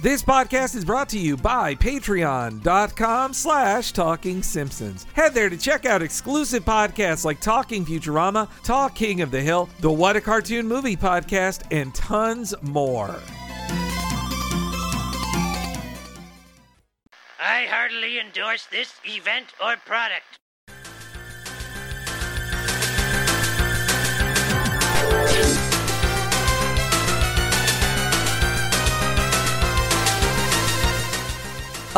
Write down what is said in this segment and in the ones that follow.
This podcast is brought to you by patreon.com slash talking simpsons. Head there to check out exclusive podcasts like Talking Futurama, Talk King of the Hill, the What a Cartoon Movie podcast, and tons more. I heartily endorse this event or product.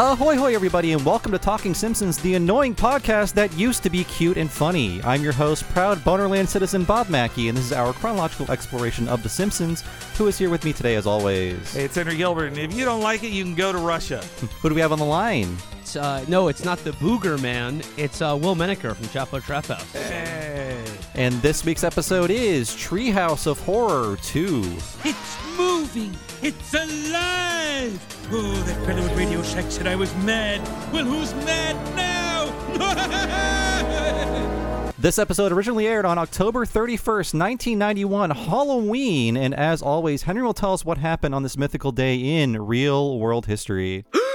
Ahoy, hoy, everybody, and welcome to Talking Simpsons, the annoying podcast that used to be cute and funny. I'm your host, proud Bonerland citizen Bob Mackey, and this is our chronological exploration of The Simpsons. Who is here with me today, as always? Hey, it's Henry Gilbert, and if you don't like it, you can go to Russia. Who do we have on the line? It's, uh, no, it's not the Booger Man. It's uh, Will Menaker from Chapo Trap House. Hey. And this week's episode is Treehouse of Horror 2. It's moving. It's alive. Oh, that fellow at Radio Shack said I was mad. Well, who's mad now? This episode originally aired on October 31st, 1991, Halloween, and as always, Henry will tell us what happened on this mythical day in real world history.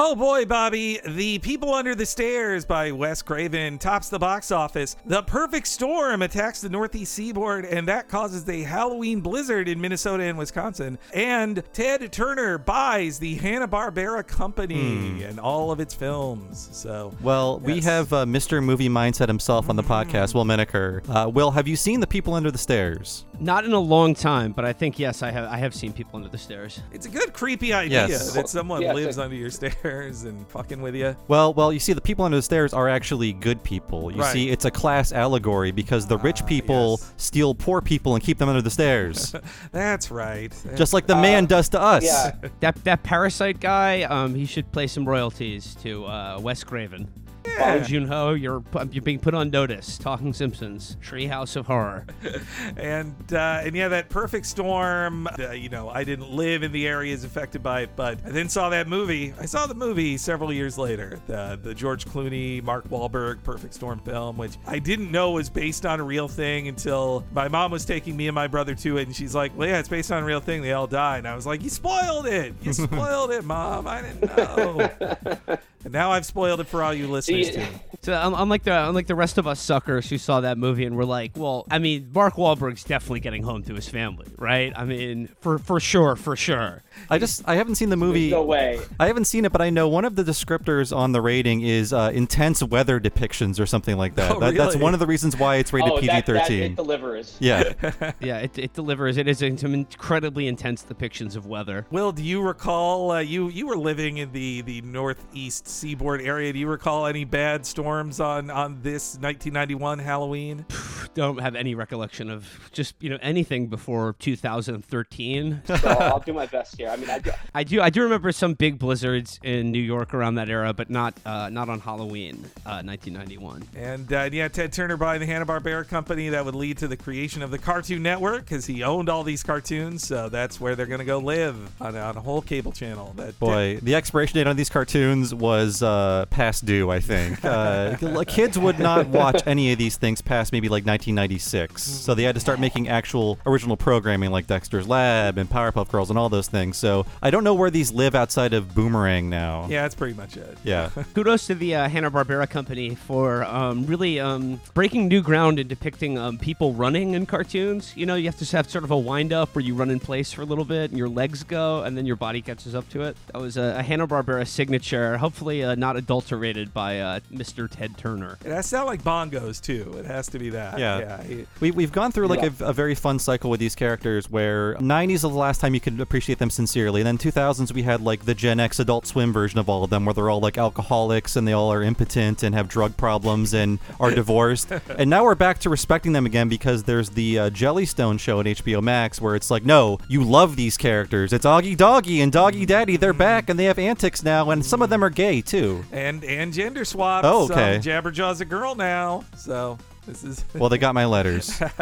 Oh boy, Bobby, The People Under the Stairs by Wes Craven tops the box office. The Perfect Storm attacks the Northeast seaboard, and that causes the Halloween blizzard in Minnesota and Wisconsin. And Ted Turner buys the Hanna-Barbera Company and all of its films. So, Well, we have uh, Mr. Movie Mindset himself on the podcast, Will Menaker. Uh, Will, have you seen The People Under the Stairs? Not in a long time, but I think yes, I have. I have seen people under the stairs. it's a good creepy idea Yes. that someone Yeah, lives so- under your stairs and fucking with you. Well, well, you see, the people under the stairs are actually good people. You Right. see, it's a class allegory because the rich people yes. steal poor people and keep them under the stairs, That's right. just like the man does to us. Yeah, That that parasite guy, um, he should play some royalties to uh, Wes Craven. Bong Joon-ho, you're you're being put on notice. Talking Simpsons, Treehouse of Horror. and uh, and yeah, that perfect storm. Uh, you know, I didn't live in the areas affected by it, but I then saw that movie. I saw the movie several years later, the the George Clooney, Mark Wahlberg Perfect Storm film, which I didn't know was based on a real thing until my mom was taking me and my brother to it, and she's like, "Well, yeah, it's based on a real thing. They all died." And I was like, "You spoiled it. You spoiled it, mom. I didn't know." and now I've spoiled it for all you listeners See, too. So um, unlike the unlike the rest of us suckers who saw that movie and were like, well, I mean, Mark Wahlberg's definitely getting home to his family, right? I mean, for for sure, for sure. I just I haven't seen the movie. no way. I haven't seen it, but I know one of the descriptors on the rating is uh, intense weather depictions or something like that. Oh, that That's one of the reasons why it's rated oh, that, that it PG-13. delivers. yeah. Yeah, it, it delivers. It is some incredibly intense depictions of weather. Will, do you recall uh, you you were living in the the northeast seaboard area? Do you recall any bad storms on on this 1991 Halloween? Don't have any recollection of just you know anything before 2013. So I'll do my best here. I mean, I, do- I do I do remember some big blizzards in New York around that era, but not uh, not on Halloween, uh, 1991. And uh, yeah, Ted Turner buying the Hanna Barbera company that would lead to the creation of the Cartoon Network because he owned all these cartoons. So that's where they're gonna go live on, on a whole cable channel. That Boy, the expiration date on these cartoons was uh, past due, I think. Uh, kids would not watch any of these things past maybe like 1996. So they had to start making actual original programming like Dexter's Lab and Powerpuff Girls and all those things. So I don't know where these live outside of Boomerang now. yeah, that's pretty much it. Yeah. Kudos to the uh, Hanna Barbera company for um, really um, breaking new ground in depicting um, people running in cartoons. You know, you have to have sort of a wind up where you run in place for a little bit and your legs go, and then your body catches up to it. That was a, a Hanna Barbera signature, hopefully uh, not adulterated by uh, Mr. Ted Turner. It has to sound like bongos too. It has to be that. Yeah. yeah. he- We, we've gone through like Yeah. a, a very fun cycle with these characters where 90s is the last time you could appreciate them sincerely. and Then 2000s we had like the Gen X Adult Swim version of all of them where they're all like alcoholics and they all are impotent and have drug problems and are divorced. and now we're back to respecting them again because there's the uh, Jellystone show on HBO Max where it's like, no, you love these characters. It's Augie Doggie and Doggie Daddy. They're back and they have antics now and some of them are gay too. and and gender swaps. Oh, okay. Um, Jabberjaw's a girl now, so This is Well, they got my letters.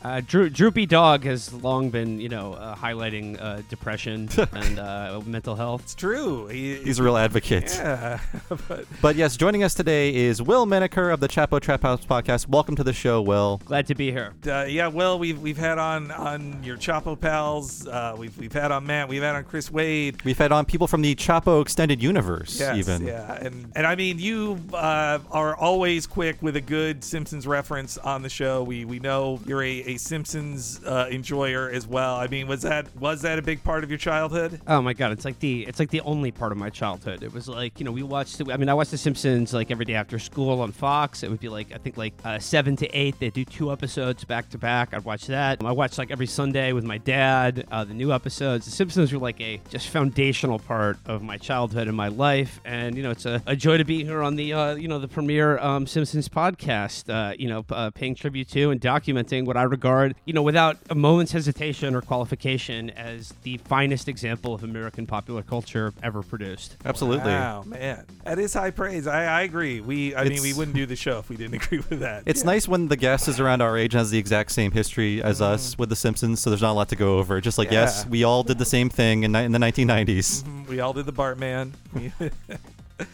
Uh, Dro- Droopy Dog has long been, you know, uh, highlighting uh, depression and uh, mental health. it's true. He, He's a real advocate. yeah, but But yes, joining us today is Will Menaker of the Chapo Trap House podcast. Welcome to the show, Will. Glad to be here. uh, yeah, well, we've we've had on on your Chapo pals. Uh, we've we've had on Matt. We've had on Chris Wade. We've had on people from the Chapo extended universe, Yes, even. yeah, and and I mean, you uh, are always quick with a good Simpsons reference on the show. We we know you're a, a Simpsons uh, enjoyer as well. I mean, was that was that a big part of your childhood? Oh my god, it's like the it's like the only part of my childhood. It was like you know we watched. I mean, I watched The Simpsons like every day after school on Fox. It would be like I think like uh, seven to eight. They do two episodes back to back. I'd watch that. I watched like every Sunday with my dad. Uh, the new episodes. The Simpsons were like a just foundational part of my childhood and my life. And you know it's a, a joy to be here on the uh, you know the premier um, Simpsons podcast. Uh, you know, uh, paying tribute to and documenting what I regard you know without a moment's hesitation or qualification as the finest example of American popular culture ever produced. Absolutely. Wow, man, that is high praise. I, I agree. We, I mean, we wouldn't do the show if we didn't agree with that. It's Yeah. nice when the guest is around our age and has the exact same history as us with The Simpsons, so there's not a lot to go over. Just like, yes, we all did the same thing in, in the 1990s. We all did the Bartman.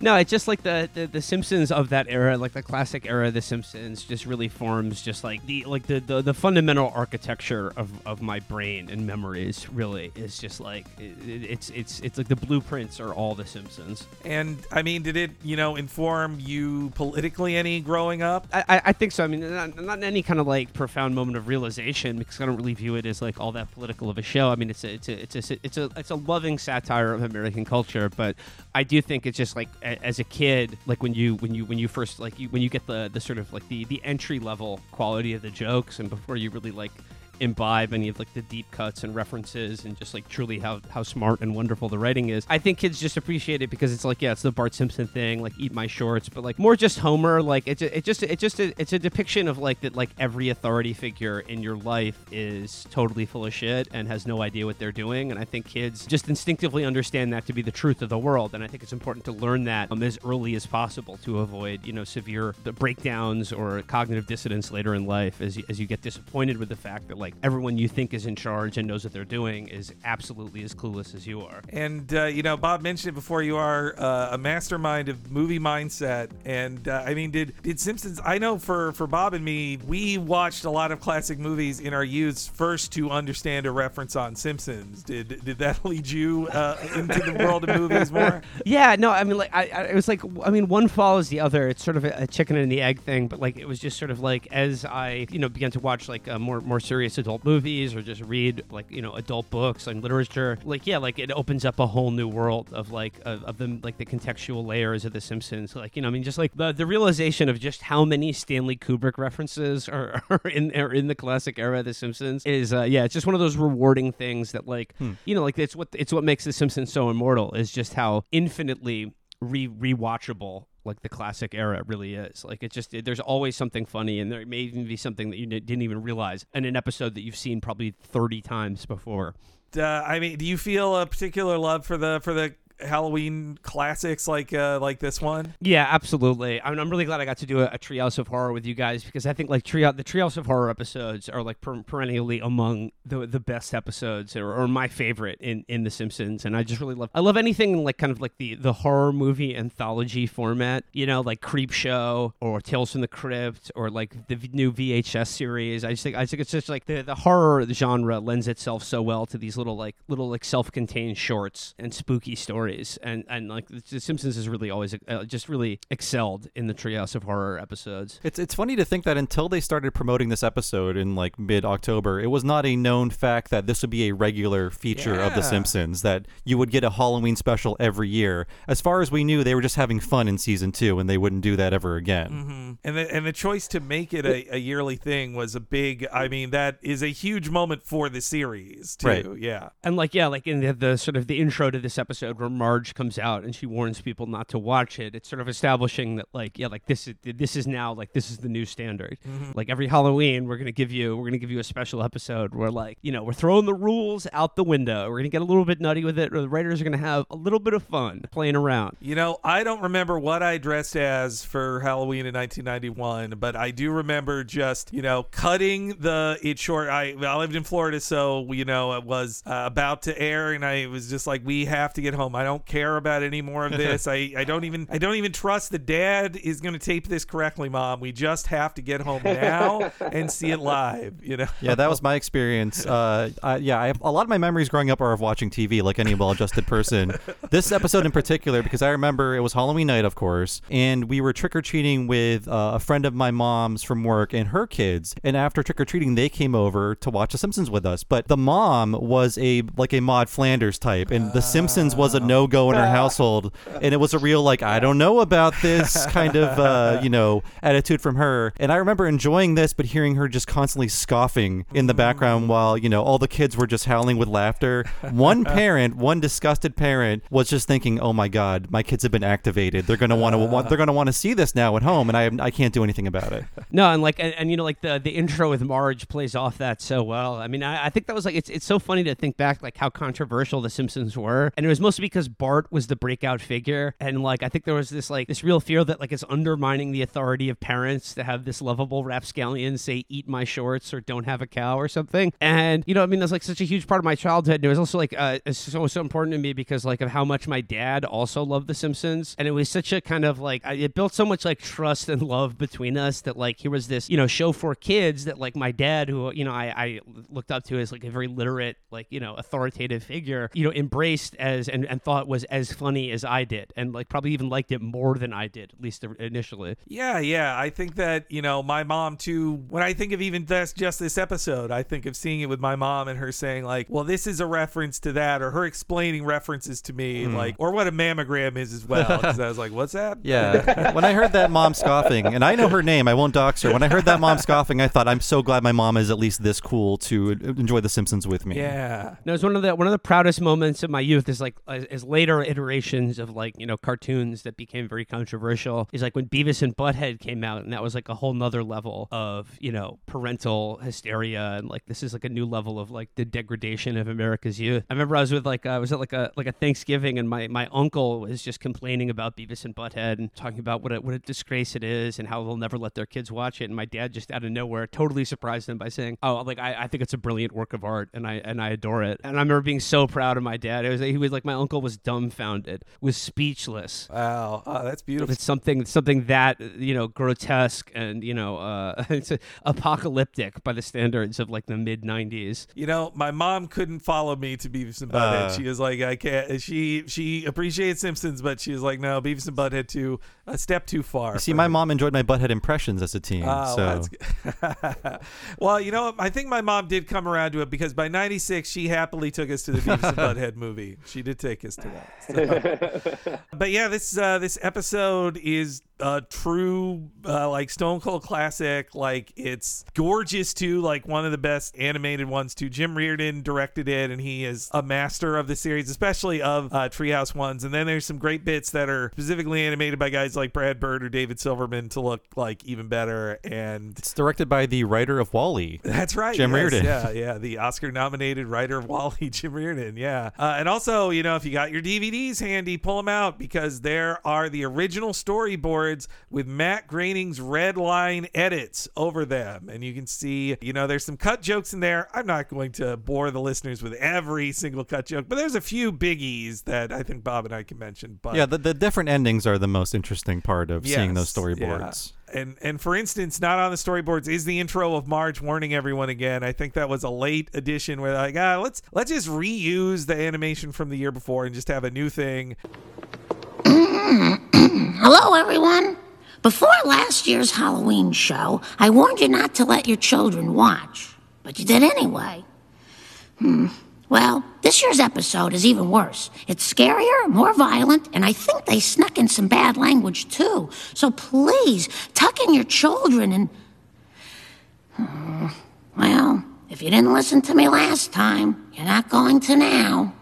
No, it's just like the, the the Simpsons of that era, like the classic era of the Simpsons, just really forms just like the like the the, the fundamental architecture of, of my brain and memories. Really, is just like it, it's it's it's like the blueprints are all the Simpsons. and I mean, did it, you know, inform you politically any growing up? I, I- I think so. I mean, not, not in any kind of like profound moment of realization because I don't really view it as like all that political of a show. I mean, it's a it's a it's a it's a it's a loving satire of American culture, but I do think it's just like a, as a kid, like when you when you when you first like you when you get the the sort of like the the entry level quality of the jokes, and before you really like imbibe any of like the deep cuts and references and just like truly how how smart and wonderful the writing is. I think kids just appreciate it because it's like yeah, it's the Bart Simpson thing, like eat my shorts, but like more just Homer. Like it's it just it just a, it's a depiction of like that like every authority figure in your life is totally full of shit and has no idea what they're doing. And I think kids just instinctively understand that to be the truth of the world. And I think it's important to learn that um, as early as possible to avoid you know severe breakdowns or cognitive dissonance later in life as you, as you get disappointed with the fact that like everyone you think is in charge and knows what they're doing is absolutely as clueless as you are. And uh, you know, Bob mentioned it before. You are uh, a mastermind of movie mindset. And uh, I mean, did did Simpsons? I know for for Bob and me, we watched a lot of classic movies in our youths first to understand a reference on Simpsons. Did did that lead you uh, into the world of movies more? Yeah, no, I mean, like, I, I, it was like, I mean, one follows the other. It's sort of a, a chicken and the egg thing, but like, it was just sort of like as I, you know, began to watch like uh, more more serious adult movies or just read like you know adult books and literature, like yeah, like it opens up a whole new world of like of, of the like the contextual layers of The Simpsons. Like you know, I mean, just like the the realization of just how many Stanley Kubrick references are, are in are in the classic era of The Simpsons is uh, yeah, it's just one of those rewarding things that like you know, like it's what it's what makes The Simpsons so immortal is just how infinitely re rewatchable like the classic era really is. Like it just it, there's always something funny, and there may even be something that you n- didn't even realize in an episode that you've seen probably thirty times before. Uh, I mean, do you feel a particular love for the for the Halloween classics like uh, like this one? Yeah, absolutely. I mean, I'm really glad I got to do a, a Treehouse of Horror with you guys because I think like tree the Treehouse of Horror episodes are like per- perennially among the the best episodes or, or my favorite in, in The Simpsons, and I just really love I love anything like kind of like the the horror movie anthology format, you know, like Creepshow or Tales from the Crypt or like the v- new VHS series. I just think I think it's just like the the horror genre lends itself so well to these little like little like self-contained shorts and spooky stories, and and like The Simpsons has really always uh, just really excelled in the Treehouse of Horror episodes. It's it's funny to think that until they started promoting this episode in like mid October, it was not a known fact that this would be a regular feature of The Simpsons. That you would get a Halloween special every year. As far as we knew, they were just having fun in season two, and they wouldn't do that ever again. And the and the choice to make it a, a yearly thing was a big. I mean, that is a huge moment for the series too. Right. Yeah. And like yeah, like in the, the sort of the intro to this episode, where Marge comes out and she warns people not to watch it, it's sort of establishing that like yeah, like this is this is now like this is the new standard. Like every Halloween, we're gonna give you we're gonna give you a special episode where like you know we're throwing the rules out the window. We're gonna get a little bit nutty with it. Or the writers are gonna have a little bit of fun playing around. You know, I don't remember what I dressed as for Halloween in 1991, but I do remember just, you know, cutting the it short. I I lived in Florida, so you know it was uh, about to air, and I was just like, we have to get home. I don't care about any more of this. I I don't even I don't even trust the Dad is going to tape this correctly, Mom. We just have to get home now and see it live. You know. Yeah, that was my experience. Uh, I, yeah, I have, a lot of my memories growing up are of watching TV, like any well-adjusted person. this episode in particular, because I remember it was Halloween night, of course, and we were trick or treating with uh, a friend of my mom's from work and her kids. And after trick or treating, they came over to watch The Simpsons with us. But the mom was a like a Maud Flanders type, and The Simpsons was a no-go in her household, and it was a real like I don't know about this kind of uh, you know attitude from her. And I remember enjoying this, but hearing her just constantly scoffing in the background while you know all the kids were just howling with laughter. One parent, one disgusted parent, was just thinking, "Oh my God, my kids have been activated. They're gonna want to want they're gonna want to see this now at home, and I I can't do anything about it." No, and like, and, and you know, like the the intro with Marge plays off that so well. I mean, I, I think that was like it's it's so funny to think back like how controversial the Simpsons were, and it was mostly because Bart was the breakout figure, and like I think there was this like this real fear that like it's undermining the authority of parents to have this lovable rapscallion say "eat my shorts" or "don't have a cow" or something, and you know, I mean, that's like such a huge part of my childhood. And it was also like uh, it's so so important to me because like of how much my dad also loved the Simpsons, and it was such a kind of like it built so much like trust and love between us that like here was this you know show for kids that like my dad who you know I, I looked up to as like a very literate like you know authoritative figure you know embraced as and, and thought was as funny as I did and like probably even liked it more than I did at least initially. Yeah, yeah. I think that, you know, my mom too, when I think of even this, just this episode, I think of seeing it with my mom and her saying, like, well, this is a reference to that, or her explaining references to me, mm. like, or what a mammogram is as well. Because I was like, what's that? Yeah. when I heard that mom scoffing, and I know her name, I won't dox her. When I heard that mom scoffing, I thought, I'm so glad my mom is at least this cool to enjoy The Simpsons with me. Yeah. No, it's one of the one of the proudest moments of my youth is like is is later iterations of like you know cartoons that became very controversial. Is like when Beavis and Butthead came out, and that was like a whole nother level of you know parental hysteria, and like this is like a new level of like the degradation of America's youth. I remember I was with like uh, I was at like a like a Thanksgiving, and my my uncle was just complaining about Beavis and Butthead and talking about what a what a disgrace it is, and how they'll never let their kids watch it. And my dad just out of nowhere totally surprised him by saying, "Oh, like I, I think it's a brilliant work of art, and I and I adore it." And I remember being so proud of my dad. It was he was like my uncle was dumbfounded, was speechless. Wow. Oh, that's beautiful. It's something something that you know grotesque and you know uh, it's apocalyptic by the standards of like the mid '90s. You know, my mom couldn't follow me to Beavis and Butthead. Uh. she was like, I can't. She she appreciates Simpsons, but she was like, no, Beavis and Butthead too a step too far. See, my her. mom enjoyed my butthead impressions as a teen. Oh, so that's good. well, you know. I think my mom did come around to it because by '96 she happily took us to the Beavis and Butthead movie. She did take us to that. So- but yeah, this uh, this episode is a true uh, like Stone Cold classic. Like it's gorgeous too. Like one of the best animated ones too. Jim Reardon directed it, and he is a master of the series, especially of uh, Treehouse ones. And then there's some great bits that are specifically animated by guys like Brad Bird or David Silverman to look like even better. And it's directed by the writer of WALL-E. that's right. Jim yes, Reardon. Yeah, yeah. The Oscar nominated writer of WALL-E, Jim Reardon. Yeah. Uh, and also, you know, if you got your DVDs handy, pull them out because there are the original storyboards with Matt Groening's red line edits over them. And you can see, you know, there's some cut jokes in there. I'm not going to bore the listeners with every single cut joke, but there's a few biggies that I think Bob and I can mention. But Yeah, the, the different endings are the most interesting part of seeing those Yes, yeah. storyboards. And and for instance, not on the storyboards is the intro of Marge warning everyone again. I think that was a late addition where like, ah, let's let's just reuse the animation from the year before and just have a new thing. Hello, everyone. Before last year's Halloween show, I warned you not to let your children watch, but you did anyway. Hmm. Well, this year's episode is even worse. It's scarier, more violent, and I think they snuck in some bad language too. So please, tuck in your children and. Hmm. Well, if you didn't listen to me last time, you're not going to now.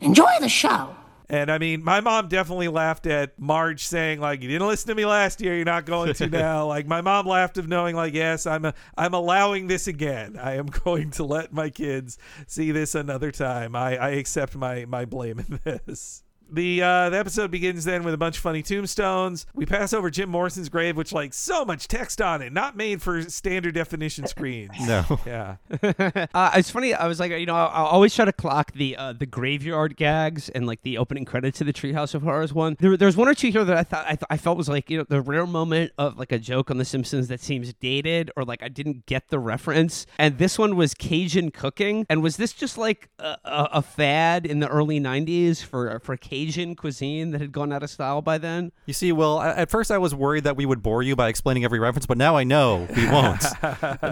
Enjoy the show. And I mean, my mom definitely laughed at Marge saying like, "You didn't listen to me last year. You're not going to now." like my mom laughed of knowing like, "Yes, I'm a, I'm allowing this again. I am going to let my kids see this another time. I, I accept my my blame in this." The uh, the episode begins then with a bunch of funny tombstones. We pass over Jim Morrison's grave, which like so much text on it, not made for standard definition screens. No. Yeah. Uh, it's funny. I was like, you know, I, I always try to clock the uh, the graveyard gags and like the opening credits to the Treehouse of Horrors one. There, there's one or two here that I thought I, th- I felt was like, you know, the rare moment of like a joke on The Simpsons that seems dated or like I didn't get the reference. And this one was Cajun cooking. And was this just like a, a, a fad in the early now for for Cajun cuisine that had gone out of style by then? You see, well, at first I was worried that we would bore you by explaining every reference, but now I know we won't.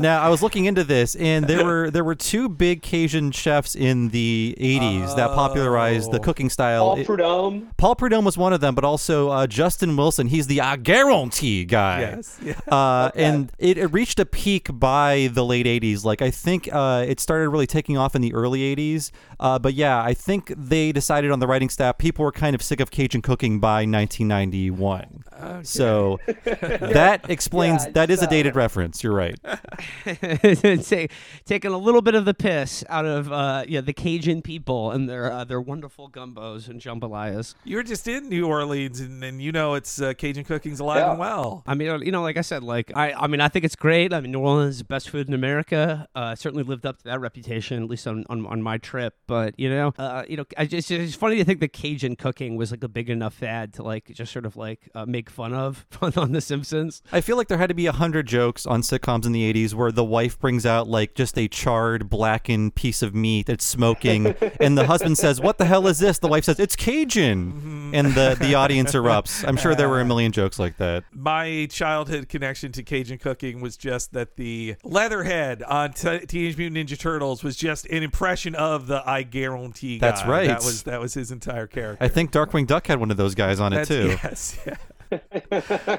now I was looking into this, and there were there were two big Cajun chefs in the '80s that popularized the Oh. cooking style. Paul It- Prudhomme. Paul Prudhomme was one of them, but also uh, Justin Wilson. He's the I guarantee guy. Yes. Yeah. Uh, And it, it reached a peak by the late 80s. Like, I think uh, it started really taking off in the early 80s. Uh, but yeah, I think they decided on the writing staff, people were kind of sick of Cajun cooking by 1991. So that explains, Yeah, that is a dated reference. You're right. Take, taking a little bit of the piss out of uh, yeah the Cajun people and their uh, their wonderful gumbos and jambalayas. You were just in New Orleans, and, and you know it's uh, Cajun cooking's alive Yeah. and well. I mean, you know, like I said, like I, I mean, I think it's great. I mean, New Orleans is the best food in America. Uh, certainly lived up to that reputation, at least on, on, on my trip. But you know, uh, you know, I just it's funny to think the Cajun cooking was like a big enough fad to like just sort of like uh, make fun of on The Simpsons. I feel like there had to be a hundred jokes on sitcoms in the '80s where the wife brings out like just a charred, blackened piece of meat that's smoking, and the husband says, "What the hell is this?" The wife says, "It's Cajun," and the the audience erupts. I'm sure there were a million jokes like that. My childhood connection to Cajun cooking was just that the Leatherhead on T- Teenage Mutant Ninja Turtles was just an impression of the I guarantee. That's right. That was that was his entire character. I think Darkwing Duck had one of those guys on it too. Yes. Yeah.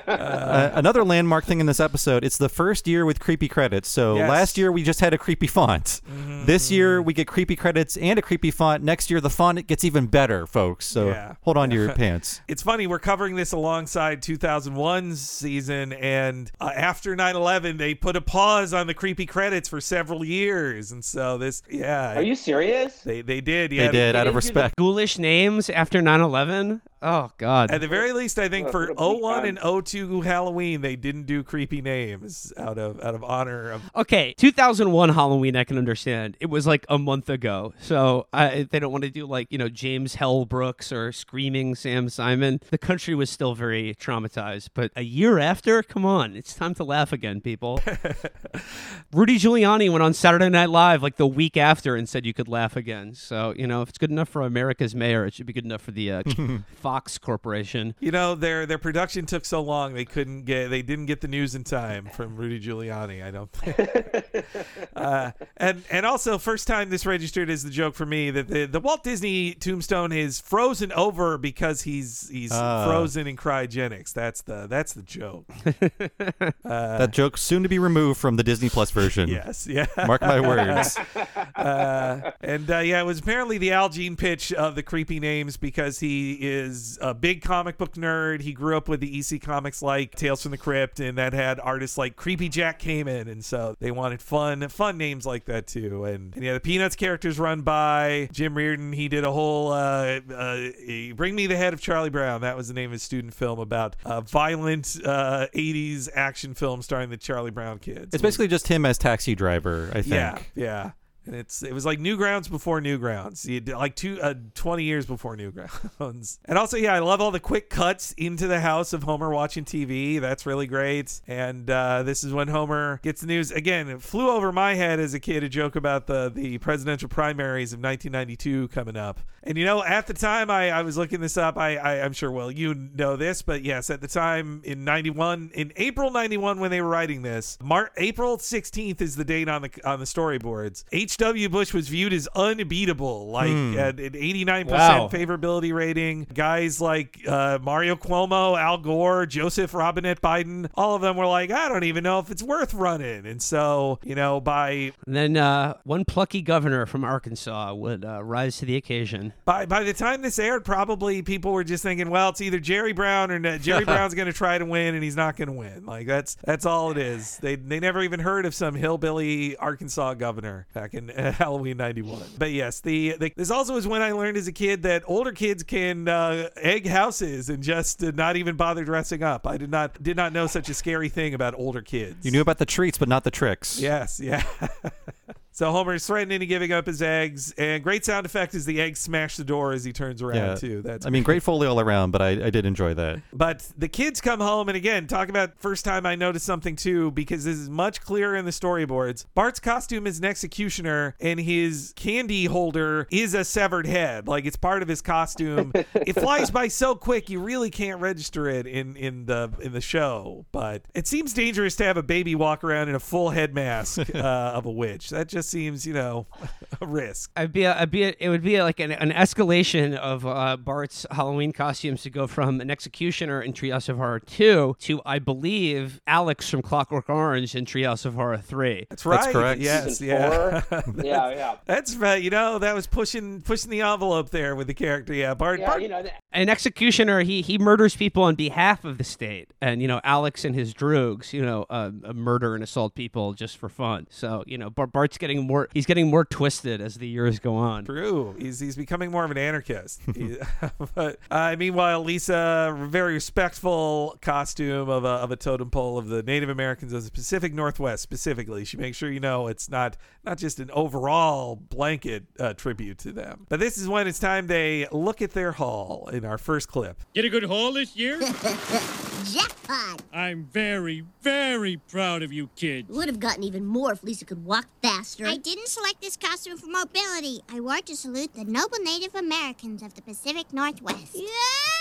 Uh, another landmark thing in this episode, it's the first year with creepy credits. So Yes. last year we just had a creepy font. This year we get creepy credits and a creepy font. Next year the font gets even better, folks. So Yeah. hold on to your pants. It's funny we're covering this alongside 2001's season, and uh, after 9/11, they put a pause on the creepy credits for several years, and so this, yeah, Are you serious? they they did, yeah, They did out of didn't do the- respect. Ghoulish names after 9/11. Oh God. At the very least, I think What for what a bleak 01 time. and 02 Halloween, they didn't do creepy names out of out of honor of. Okay, 2001 Halloween, I can understand. It was like a month ago, so I, they don't want to do like you know James Hell Brooks or Screaming Sam Simon. The country was still very traumatized, but a year after, come on, it's time to laugh again, people. Rudy Giuliani went on Saturday Night Live like the week after and said you could laugh again. So you know if it's good enough for America's mayor, it should be good enough for the uh, Fox Corporation. You know, their their production took so long they couldn't get they didn't get the news in time from Rudy Giuliani. I don't think. uh, and and also, first time this registered as the joke for me that the, the Walt Disney tombstone is frozen over because he's he's Ah. frozen in cryogenics. That's the that's the joke. that joke soon to be removed from the Disney Plus version. Yes, yeah. Mark my words. uh, and uh, yeah, it was apparently the Al Jean pitch of the creepy names because he is a big comic book nerd. He grew up with the EC comics like Tales from the Crypt, and that had artists like Creepy Jack Kamen, and so they wanted fun, fun names like that too. And, and yeah, the Peanuts characters run by Jim Reardon. He did a whole uh, uh, "Bring Me the Head of Charlie Brown." That was the name of his student film about uh, violent uh, '80s action film starring the Charlie Brown kids. It's basically just him as taxi driver, I think. Yeah, yeah. And it's it was like Newgrounds before Newgrounds. You did like two uh, 20 years before Newgrounds. and also, yeah, I love all the quick cuts into the house of Homer watching TV. That's really great. And uh, this is when Homer gets the news again. It flew over my head as a kid a joke about the the presidential primaries of 1992 coming up. And you know, at the time I, I was looking this up. I, I I'm sure well you know this, but yes, at the time in 91 in April 91 when they were writing this, Mar- April 16th is the date on the on the storyboards. H.W. Bush was viewed as unbeatable, like at an 89% Wow. favorability rating. Guys like uh, Mario Cuomo, Al Gore, Joseph Robinette Biden, all of them were like, I don't even know if it's worth running. And so, you know, by And then uh, one plucky governor from Arkansas would uh, rise to the occasion. by by the time this aired, probably people were just thinking, well, it's either Jerry Brown or Jerry Brown's going to try to win, and he's not going to win. Like that's that's all it is. They they never even heard of some hillbilly Arkansas governor back in uh, Halloween '91. But yes, the, the this also is when I learned as a kid that older kids can uh, egg houses and just uh, not even bother dressing up. I did not did not know such a scary thing about older kids. You knew about the treats, but not the tricks. Yes, yeah. so Homer's threatening to giving up his eggs, and great sound effect is the eggs smash the door as he turns around Yeah. too. That's I mean, great foley all around, but I, I did enjoy that. but the kids come home, and again, talk about first time I noticed something too, because this is much clearer in the storyboards. Bart's costume is an executioner, and his candy holder is a severed head. Like it's part of his costume. it flies by so quick, you really can't register it in in the in the show. But it seems dangerous to have a baby walk around in a full head mask uh, of a witch. That just seems, you know, a risk. I'd be, a, I'd be, a, it would be like an, an escalation of uh, Bart's Halloween costumes to go from an executioner in Treehouse of Horror two to, I believe, Alex from Clockwork Orange in Treehouse of Horror three. That's right. That's correct. Yes, Season yeah. four. yeah, yeah. That's right. You know, that was pushing pushing the envelope there with the character. Yeah, Bart. Yeah, Bart you know, th- An executioner, he he murders people on behalf of the state, and you know Alex and his droogs, you know, uh, uh, murder and assault people just for fun. So you know Bart's getting more, he's getting more twisted as the years go on. True. He's he's becoming more of an anarchist. He- but uh, meanwhile, Lisa, very respectful costume of a of a totem pole of the Native Americans of the Pacific Northwest specifically. She makes sure you know it's not not just an overall blanket uh, tribute to them. But this is when it's time they look at their haul in our first clip. Get a good haul this year? Jackpot! I'm very, very proud of you kids. Would have gotten even more if Lisa could walk faster. I didn't select this costume for mobility. I wore it to salute the noble Native Americans of the Pacific Northwest.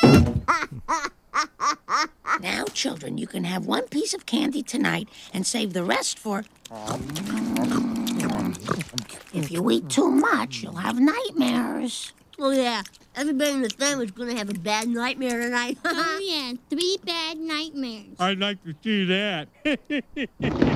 Yeah! Now, children, you can have one piece of candy tonight and save the rest for. If you eat too much, you'll have nightmares. Oh yeah, everybody in the family's gonna have a bad nightmare tonight. oh yeah, three bad nightmares. I'd like to see that.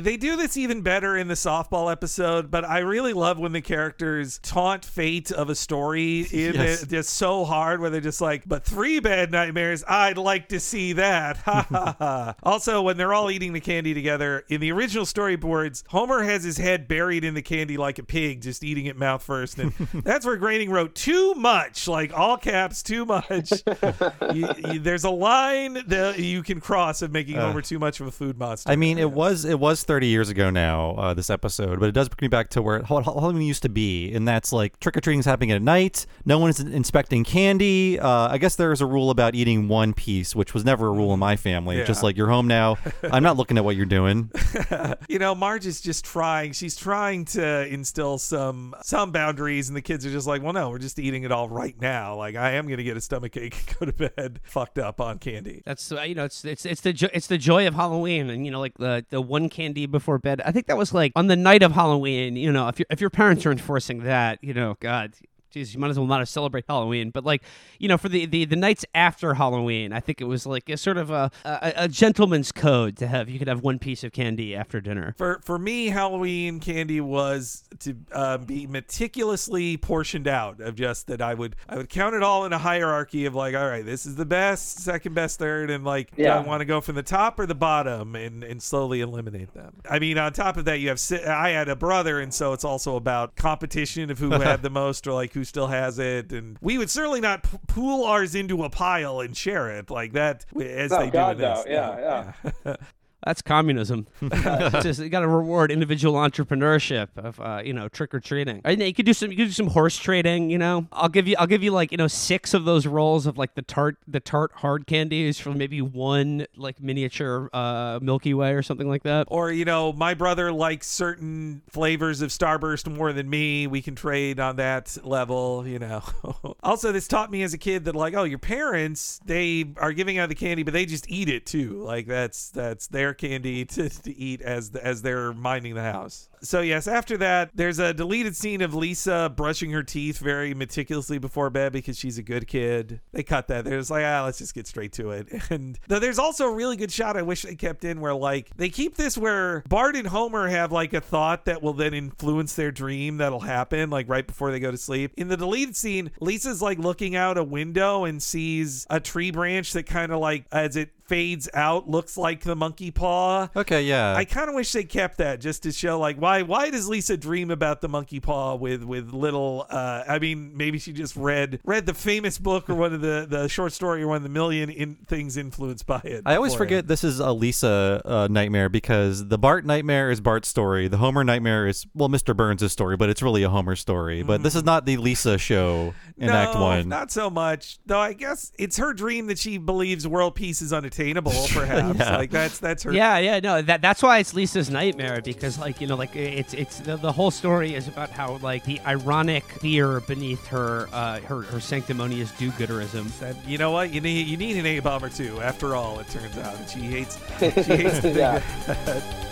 They do this even better in the softball episode, but I really love when the characters taunt fate of a story in Yes. it just so hard where they're just like, but three bad nightmares, I'd like to see that. Ha ha ha. Also, when they're all eating the candy together, in the original storyboards, Homer has his head buried in the candy like a pig, just eating it mouth first. And that's where Groening wrote too much, like all caps, too much. You- you- there's a line that you can cross of making uh. Homer too much of a food monster. I mean, it was it was 30 years ago now, uh, this episode, but it does bring me back to where Halloween used to be, and that's like trick or treating is happening at night. No one's inspecting candy. Uh, I guess there's a rule about eating one piece, which was never a rule in my family. It's Just like you're home now. I'm not looking at what you're doing. you know, Marge is just trying. She's trying to instill some some boundaries, and the kids are just like, "Well, no, we're just eating it all right now. Like, I am gonna get a stomach ache and go to bed fucked up on candy." That's uh, you know it's it's it's the jo- it's the joy of Halloween and you know like the the one candy before bed. I think that was like on the night of Halloween. You know if your if your parents are enforcing that, you know, God. Jeez, you might as well not have celebrate Halloween, but like, you know, for the, the, the nights after Halloween, I think it was like a sort of a, a a gentleman's code to have you could have one piece of candy after dinner. For for me, Halloween candy was to uh, be meticulously portioned out. Of just that, I would I would count it all in a hierarchy of like, all right, this is the best, second best, third, and like, do I want to go from the top or the bottom, and and slowly eliminate them. I mean, on top of that, you have si- I had a brother, and so it's also about competition of who had the most or like who still has it, and we would certainly not p- pool ours into a pile and share it like that as Oh, they God, do in no. this. Yeah, yeah. That's communism. It's just, you got to reward individual entrepreneurship of uh, you know trick or treating. And you could do some you could do some horse trading. You know, I'll give you I'll give you like you know six of those rolls of like the tart the tart hard candies for maybe one like miniature uh, Milky Way or something like that. Or, you know, my brother likes certain flavors of Starburst more than me. We can trade on that level, you know. also, this taught me as a kid that, like, oh, your parents, they are giving out the candy, but they just eat it too. Like, that's that's their bear candy to, to eat as the, as they're minding the house. So yes, after that, there's a deleted scene of Lisa brushing her teeth very meticulously before bed because she's a good kid. They cut that. They're just like, ah, let's just get straight to it. And though there's also a really good shot I wish they kept in where like they keep this where Bart and Homer have like a thought that will then influence their dream that'll happen like right before they go to sleep. In the deleted scene, Lisa's like looking out a window and sees a tree branch that kind of like as it fades out looks like the monkey paw. Okay, yeah. I kind of wish they kept that just to show like why why does Lisa dream about the monkey paw with with little uh I mean maybe she just read read the famous book or one of the the short story or one of the million in things influenced by it. I always beforehand. forget this is a Lisa uh, nightmare because the Bart nightmare is Bart's story. The Homer nightmare is, well, Mr. Burns' story, but it's really a Homer story. But this is not the Lisa show in no, Act 1. Not so much. Though I guess it's her dream that she believes world peace is unattainable, perhaps. Yeah. Like that's that's her Yeah, yeah, no, that that's why it's Lisa's nightmare because like you know like it's it's the, the whole story is about how like the ironic fear beneath her uh her, her sanctimonious do-gooderism. that you know what you need you need an A bomber too. After all, it turns out, and she hates she hates to think Yeah. that.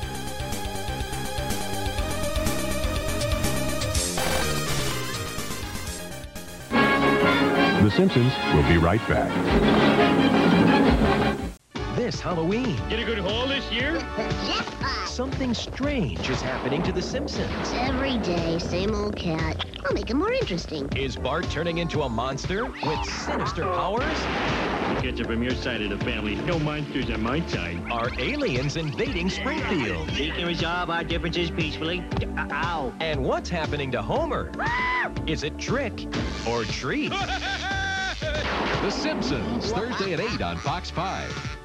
The Simpsons will be right back. This Halloween, Get a good haul this year? something strange is happening to The Simpsons. Every day, same old cat. I'll make it more interesting. Is Bart turning into a monster with sinister powers? Catch up from your side of the family. No monsters on my side. Are aliens invading Springfield? We can resolve our differences peacefully. Uh, ow. And what's happening to Homer? Is it trick or treat? The Simpsons, Thursday at 8 on Fox 5.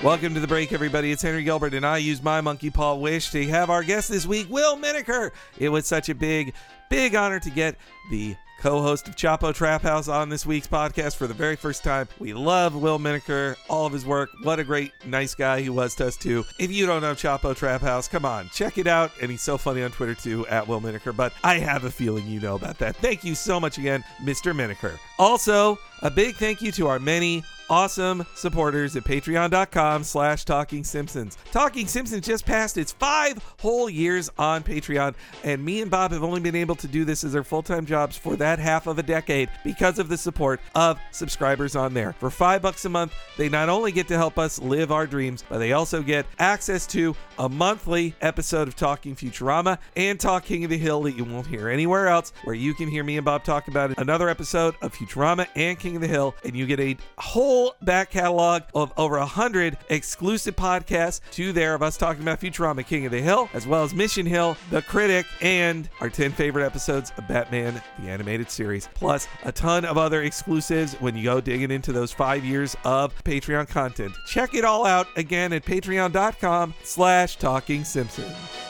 Welcome to the break, everybody. It's Henry Gilbert, and I used my monkey paw wish to have our guest this week, Will Menaker. It was such a big, big honor to get the co-host of Chapo Trap House on this week's podcast for the very first time. We love Will Menaker, all of his work. What a great, nice guy he was to us too. If you don't know Chapo Trap House, come on, check it out. And he's so funny on Twitter too, at Will Menaker. But I have a feeling you know about that. Thank you so much again, Mr. Menaker. Also, a big thank you to our many awesome supporters at patreon.com slash talking simpsons. Talking simpsons just passed its five whole years on patreon and me and bob have only been able to do this as our full-time jobs for that half of a decade because of the support of subscribers on there. For five bucks a month they not only get to help us live our dreams but they also get access to a monthly episode of talking futurama and talk king of the hill that you won't hear anywhere else where you can hear me and bob talk about another episode of futurama and king of the hill and you get a whole back catalog of over a hundred exclusive podcasts to there of us talking about Futurama King of the Hill, as well as Mission Hill, The Critic, and our 10 favorite episodes of Batman, the animated series, plus a ton of other exclusives when you go digging into those five years of Patreon content. Check it all out again at patreon.com slash talking Simpsons.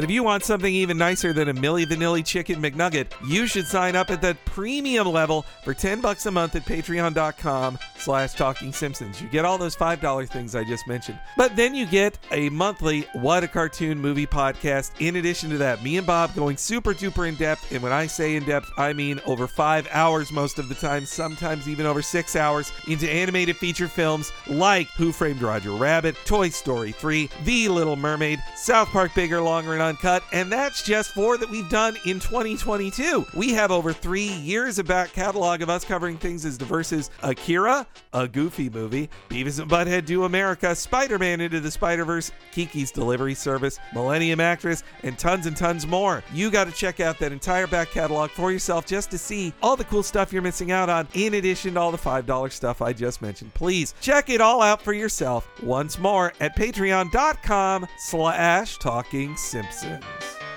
But if you want something even nicer than a Milli Vanilli Chicken McNugget, you should sign up at the premium level for 10 bucks a month at patreon.com slash talking simpsons. You get all those $5 things I just mentioned. But then you get a monthly What a Cartoon Movie podcast. In addition to that, me and Bob going super duper in depth. And when I say in depth, I mean over five hours most of the time, sometimes even over six hours into animated feature films like Who Framed Roger Rabbit, Toy Story 3, The Little Mermaid, South Park Bigger, Longer, and Uncut. And that's just four that we've done in 2022. We have over three years of back catalog of us covering things as diverse as Akira, a goofy movie, Beavis and Butthead Do America, Spider Man Into the Spider Verse, Kiki's Delivery Service, Millennium Actress, and tons and tons more. You got to check out that entire back catalog for yourself just to see all the cool stuff you're missing out on, in addition to all the $5 stuff I just mentioned. Please check it all out for yourself once more at patreon.com slash talking simpsons.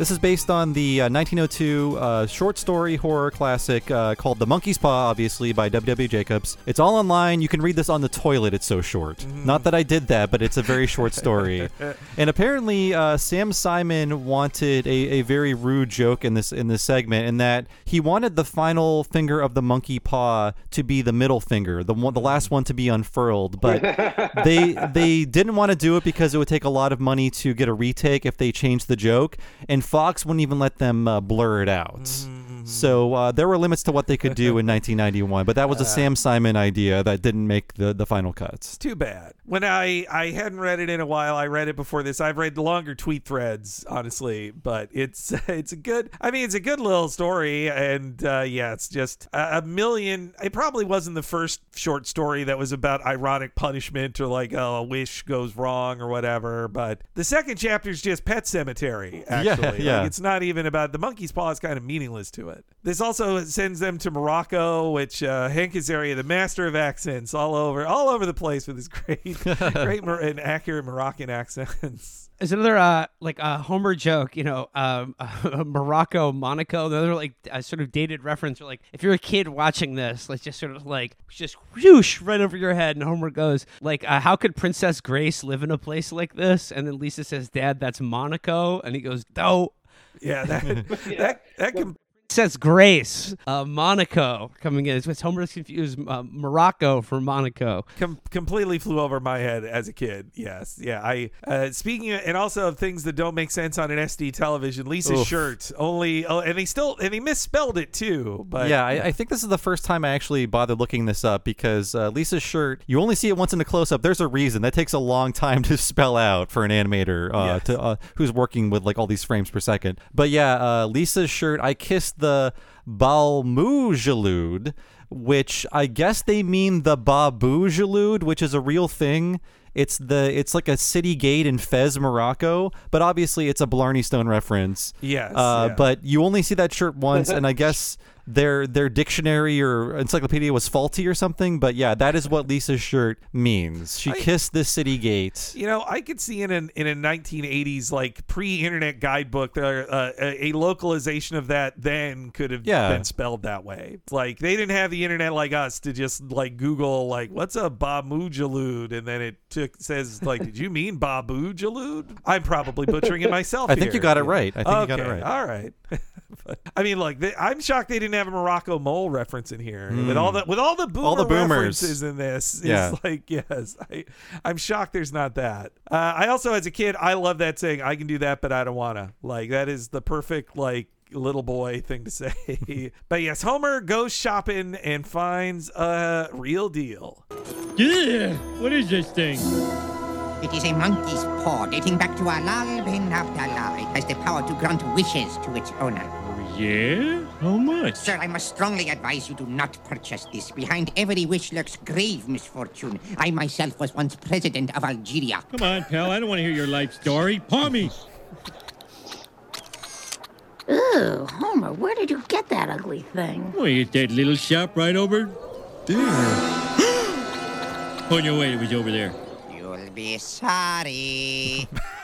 This is based on the uh, 1902 uh, short story horror classic uh, called The Monkey's Paw, obviously, by W.W. Jacobs. It's all online. You can read this on the toilet. It's so short. Not that I did that, but it's a very short story. and apparently, uh, Sam Simon wanted a, a very rude joke in this in this segment, in that he wanted the final finger of the monkey paw to be the middle finger, the one, the last one to be unfurled. But they they didn't want to do it because it would take a lot of money to get a retake if they changed the joke, and Fox wouldn't even let them uh, blur it out. So uh, there were limits to what they could do in 1991, but that was a Sam Simon idea that didn't make the, the final cuts. Too bad. When I I hadn't read it in a while, I read it before this. I've read the longer tweet threads, honestly, but it's it's a good. I mean, it's a good little story, and uh, yeah, it's just a, a million. It probably wasn't the first short story that was about ironic punishment or like oh, a wish goes wrong or whatever. But the second chapter is just Pet Sematary. Yeah, Actually, Like, yeah. it's not even about the monkey's paw. Is kind of meaningless to it. This also sends them to Morocco, which uh, Hank Azaria, the master of accents, all over all over the place with his great, great Mor- and accurate Moroccan accents. Is another uh, like a Homer joke, you know, um, Morocco, Monaco. Another like a sort of dated reference. Or like if you're a kid watching this, like just sort of like just whoosh right over your head, and Homer goes like, uh, "How could Princess Grace live in a place like this?" And then Lisa says, "Dad, that's Monaco," and he goes, "No." Yeah, that that that can Says Grace, uh, Monaco coming in. It's Homer's confused uh, Morocco for Monaco. com- completely flew over my head as a kid. Yes, yeah. I uh, speaking of, and also of things that don't make sense on an SD television. Lisa's Oof. shirt only, oh, and he still and he misspelled it too. But yeah, I, I think this is the first time I actually bothered looking this up because uh, Lisa's shirt, you only see it once in a close up. There's a reason. That takes a long time to spell out for an animator uh, Yes. to, uh, who's working with like all these frames per second. But yeah, uh, Lisa's shirt, I kissed the Balmujalud, which I guess they mean the Babujalud, which is a real thing. It's the it's like a city gate in Fez, Morocco, but obviously it's a Blarney Stone reference. Yes, Uh, yeah. But you only see that shirt once, and I guess their their dictionary or encyclopedia was faulty or something. But yeah, that is what Lisa's shirt means. She kissed the city gate. You know, I could see in an in a 1980s like pre-internet guidebook there uh, a, a localization of that then could have Yeah. been spelled that way. Like they didn't have the internet like us to just like Google like what's a Bamujalud and then it took says like did you mean Babujalud? I'm probably butchering it myself. I think here. you got it right. I think okay, you got it right. All right. But, I mean, look, they, I'm shocked they didn't have a Morocco mole reference in here with Mm. all the with all the boomer All the boomers. references in this. It's Yeah. like yes, I, I'm shocked there's not that. Uh, I also, as a kid, I love that saying. I can do that, but I don't wanna. Like that is the perfect like little boy thing to say. but yes, Homer goes shopping and finds a real deal. Yeah, what is this thing? It is a monkey's paw dating back to Alal bin Abdallah. It has the power to grant wishes to its owner. Oh, yeah? How much? Sir, I must strongly advise you do not purchase this. Behind every wish lurks grave misfortune. I myself was once president of Algeria. Come on, pal. I don't want to hear your life story. Paw me. Ooh, Homer, where did you get that ugly thing? Oh, you that little shop right over there. On your way, it was over there. You'll be sorry.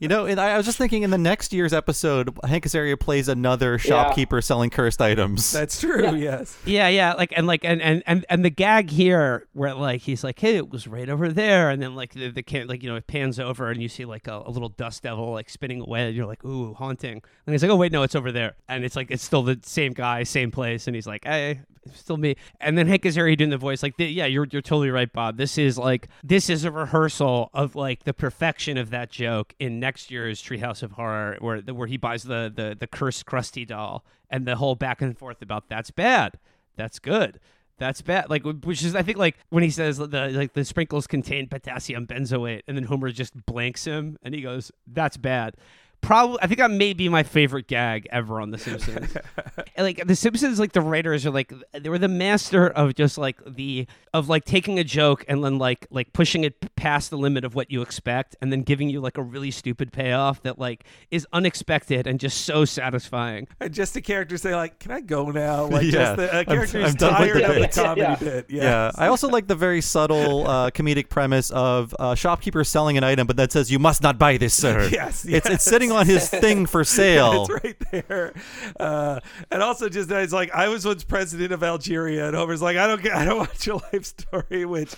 You know, and I I was just thinking in the next year's episode, Hank Azaria plays another shopkeeper selling cursed items. That's true. Yes. Yeah, yeah, like and like and and and, and the gag here where like he's like, hey, it was right over there, and then like the, the can like you know it pans over and you see like a, a little dust devil like spinning away, and you're like, ooh, haunting, and he's like, oh wait, no, it's over there, and it's like it's still the same guy, same place, and he's like, hey. It's still me, and then Hank Azaria doing the voice like, the, yeah, you're you're totally right, Bob. This is like this is a rehearsal of like the perfection of that joke in next year's Treehouse of Horror, where where he buys the the the cursed Krusty doll, and the whole back and forth about that's bad, that's good. That's bad. Like, which is, I think, like when he says the like the sprinkles contain potassium benzoate, and then Homer just blanks him, and he goes, "That's bad." Probably, I think that may be my favorite gag ever on The Simpsons. Like The Simpsons, like the writers are like they were the master of just like the of like taking a joke and then like like pushing it past the limit of what you expect, and then giving you like a really stupid payoff that like is unexpected and just so satisfying. And just the characters say like, "Can I go now?" Like Yeah. just the uh, I'm- character I'm is done with tired the of the comedy Yeah. bit. Yeah, Yes. I also like the very subtle uh, comedic premise of uh, shopkeeper selling an item, but that says you must not buy this, sir. Yes, it's it's sitting on his thing for sale. it's right there. Uh, and also, just that it's like I was once president of Algeria, and Homer's like, I don't get, I don't want your life story, which.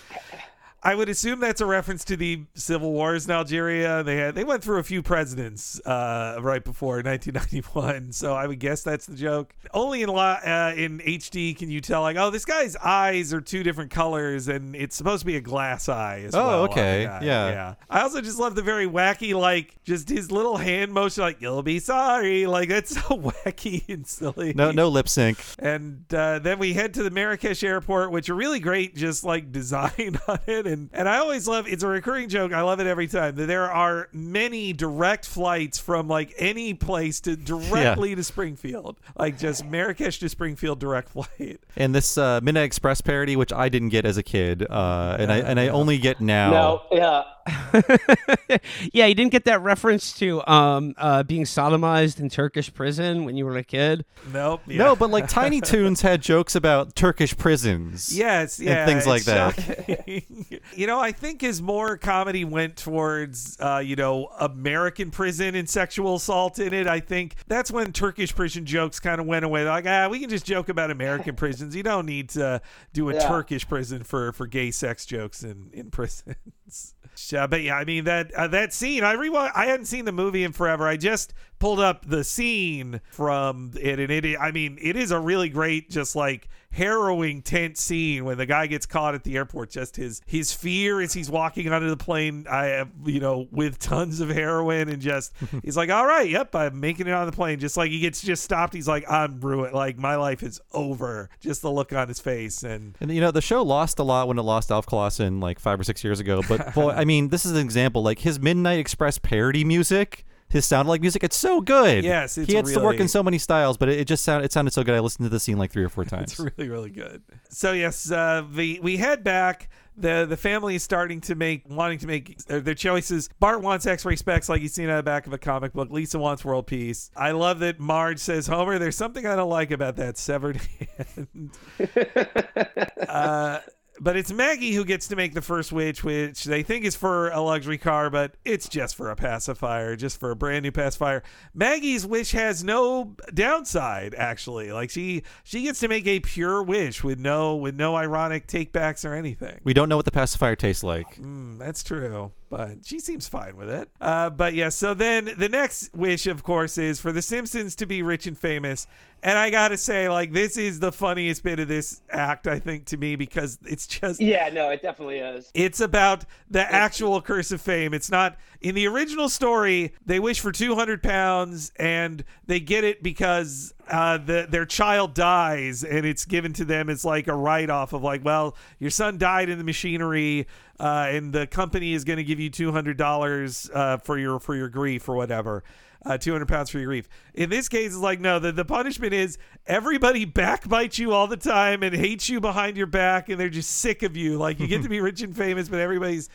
I would assume that's a reference to the civil wars in Algeria. They had they went through a few presidents uh, right before 1991, so I would guess that's the joke. Only in uh, in HD can you tell like, oh, this guy's eyes are two different colors, and it's supposed to be a glass eye. As Oh, well okay. Yeah. yeah. I also just love the very wacky like just his little hand motion, like you'll be sorry, like that's so wacky and silly. No, no lip sync. And uh, then we head to the Marrakesh airport, which are really great, just like design on it. And and I always love it's a recurring joke. I love it every time. That there are many direct flights from like any place to directly to Springfield, like just Marrakesh to Springfield direct flight. And this uh, Midnight Express parody, which I didn't get as a kid, uh, and I and I only get now. No, yeah. yeah, you didn't get that reference to um uh being sodomized in Turkish prison when you were a kid. Nope. Yeah. No, but like Tiny Toons had jokes about Turkish prisons. Yes, and yeah, things like that. you know, I think as more comedy went towards, uh, you know, American prison and sexual assault in it, I think that's when Turkish prison jokes kind of went away. They're like, ah, we can just joke about American prisons. You don't need to do a Yeah. Turkish prison for for gay sex jokes in in prisons. Yeah, but yeah, I mean that uh, that scene. I rewa- I hadn't seen the movie in forever. I just pulled up the scene from it, and it. I mean, it is a really great, just like harrowing, tense scene when the guy gets caught at the airport. Just his his fear as he's walking onto the plane. I have you know with tons of heroin, and just he's like, all right, yep, I'm making it on the plane. Just like he gets just stopped. He's like, I'm ruined. Like my life is over. Just the look on his face, and And you know, the show lost a lot when it lost Alf Clausen like five or six years ago. But boy, I mean, this is an example. Like his Midnight Express parody music, his sound like music, it's so good. Yes, it's he had to work in so many styles, but it, it just sounded it sounded so good. I listened to the scene like three or four times. It's really, really good. So yes, uh, the we head back. The the family is starting to make wanting to make uh, their choices. Bart wants X-ray specs like he's seen on the back of a comic book. Lisa wants world peace. I love that Marge says, "Homer, there's something I don't like about that severed hand." uh, but it's Maggie who gets to make the first wish, which they think is for a luxury car, but it's just for a pacifier, just for a brand new pacifier. Maggie's wish has no downside, actually. Like she she gets to make a pure wish with no with no ironic takebacks or anything. We don't know what the pacifier tastes like. Mm, that's true, but she seems fine with it. Uh, but yeah, so then the next wish, of course, is for The Simpsons to be rich and famous. And I gotta say, like, this is the funniest bit of this act, I think, to me, because it's just Yeah, no, it definitely is. it's about the actual curse of fame. It's not in the original story. They wish for two hundred pounds, and they get it because uh, the, their child dies, and it's given to them as like a write off of like, well, your son died in the machinery, uh, and the company is going to give you two hundred dollars uh, for your for your grief or whatever. Uh, 200 pounds for your grief. In this case, it's like, no, the, the punishment is everybody backbites you all the time and hates you behind your back, and they're just sick of you. Like, you get to be rich and famous, but everybody's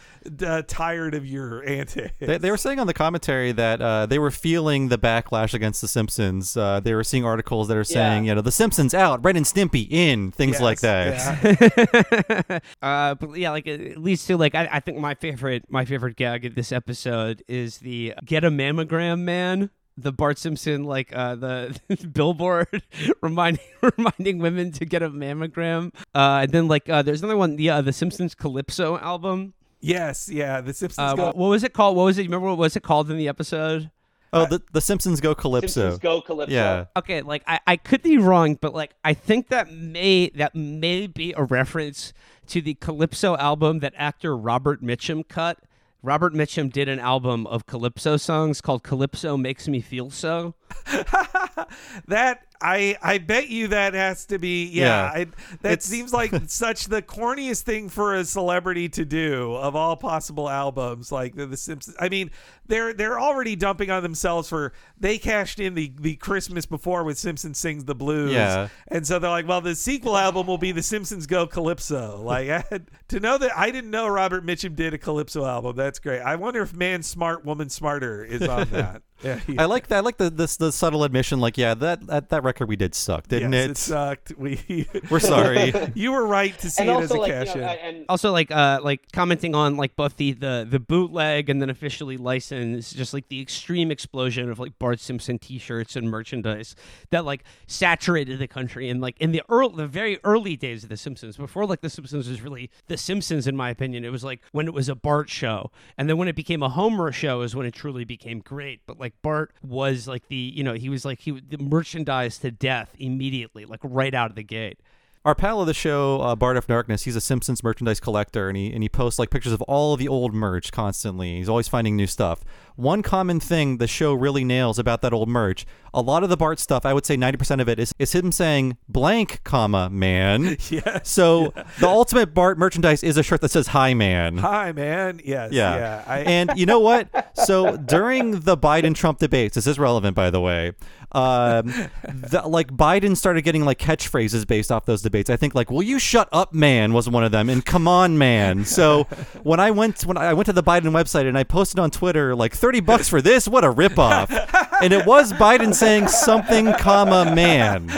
uh, tired of your antics. They, they were saying on the commentary that uh, they were feeling the backlash against The Simpsons. Uh, they were seeing articles that are saying, you know, The Simpsons out, Ren and Stimpy in, things like that. uh, but yeah, like at least to like I, I think my favorite my favorite gag of this episode is the get a mammogram man. The Bart Simpson like uh, the billboard reminding reminding women to get a mammogram. Uh, and then like uh, there's another one, the uh, the Simpsons Calypso album. Yes, yeah, the Simpsons Uh, go. what, what was it called? What was it? You remember what was it called in the episode? Oh, the, the Simpsons go Calypso. Simpsons go Calypso. Yeah. Okay, like I, I could be wrong, but like I think that may that may be a reference to the Calypso album that actor Robert Mitchum cut. Robert Mitchum did an album of Calypso songs called Calypso Makes Me Feel So. that I I bet you that has to be yeah. Yeah. I, that It's- seems like such the corniest thing for a celebrity to do of all possible albums. Like the, the Simpsons. I mean, they're they're already dumping on themselves for they cashed in the the Christmas before with Simpsons sings the blues. Yeah. and so they're like, well, the sequel album will be the Simpsons Go Calypso. Like I had, to know that I didn't know Robert Mitchum did a Calypso album. That's great. I wonder if Man Smart Woman Smarter is on that. Yeah, I like that. I like the this the subtle admission. Like, yeah, that that, that record we did suck, didn't yes, it? it sucked. We We're sorry. you were right to see And it as a also, like, you cash know, in. and Also, like, uh, like commenting on like both the, the the bootleg and then officially licensed, just like the extreme explosion of like Bart Simpson T-shirts and merchandise that like saturated the country and like in the early, the very early days of The Simpsons, before like The Simpsons was really The Simpsons, in my opinion, it was like when it was a Bart show, and then when it became a Homer show is when it truly became great. But like Bart was like the you know he was like he the merchandise to death immediately, like right out of the gate. Our pal of the show, uh, Bart of Darkness, he's a Simpsons merchandise collector, and he and he posts like pictures of all of the old merch constantly. He's always finding new stuff. One common thing the show really nails about that old merch, a lot of the Bart stuff, I would say ninety percent of it is is him saying blank, comma man. Yes, So the ultimate Bart merchandise is a shirt that says "Hi, man." Hi, man. Yes. Yeah. Yeah. I, and you know what? So during the Biden Trump debates, this is relevant, by the way. Um, the, like Biden started getting like catchphrases based off those debates. I think like "Will you shut up, man?" was one of them, and "Come on, man." So when I went when I went to the Biden website and I posted on Twitter like thirty bucks for this, what a ripoff, and it was Biden saying something, comma man.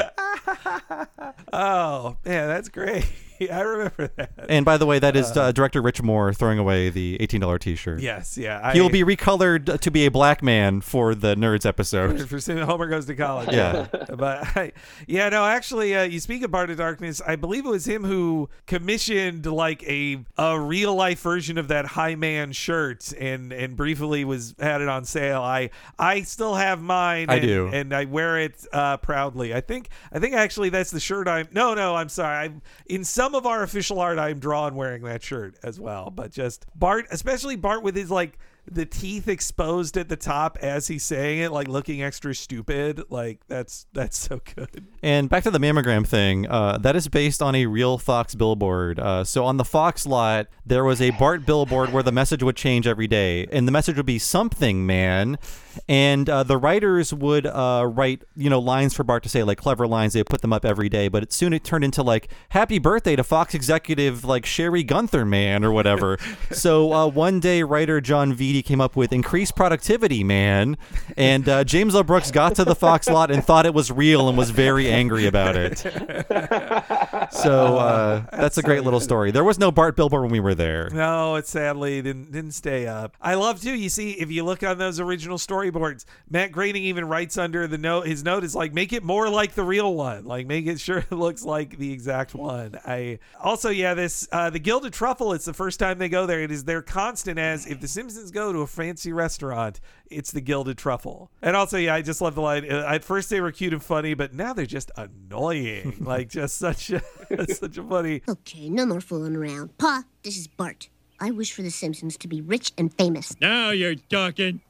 oh man, that's great. I remember that. And by the way, that is uh, director Rich Moore throwing away the eighteen dollar T-shirt. Yes. Yeah. He will be recolored to be a black man for the Nerds episode. for soon Homer goes to college. Yeah. but I, yeah, no, actually, uh, you speak of Bart of Darkness. I believe it was him who commissioned like a a real life version of that High Man shirt, and and briefly was had it on sale. I I still have mine. I and, do. and I wear it uh, proudly. I think I think actually that's the shirt I'm. No, no, I'm sorry. I'm in some of our official art. I'm drawn wearing that shirt as well. But just Bart, especially Bart with his like the teeth exposed at the top as he's saying it, like looking extra stupid. Like that's that's so good. And back to the mammogram thing, uh, that is based on a real Fox billboard. Uh, so on the Fox lot, there was a Bart billboard where the message would change every day, and the message would be something, man. And uh, the writers would uh, write, you know, lines for Bart to say, like clever lines. They would put them up every day, but it soon it turned into like "Happy birthday to Fox executive like Sherry Gunther, man" or whatever. so uh, one day, writer Jon Vitti came up with "Increased productivity, man," and uh, James L. Brooks got to the Fox lot and thought it was real and was very angry about it. So uh, that's a great little story. There was no Bart billboard when we were there. No, it sadly didn't didn't stay up. I love too. You see, if you look on those original storyboards, Matt Groening even writes under the note. His note is like, make it more like the real one. Like, make it sure it looks like the exact one. I also, yeah, this uh, the Gilded Truffle. It's the first time they go there. It is their constant as if the Simpsons go to a fancy restaurant, it's the Gilded Truffle. And also, yeah, I just love the line. Uh, At first they were cute and funny, but now they're just annoying. like, just such a such a funny. Okay, no more fooling around. Pa, this is Bart. I wish for The Simpsons to be rich and famous. Now you're talking.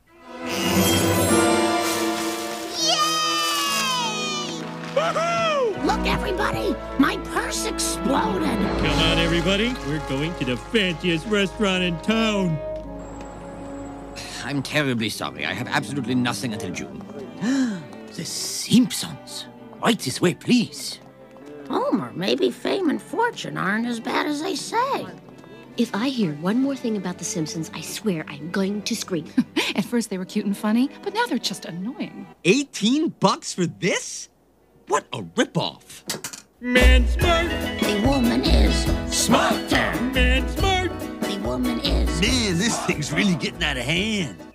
Look, everybody, my purse exploded. Come on, everybody. We're going to the fanciest restaurant in town. I'm terribly sorry. I have absolutely nothing until June. the Simpsons. Right this way, please. Homer, maybe fame and fortune aren't as bad as they say. If I hear one more thing about The Simpsons, I swear I'm going to scream. At first they were cute and funny, but now they're just annoying. 18 bucks for this? What a ripoff. Man smart. The woman is smarter. Man smart. The woman is. Man, this thing's really getting out of hand.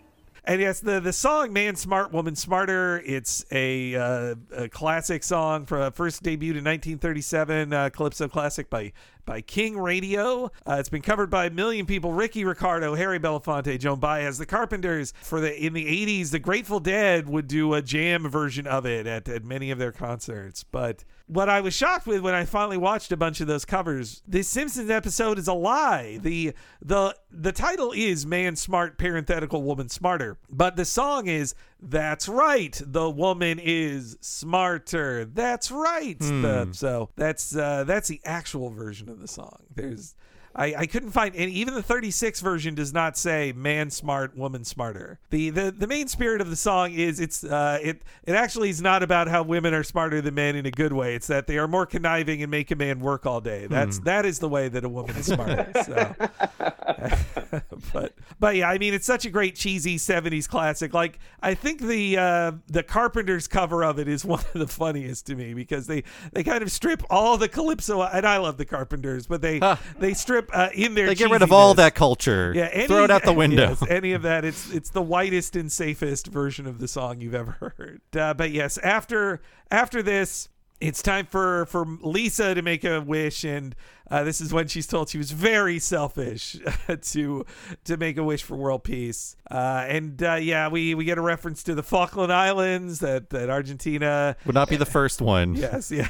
And yes, the the song "Man Smart, Woman Smarter." It's a, uh, a classic song from first debuted in 1937, uh, Calypso classic by by King Radio. Uh, it's been covered by a million people: Ricky Ricardo, Harry Belafonte, Joan Baez, the Carpenters. For the in the 80s, the Grateful Dead would do a jam version of it at, at many of their concerts. But what I was shocked with when I finally watched a bunch of those covers, this Simpsons episode is a lie. The the the title is Man Smart parenthetical woman smarter, but the song is that's right. The woman is smarter. That's right. Hmm. The- so that's uh, that's the actual version of the song. There's I, I couldn't find any even the 36 version does not say man smart woman smarter. The, the the main spirit of the song is it's uh it it actually is not about how women are smarter than men in a good way. It's that they are more conniving and make a man work all day. That's Hmm. that is the way that a woman is smarter so. But but yeah, I mean it's such a great cheesy 70s classic. Like I think the uh the Carpenters cover of it is one of the funniest to me because they they kind of strip all the calypso and I love the Carpenters, but they they strip uh, in their They get rid of all that culture. Yeah, any, Throw it out the window. yes, any of that, it's it's the whitest and safest version of the song you've ever heard. Uh, but yes, after after this, it's time for for Lisa to make a wish, and uh, this is when she's told she was very selfish to to make a wish for world peace. Uh, and uh, yeah, we we get a reference to the Falkland Islands that that Argentina Would not be the first one. Yes, yeah.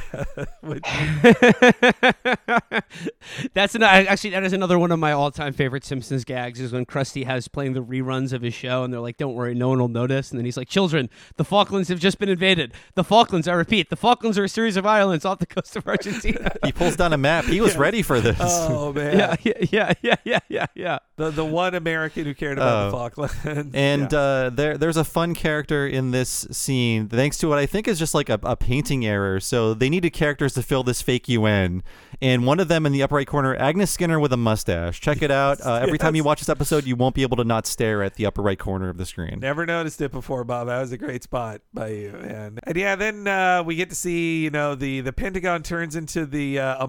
That's an, I- actually that is another one of my all-time favorite Simpsons gags is when Krusty has playing the reruns of his show and they're like, "Don't worry, no one will notice." And then he's like, "Children, the Falklands have just been invaded. The Falklands, I repeat, the Falklands are a series of islands off the coast of Argentina." He pulls down a map. He was ready for this. Oh man. yeah, yeah, yeah, yeah, yeah, yeah, yeah. The the one American who cared about Oh. the Falklands. And Yeah. uh, there, there's a fun character in this scene, thanks to what I think is just like a, a painting error. So they needed characters to fill this fake UN, and one of them in the upper right corner, Agnes Skinner with a mustache. Check it out. Uh, every time you watch this episode, you won't be able to not stare at the upper right corner of the screen. Never noticed it before, Bob. That was a great spot by you. And, and yeah, then uh, we get to see, you know, the the Pentagon turns into the uh, a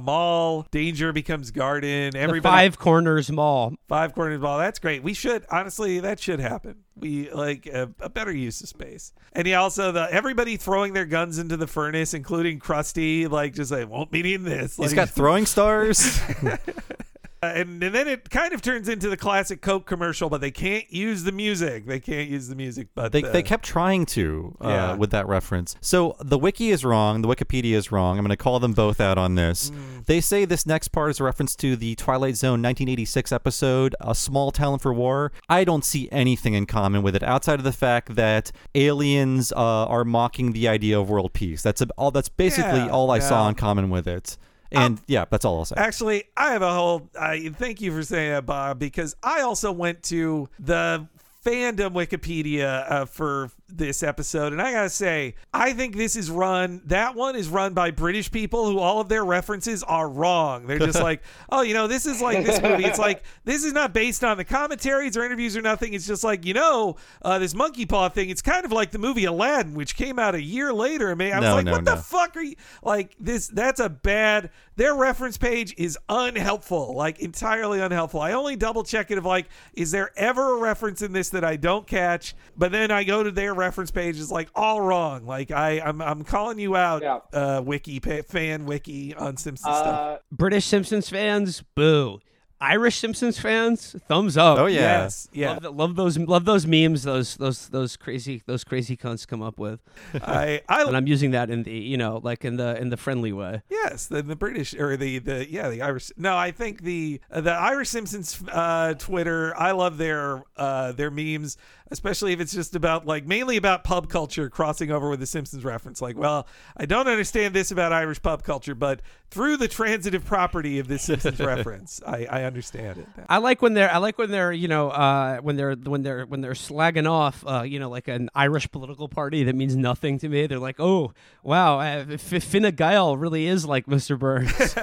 mall. Becomes garden. The Everybody Five Corners Mall. five corners mall. That's great. We should honestly that should happen. We like a, a better use of space. And yeah, also the everybody throwing their guns into the furnace, including Krusty, like just like won't be needing this. He's got throwing stars. Uh, and, and then it kind of turns into the classic Coke commercial, but they can't use the music. They can't use the music, but They, uh, they kept trying to uh, Yeah. with that reference. So the wiki is wrong. The Wikipedia is wrong. I'm going to call them both out on this. Mm. They say this next part is a reference to the Twilight Zone 1986 episode, A Small Talent for War. I don't see anything in common with it outside of the fact that aliens uh, are mocking the idea of world peace. That's a, all. That's basically Yeah, all I saw yeah. Um, in common with it. And yeah, that's all I'll say. Actually, I have a whole. I thank you for saying that, Bob, because I also went to the fandom Wikipedia uh, for this episode, and I gotta say, I think this is run. That one is run by British people who all of their references are wrong. They're just like, oh, you know, this is like this movie. It's like this is not based on the commentaries or interviews or nothing. It's just like you know, uh, this monkey paw thing. It's kind of like the movie Aladdin, which came out a year later. And I was No, like, no, what no. the fuck are you like this that's a bad their reference page is unhelpful like entirely unhelpful i only double check it of like is there ever a reference in this that i don't catch but then i go to their reference page is like all wrong. Like i i'm, I'm calling you out uh wiki pa- fan wiki on simpsons Uh, stuff. British Simpsons fans, boo. Irish Simpsons fans, thumbs up. Oh, yeah. Yes, yeah. Love, th- love those love those memes those those those crazy those crazy cunts come up with. i i and I'm using that in the you know like in the in the friendly way. Yes, the, the British or the the yeah the Irish. No, I think the the Irish Simpsons uh, Twitter. I love their uh, their memes, especially if it's just about like mainly about pub culture crossing over with the Simpsons reference. Like, well, I don't understand this about Irish pub culture, but through the transitive property of this Simpsons reference, I, I understand it. I like when they're I like when they're you know uh, when they're when they're when they're slagging off uh, you know like an Irish political party that means nothing to me. They're like, oh wow, uh, F- Fine Gael really is like Mr. Burns.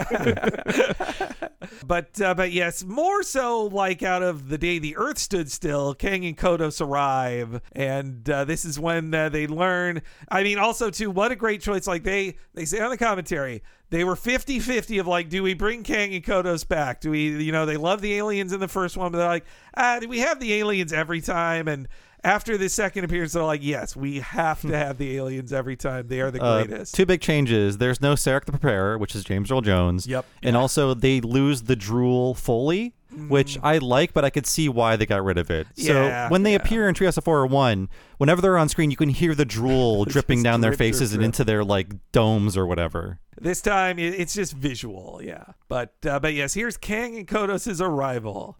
But uh, but yes, more so like out of the day the Earth stood still, Kang and Kodos arrive, and uh, this is when uh, they learn. I mean, also too, what a great choice! Like they they say on the commentary, they were 50-50 of like, do we bring Kang and Kodos back? Do we, you know, they love the aliens in the first one, but they're like, ah, do we have the aliens every time? And after the second appearance, they're like, yes, we have to have the aliens every time. They are the Uh, greatest. two big changes. There's no Serak the Preparer, which is James Earl Jones. Yep. And also they lose the drool Foley, which I like, but I could see why they got rid of it. Yeah, so when they appear in Treehouse of Horror I, whenever they're on screen, you can hear the drool dripping Just down their drip, drip, faces and into their like domes or whatever. This time it's just visual, yeah. But uh, but yes, here's Kang and Kodos' arrival.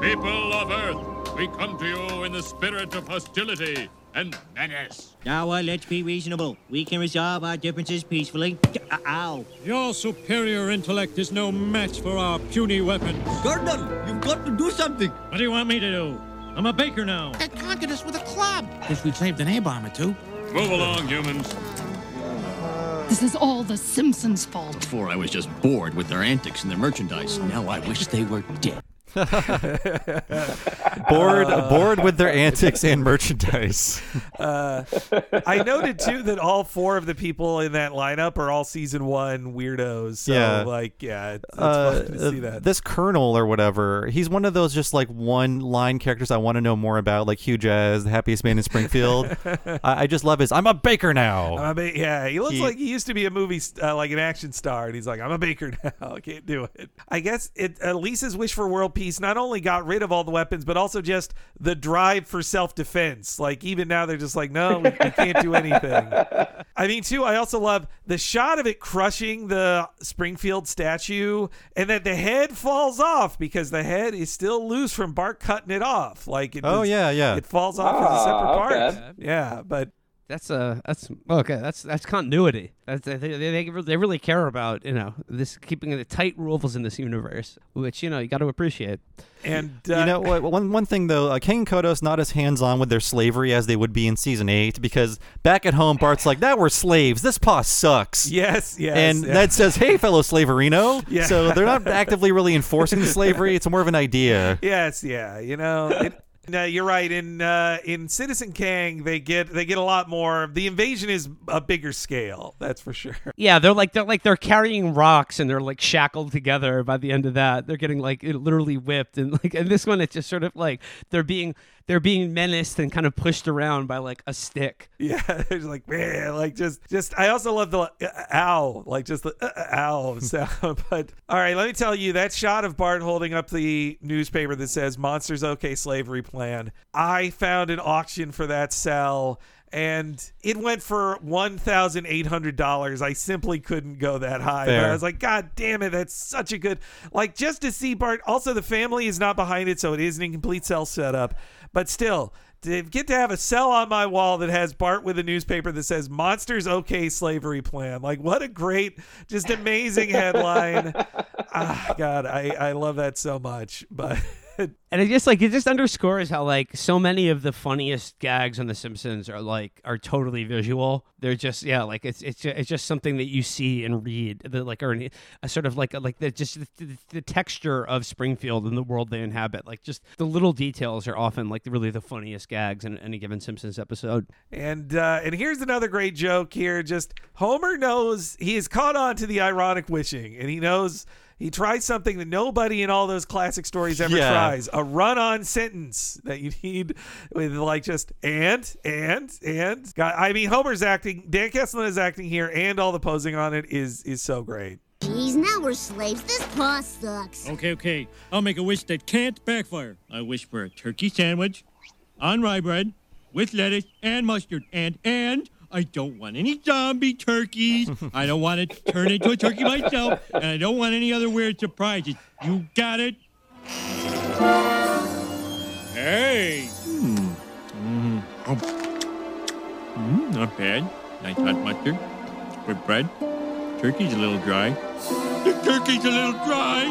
People of Earth, we come to you in the spirit of hostility and menace. Now, uh, let's be reasonable. We can resolve our differences peacefully. Ow. Your superior intellect is no match for our puny weapons. Colonel, you've got to do something. What do you want me to do? I'm a baker now. They conquered us with a club. Guess we'd saved an A-bomb or two. Move along, humans. This is all the Simpsons' fault. Before I was just bored with their antics and their merchandise. Now I wish they were dead. bored, bored with their antics and merchandise. Uh, I noted too that all four of the people in that lineup are all season one weirdos. So Yeah. like, yeah, it's, it's Uh, fun to see that. This colonel or whatever, he's one of those just like one line characters I want to know more about, like Hugh Jazz, the happiest man in Springfield. I, I just love his. I'm a baker now. I'm a ba- yeah, he looks He- like he used to be a movie, uh, like an action star, and he's like, I'm a baker now. I can't do it. I guess it. Uh, Lisa's wish for world peace not only got rid of all the weapons, but also just the drive for self defense. Like even now, they're just like, no, we, we can't do anything. I mean, too. I also love the shot of it crushing the Springfield statue, and that the head falls off because the head is still loose from Bart cutting it off. Like, it Oh, was- yeah, yeah. it falls off as a Ah, separate part. Yeah, but That's a that's okay. That's that's continuity. That's they, they, they, they really care about you know this keeping the tight rules in this universe, which you know you got to appreciate. And uh, you know what? One one thing though, uh, Kang and Kodos not as hands on with their slavery as they would be in season eight because back at home, Bart's like, "That we're slaves. This paw sucks." Yes, yes. and yeah. Ned says, "Hey, fellow slaverino." Yeah. So they're not actively really enforcing the slavery. It's more of an idea. Yes, yeah. You know, it, no, you're right. In uh, in Citizen Kang, they get they get a lot more. The invasion is a bigger scale. That's for sure. Yeah, they're like they're like they're carrying rocks and they're like shackled together. By the end of that, they're getting like literally whipped and like and this one it's just sort of like they're being they're being menaced and kind of pushed around by like a stick. Yeah, it's like man, like just just. I also love the uh, ow, like just the uh, uh, ow sound. But all right, let me tell you that shot of Bart holding up the newspaper that says "Monsters OK Slavery Plan." I found an auction for that cell. And it went for one thousand eight hundred dollars. I simply couldn't go that high. But I was like, God damn it, that's such a good like just to see Bart. Also, the family is not behind it, so it is an incomplete cell setup. But still, to get to have a cell on my wall that has Bart with a newspaper that says "Monsters OK Slavery Plan." Like, what a great, just amazing headline. ah, God, I I love that so much. But And it just like it just underscores how like so many of the funniest gags on The Simpsons are like are totally visual. They're just yeah, like it's it's ju- it's just something that you see and read. The, like an- a sort of like like the just the, the texture of Springfield and the world they inhabit. Like just the little details are often like really the funniest gags in any given Simpsons episode. And uh, and here's another great joke here. Just Homer knows he is caught on to the ironic wishing, and he knows he tries something that nobody in all those classic stories ever Yeah. tries: a run-on sentence that you need with like just and and and. God, I mean, Homer's acting, Dan Castellaneta is acting here, and all the posing on it is is so great. Geez, now we're slaves. This paw sucks. Okay, okay. I'll make a wish that can't backfire. I wish for a turkey sandwich on rye bread with lettuce and mustard. And, and, I don't want any zombie turkeys. I don't want to turn into a turkey myself. And I don't want any other weird surprises. You got it? Hey. Hmm. Mm. Mm, not bad. Nice hot mustard. With bread. Turkey's a little dry. The turkey's a little dry.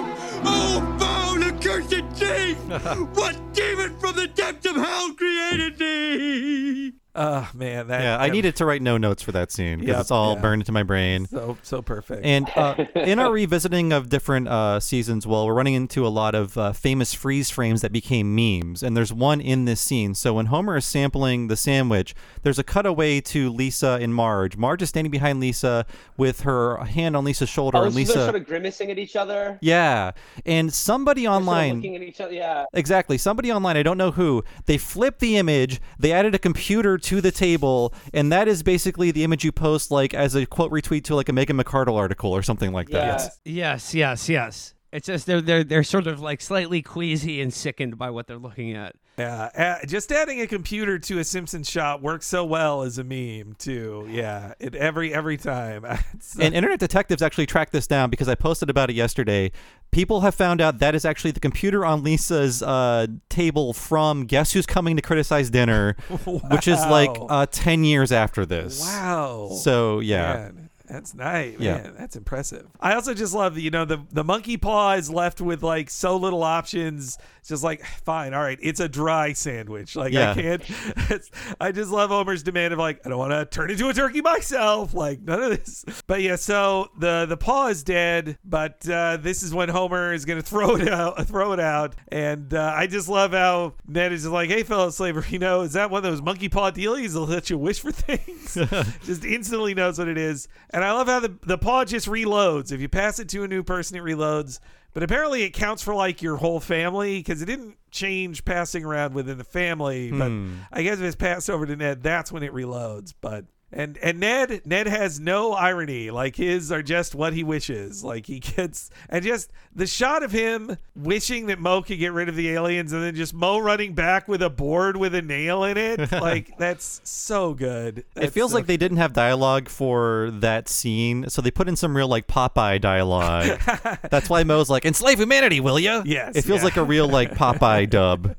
Oh, foul accursed thing! what demon from the depths of hell created me? Oh man, that Yeah, I needed to write no notes for that scene because Yep, it's all yeah. burned into my brain. so so perfect. And uh, in our revisiting of different uh, seasons, well, we're running into a lot of uh, famous freeze frames that became memes. And there's one in this scene. So when Homer is sampling the sandwich, there's a cutaway to Lisa and Marge. Marge is standing behind Lisa with her hand on Lisa's shoulder, Oh, and so Lisa. sort of grimacing at each other. Yeah, and somebody They're sort of online. looking at each other. Yeah. Exactly. Somebody online, I don't know who, they flipped the image, they added a computer to the table, and that is basically the image you post like as a quote retweet to like a Megan McArdle article or something like that. Yes, yes, yes. It's just they're they're they're sort of like slightly queasy and sickened by what they're looking at. Yeah, uh, just adding a computer to a Simpsons shot works so well as a meme too. Yeah, it every every time. And Internet Detectives actually tracked this down because I posted about it yesterday. People have found out that is actually the computer on Lisa's uh, table from Guess Who's Coming to Criticize Dinner, which is like uh, 10 years after this. Wow. So, yeah. Man. That's nice. Yeah. Man, that's impressive. I also just love you know the the monkey paw is left with like so little options. Just like fine, all right, it's a dry sandwich. Like Yeah. I can't. It's, I just love Homer's demand of like I don't want to turn into a turkey myself. Like none of this. But yeah, so the the paw is dead, but uh, this is when Homer is gonna throw it out, throw it out, and uh, I just love how Ned is just like, hey, fellow slaver, you know, is that one of those monkey paw dealies let you wish for things? just instantly knows what it is. And I love how the, the paw just reloads. If you pass it to a new person, it reloads. But apparently it counts for like your whole family because it didn't change passing around within the family. But Hmm. I guess if it's passed over to Ned, that's when it reloads. But and and Ned Ned has no irony. Like his are just what he wishes. Like he gets and just the shot of him wishing that Moe could get rid of the aliens and then just Moe running back with a board with a nail in it. like that's so good. it feels so like they didn't have dialogue for that scene, so they put in some real like Popeye dialogue. That's why Moe's like, "Enslave humanity, will you?" Yes, It feels yeah. like a real like Popeye dub.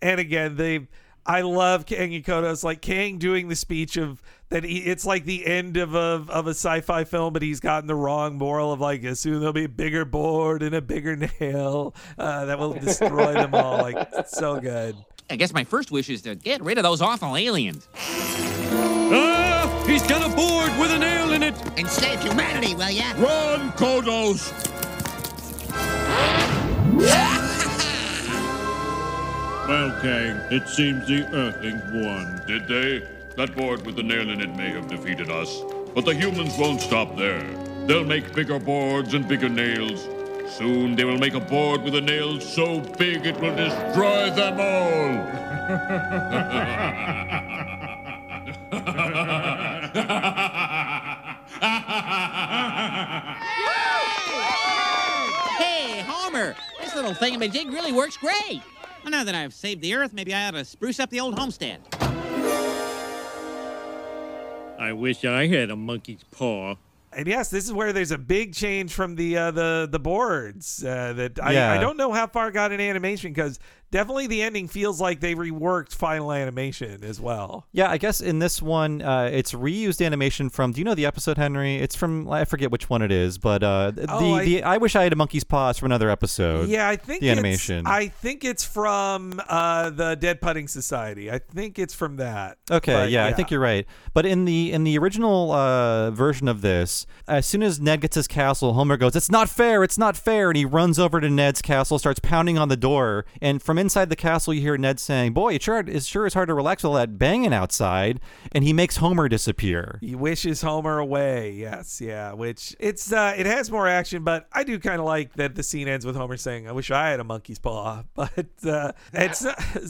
and again they i love kang Ikoto's like kang doing the speech of that he, it's like the end of a of a sci-fi film but he's gotten the wrong moral of like soon there'll be a bigger board and a bigger nail uh, that will destroy them all like it's so good I guess my first wish is to get rid of those awful aliens. Ah! He's got a board with a nail in it! And save humanity, will ya? Run, Kodos! Well, Kang, it seems the Earthlings won. Did they? That board with the nail in it may have defeated us. But the humans won't stop there. They'll make bigger boards and bigger nails. Soon they will make a board with a nail so big it will destroy them all. Hey, Homer! This little thingamajig really works great. Well, now that I've saved the Earth, maybe I ought to spruce up the old homestead. I wish I had a monkey's paw. and yes this is where there's a big change from the uh, the the boards uh, that I, Yeah. I don't know how far it got in animation because definitely the ending feels like they reworked final animation as well Yeah, I guess in this one, uh, it's reused animation from. Do you know the episode, Henry? It's from I forget which one it is, but uh, the Oh, I- the I wish I had a monkey's paw from another episode. Yeah, I think the it's- animation. I think it's from uh, the Dead Putting Society. I think it's from that. Okay, But, yeah, I think you're right. But in the in the original uh, version of this, as soon as Ned gets his castle, Homer goes, "It's not fair! It's not fair!" And he runs over to Ned's castle, starts pounding on the door, and from inside the castle, you hear Ned saying, "Boy, it sure it sure is hard to relax with all that banging outside." And he makes Homer disappear. He wishes Homer away. Yes, yeah. Which it's uh, it has more action, but I do kind of like that the scene ends with Homer saying, "I wish I had a monkey's paw." But uh, it's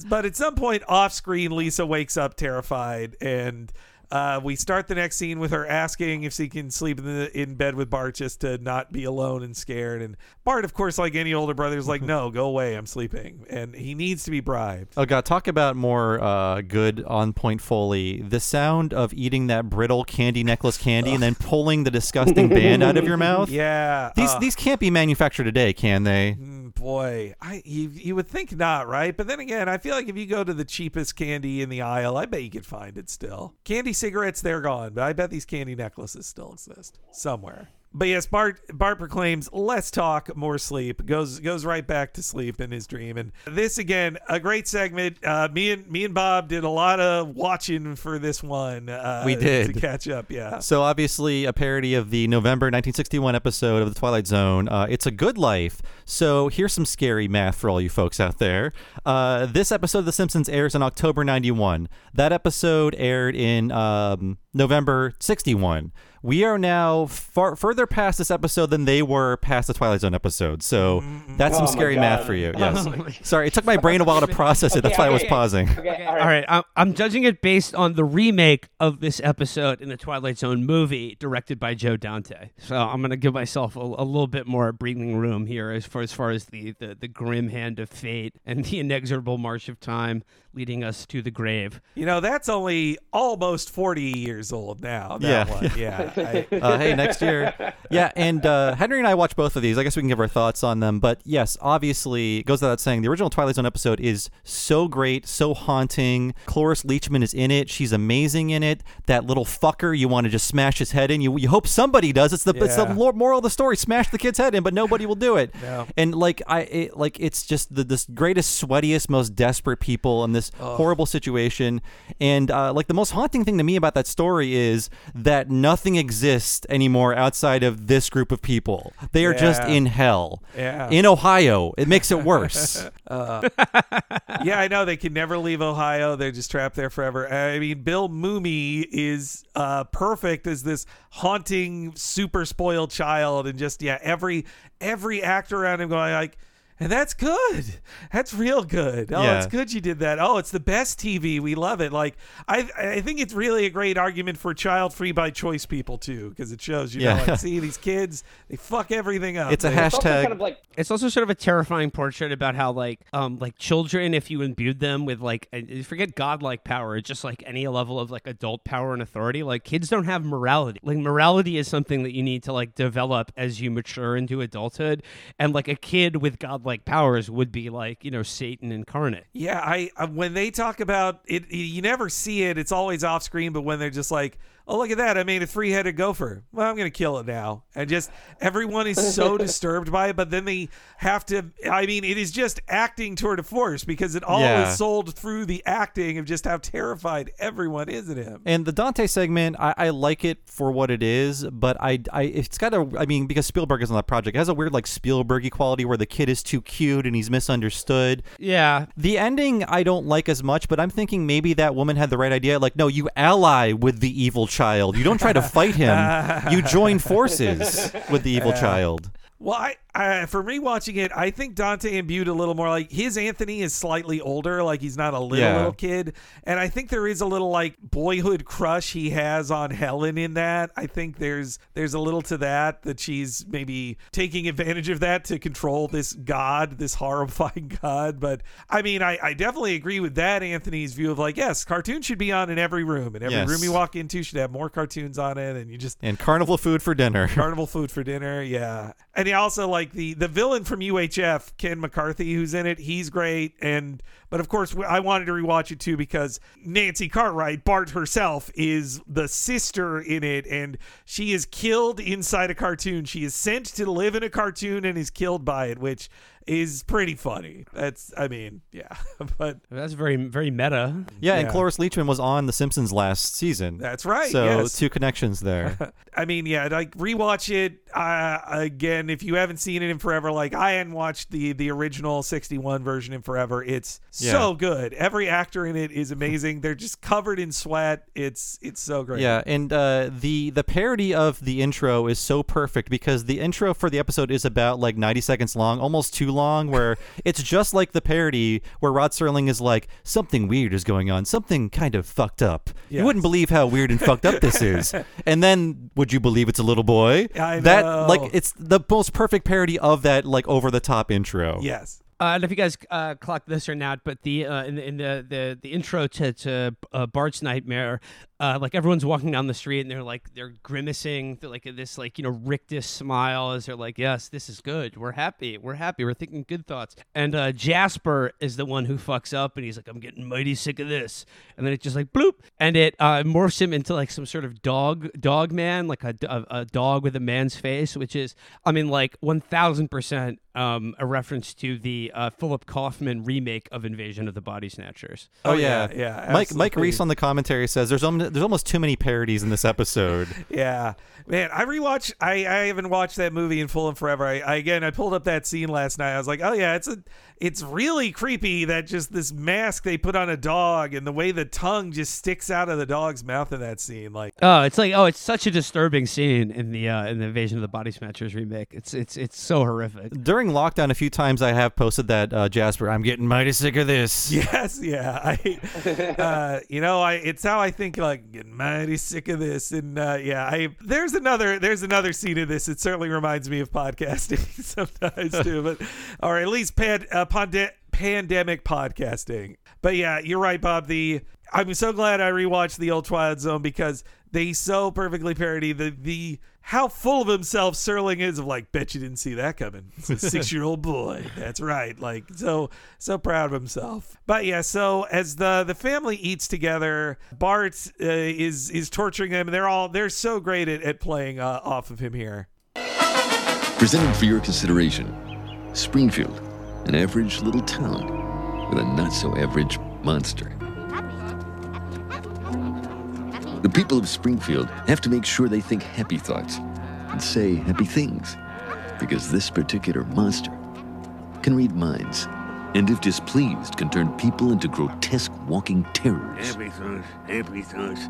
but at some point off screen, Lisa wakes up terrified and. Uh, we start the next scene with her asking if she can sleep in the in bed with Bart just to not be alone and scared. And Bart, of course, like any older brother, is like, "No, go away, I'm sleeping," and he needs to be bribed. Oh god, talk about more uh, good on point foley. The sound of eating that brittle candy necklace candy and then pulling the disgusting band out of your mouth. Yeah, These uh, these can't be manufactured today, can they? Boy, I you, you would think not, right? But then again, I feel like if you go to the cheapest candy in the aisle, I bet you could find it still. Candy cigarettes, they're gone, but I bet these candy necklaces still exist somewhere. But yes, Bart Bart proclaims, "Less talk, more sleep." goes goes right back to sleep in his dream, and this again a great segment. Uh, me and me and Bob did a lot of watching for this one. Uh, We did. to catch up. Yeah. So obviously a parody of the November 1961 episode of The Twilight Zone. Uh, it's a good life. So here's some scary math for all you folks out there. Uh, this episode of The Simpsons airs in October 91. That episode aired in um, November 61. We are now far further past this episode than they were past the Twilight Zone episode. So mm-hmm. that's some Oh my scary God. math for you. Yes. Sorry, it took my brain a while to process it. That's why I was pausing. All right, I'm, I'm judging it based on the remake of this episode in the Twilight Zone movie, directed by Joe Dante. So I'm gonna give myself a, a little bit more breathing room here as far as far as the, the the grim hand of fate and the inexorable march of time. Leading us to the grave. You know, that's only almost 40 years old now. That Yeah. one. Yeah. I- uh, hey, next year. Yeah, and uh, Henry and I watched both of these. I guess we can give our thoughts on them. But yes, obviously, it goes without saying, the original Twilight Zone episode is so great, so haunting. Cloris Leachman is in it. She's amazing in it. That little fucker, you want to just smash his head in. You, you hope somebody does. It's the, it's the moral of the story. Smash the kid's head in, but nobody will do it. No. And like I, it, like it's just the this greatest, sweatiest, most desperate people in this Ugh. horrible situation. And uh, like the most haunting thing to me about that story is that nothing exists anymore outside of this group of people. They are just in hell. Yeah. In Ohio, it makes it worse. Uh, yeah, I know they can never leave Ohio. They're just trapped there forever. I mean, Bill Mumy is uh, perfect as this haunting, super spoiled child, and just yeah, every every actor around him going like. And that's good. That's real good. Oh, Yeah. it's good you did that. Oh, it's the best TV. We love it. Like I, I think it's really a great argument for child free by choice people too, because it shows you know, Yeah. like, see these kids, they fuck everything up. It's a They- hashtag. kind of like It's also sort of a terrifying portrait about how like um like children, if you imbued them with like a- forget godlike power, just like any level of like adult power and authority, like kids don't have morality. Like morality is something that you need to like develop as you mature into adulthood, and like a kid with godlike powers would be like you know Satan incarnate. Yeah, I uh, when they talk about it, you never see it. It's always off screen. But when they're just like, "Oh, look at that! I made a three-headed gopher. Well, I'm gonna kill it now," and just everyone is so disturbed by it. But then they have to. I mean, it is just acting toward a force because it all Yeah. is sold through the acting of just how terrified everyone is of him. And the Dante segment, I, I like it for what it is, but I, I, it's got a, I mean, because Spielberg is on that project, it has a weird like Spielbergy quality where the kid is too cute and he's misunderstood. Yeah, The ending I don't like as much, but I'm thinking maybe that woman had the right idea. Like, no, you ally with the evil child. You don't try to fight him. You join forces with the evil child. Well, I, I for me watching it, I think Dante imbued a little more like his Anthony is slightly older, like he's not a little Yeah. little kid, and I think there is a little like boyhood crush he has on Helen in that. I think there's there's a little to that that she's maybe taking advantage of that to control this god, this horrifying god. But I mean, I, I definitely agree with that Anthony's view of like yes, cartoons should be on in every room, and every Yes. room you walk into should have more cartoons on it, and you just And carnival food for dinner. carnival food for dinner yeah and also like the the villain from uhf kevin mccarthy who's in it he's great. And but of course i wanted to rewatch it too because nancy cartwright bart herself is the sister in it. And she is killed inside a cartoon. She is sent to live in a cartoon and is killed by it which is pretty funny that's i mean yeah but that's very very meta. Yeah, and Cloris Leachman was on The Simpsons last season. That's right, So yes. two connections there. I mean, yeah, like rewatch it uh, again if you haven't seen it in forever. Like I hadn't watched the the original '61 version in forever. It's so good. Every actor in it is amazing. They're just covered in sweat. It's it's so great. Yeah, and uh, the the parody of the intro is so perfect because the intro for the episode is about like 90 seconds long, almost too long, where it's just like the parody where Rod Serling is like, something weird is going on, something kind of fucked up. You wouldn't believe how weird and fucked up this is. And then, would you believe it's a little boy? I that know. like it's the most perfect parody of that like over the top intro. Yes. Uh, I don't know if you guys uh, clocked this or not, but the uh, in the in the the, the intro to to uh, Bart's Nightmare, uh, like everyone's walking down the street and they're like they're grimacing, they're like this like you know rictus smile as they're like, yes, this is good, we're happy, we're happy, we're thinking good thoughts. And uh, Jasper is the one who fucks up, and he's like, I'm getting mighty sick of this, and then it just like bloop, and it uh, morphs him into like some sort of dog dog man, like a, a, a dog with a man's face, which is, I mean, like one thousand percent um, a reference to the uh, Philip Kaufman remake of Invasion of the Body Snatchers. Oh, yeah, yeah, Mike Mike. Reiss on the commentary says there's um, there's almost too many parodies in this episode. Yeah, man, I rewatched. I I haven't watched that movie in full and forever. I, I again, I pulled up that scene last night. I was like, oh yeah, it's a, it's really creepy that just this mask they put on a dog and the way the tongue just sticks out of the dog's mouth in that scene. Like, Oh, it's like oh, it's such a disturbing scene in the uh, in the Invasion of the Body Snatchers remake. It's it's it's so horrific. During lockdown, a few times I have posted that uh, Jasper, I'm getting mighty sick of this. yes, yeah, I, uh, you know, I it's how I think. Like, getting mighty sick of this, and uh, yeah, I there's another there's another scene of this. It certainly reminds me of podcasting sometimes too, but or at least pan, uh, pande- pandemic podcasting. But yeah, you're right, Bob. The I'm so glad I rewatched the old Twilight Zone because they so perfectly parody the the how full of himself Serling is of like, bet you didn't see that coming. It's a six year old boy. That's right. Like so so proud of himself. But yeah, so as the the family eats together, Bart uh, is is torturing them. They're all they're so great at, at playing uh, off of him here. Presented for your consideration, Springfield, an average little town with a not so average monster. The people of Springfield have to make sure they think happy thoughts and say happy things because this particular monster can read minds and, if displeased, can turn people into grotesque walking terrors. Happy thoughts, happy thoughts.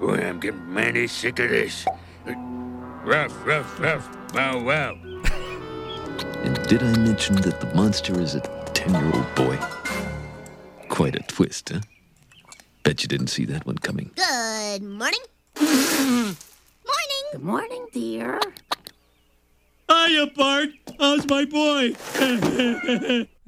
Boy, I'm getting mighty sick of this. Ruff, ruff, ruff, wow, wow. And did I mention that the monster is a 10 year old boy? Quite a twist, huh? Bet you didn't see that one coming. Good morning. Morning. Good morning, dear. Hiya, Bart. How's my boy?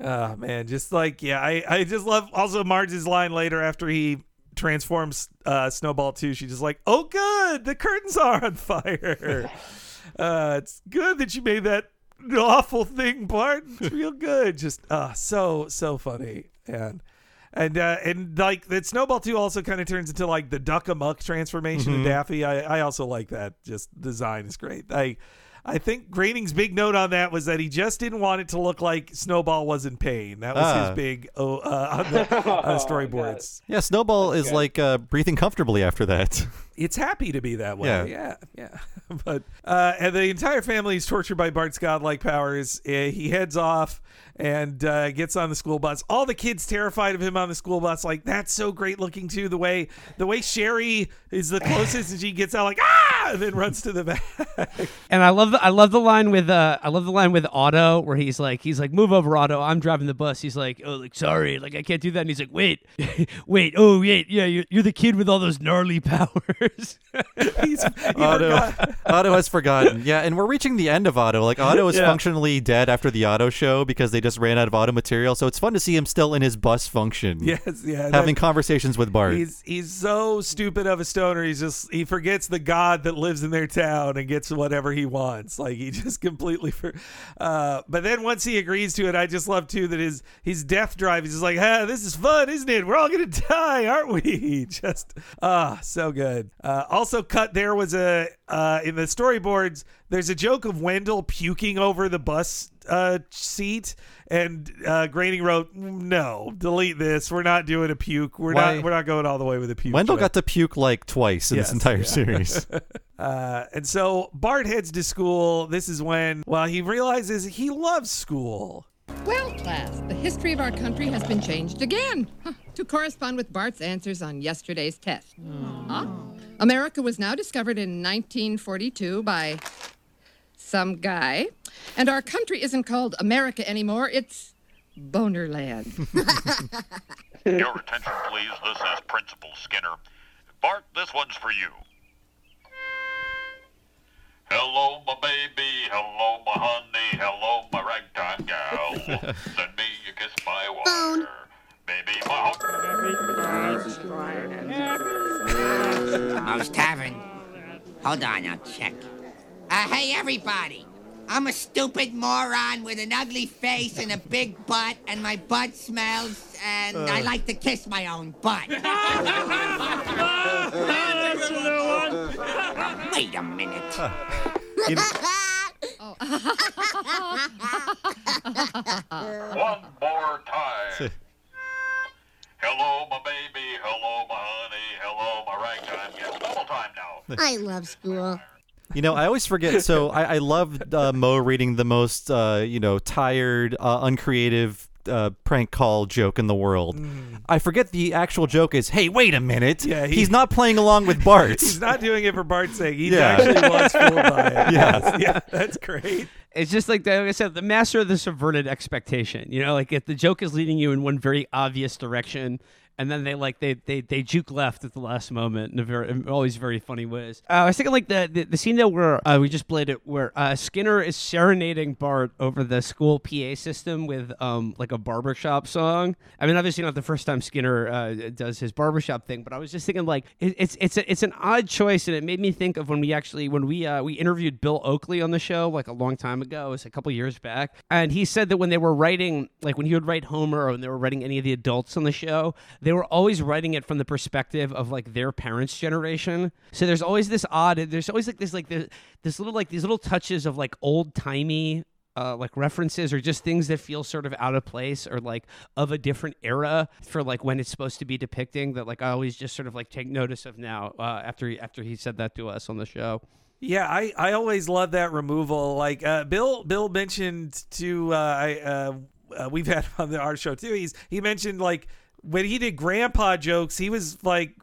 Oh man, just like yeah, I I just love also Marge's line later after he transforms uh, Snowball too. She's just like, "Oh, good, the curtains are on fire. uh, it's good that you made that awful thing, Bart. It's real good. Just uh, so so funny and." And uh, and like that Snowball too also kind of turns into like the Duck Amuck transformation Mhm. of Daffy. I, I also like that. Just design is great. I I think Groening's big note on that was that he just didn't want it to look like Snowball was in pain. That was Ah. his big oh uh, on the uh, storyboards. Yeah, Snowball is like uh, breathing comfortably after that. It's happy to be that way. Yeah. Yeah, yeah. but uh, and the entire family is tortured by Bart's godlike powers. Uh, he heads off and uh, gets on the school bus. All the kids terrified of him on the school bus. Like that's so great looking too. The way the way Sherry is the closest, and she gets out like ah, and then runs to the back. And I love the I love the line with uh I love the line with Otto where he's like he's like move over Otto I'm driving the bus he's like oh like sorry like I can't do that and he's like wait wait oh wait yeah you're, you're the kid with all those gnarly powers he's Otto, Otto has forgotten. Yeah, and we're reaching the end of Otto. Like Otto is Yeah. functionally dead after the Otto show because they just ran out of Otto material. So it's fun to see him still in his bus function. Yes, yeah, having that- conversations with Bart. He's he's so stupid of a stoner. He's just he forgets the god that lives in their town and gets whatever he wants. Like he just completely for. Uh, but then once he agrees to it, I just love too that his his death drive. He's just like, ah, this is fun, isn't it? We're all gonna die, aren't we? Just ah, so good. Uh, also, cut there was a uh, in the storyboards. There's a joke of Wendell puking over the bus uh, seat, and uh, Groening wrote, "No, delete this. We're not doing a puke. We're Why- not. We're not going all the way with a puke." Wendell joke." got to puke like twice in Yes, this entire yeah. series. uh, and so Bart heads to school. This is when, well, he realizes he loves school. Well, class, the history of our country has been changed again huh, to correspond with Bart's answers on yesterday's test. Huh? America was now discovered in 1942 by some guy, and our country isn't called America anymore, it's Bonerland. Your attention, please. This is Principal Skinner. Bart, this one's for you. Hello, my baby. Hello, my honey. Hello, my ragtime gal. Send me a kiss by wire. Baby, my Mouse Tavern. Hold on, I'll check. Uh, hey, everybody. I'm a stupid moron with an ugly face and a big butt, and my butt smells, and I Uh. like to kiss my own butt. Wait a minute. One more time. Hello, my baby. Hello, my honey. Hello, my ragtime gal. Double time now. I love school. You know, I always forget. So I, I love uh, Moe reading the most, uh, you know, tired, uh, uncreative uh, prank call joke in the world. I forget the actual joke is, "Hey, wait a minute! Yeah, he- he's not playing along with Bart." He's not doing it for Bart's sake. He Yeah. actually was fooled by it. Yeah. yeah, that's great. It's just like, the, like I said, the master of the subverted expectation. You know, like if the joke is leading you in one very obvious direction, and then they like they they they juke left at the last moment in a very in always very funny ways. Uh, I was thinking like the the, the scene there where uh, we just played it where uh, Skinner is serenading Bart over the school PA system with um like a barbershop song. I mean, obviously not the first time Skinner uh, does his barbershop thing, but I was just thinking like it, it's it's a, it's an odd choice, and it made me think of when we actually when we uh, we interviewed Bill Oakley on the show like a long time ago, it was a couple years back, and he said that when they were writing like when he would write Homer or when they were writing any of the adults on the show, they were always writing it from the perspective of like their parents' generation. So there's always this odd, there's always like this like this, this little like these little touches of like old timey uh, like references or just things that feel sort of out of place or like of a different era for like when it's supposed to be depicting that like I always just sort of like take notice of now uh, after he, after he said that to us on the show. Yeah, I, I always love that removal. Like uh, Bill Bill mentioned to uh, I uh, uh, we've had on the our show too. He's he mentioned like when he did grandpa jokes, he was like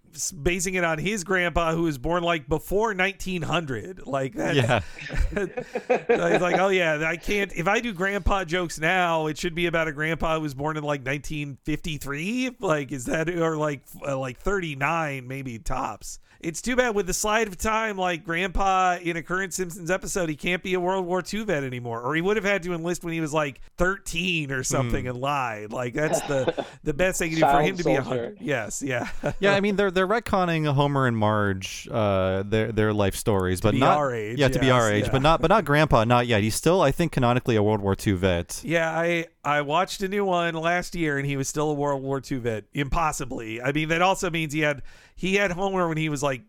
basing it on his grandpa who was born like before 1900. Like that. Yeah. He's like, oh yeah, I can't. If I do grandpa jokes now, it should be about a grandpa who was born in like 1953. Like, is that or like uh, like 39 maybe tops? It's too bad with the slide of time, like Grandpa in a current Simpsons episode, he can't be a World War II vet anymore, or he would have had to enlist when he was like 13 or something Hmm. and lied. Like that's the the best they can do for him to be a soldier. hundred. Yes, yeah, yeah, I mean they're they're retconning Homer and Marge, uh, their their life stories, but be not our age, Yeah, to be our age, yeah. but not but not Grandpa, not yet. He's still, I think, canonically a World War II vet. Yeah, I I watched a new one last year, and he was still a World War II vet. Impossibly. I mean, that also means he had he had Homer when he was like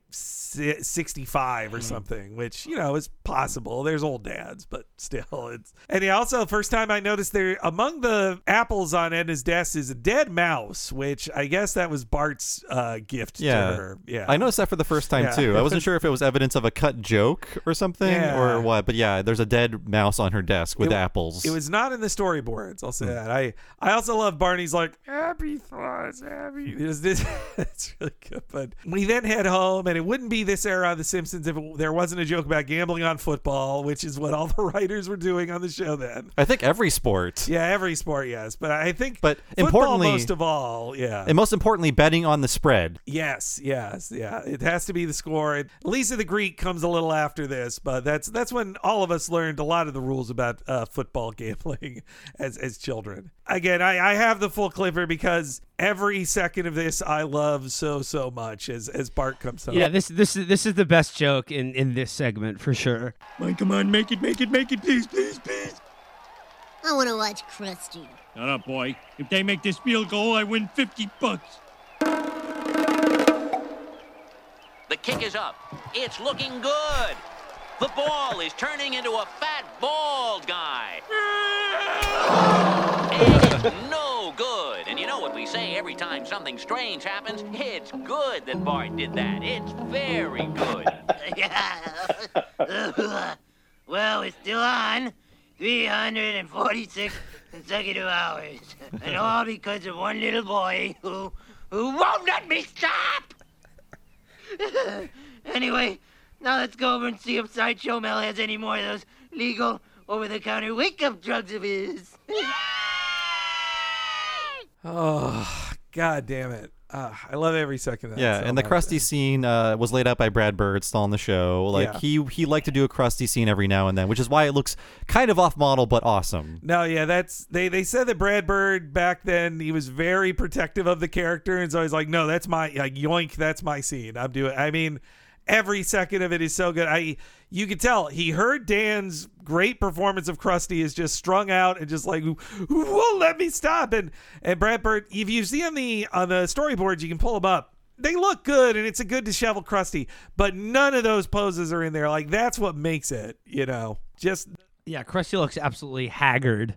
si- sixty five or something, which you know is possible. There's old dads, but still, it's. And he also first time I noticed there among the apples on Edna's desk is a dead mouse, which I guess that was Bart's uh, gift Yeah, to her. Yeah, I noticed that for the first time Yeah. too. I wasn't sure if it was evidence of a cut joke or something Yeah. or what, but yeah, there's a dead mouse on her desk with It- apples. It was not in the storyboards. I'll say that. I I also love Barney's like happy thoughts, happy. It's, it's really good. But we then head home, and it wouldn't be this era of The Simpsons if it, there wasn't a joke about gambling on football, which is what all the writers were doing on the show then. I think every sport. Yeah, every sport, yes, but I think But football importantly- most of all, yeah. And most importantly, betting on the spread. Yes, yes, yeah. It has to be the score. And Lisa the Greek comes a little after this, but that's that's when all of us learned a lot of the rules about uh, football gambling as as children. Again, I, I have the full clipper because every second of this I love so so much as as Bart comes home. Yeah, this this is this is the best joke in in this segment for sure. Mine, come on, make it, make it, make it, please, please, please. I want to watch Krusty. Shut up, boy. If they make this field goal, I win 50 bucks. The kick is up. It's looking good. The ball is turning into a fat, bald guy. And it's no good. And you know what we say every time something strange happens? It's good that Bart did that. It's very good. well, we're still on. 346 consecutive hours. And all because of one little boy who, who won't let me stop! anyway, now let's go over and see if Sideshow Mel has any more of those legal, over-the-counter wake-up drugs of his. Oh, god damn it. Uh, I love every second of that. Yeah, so and the much. Krusty scene uh, was laid out by Brad Bird, still on the show. Like Yeah. he he liked to do a Krusty scene every now and then, which is why it looks kind of off model but awesome. No, yeah, that's they. They said that Brad Bird back then he was very protective of the character, and so he's like, "No, that's my like yoink, that's my scene. I'm doing." I mean, every second of it is so good. I you could tell he heard Dan's great performance of Krusty is just strung out and just like won't let me stop. And and Brad Bird, if you see on the on the storyboards, you can pull them up. They look good, and it's a good disheveled Krusty, but none of those poses are in there. Like that's what makes it, you know. Just Yeah, Krusty looks absolutely haggard.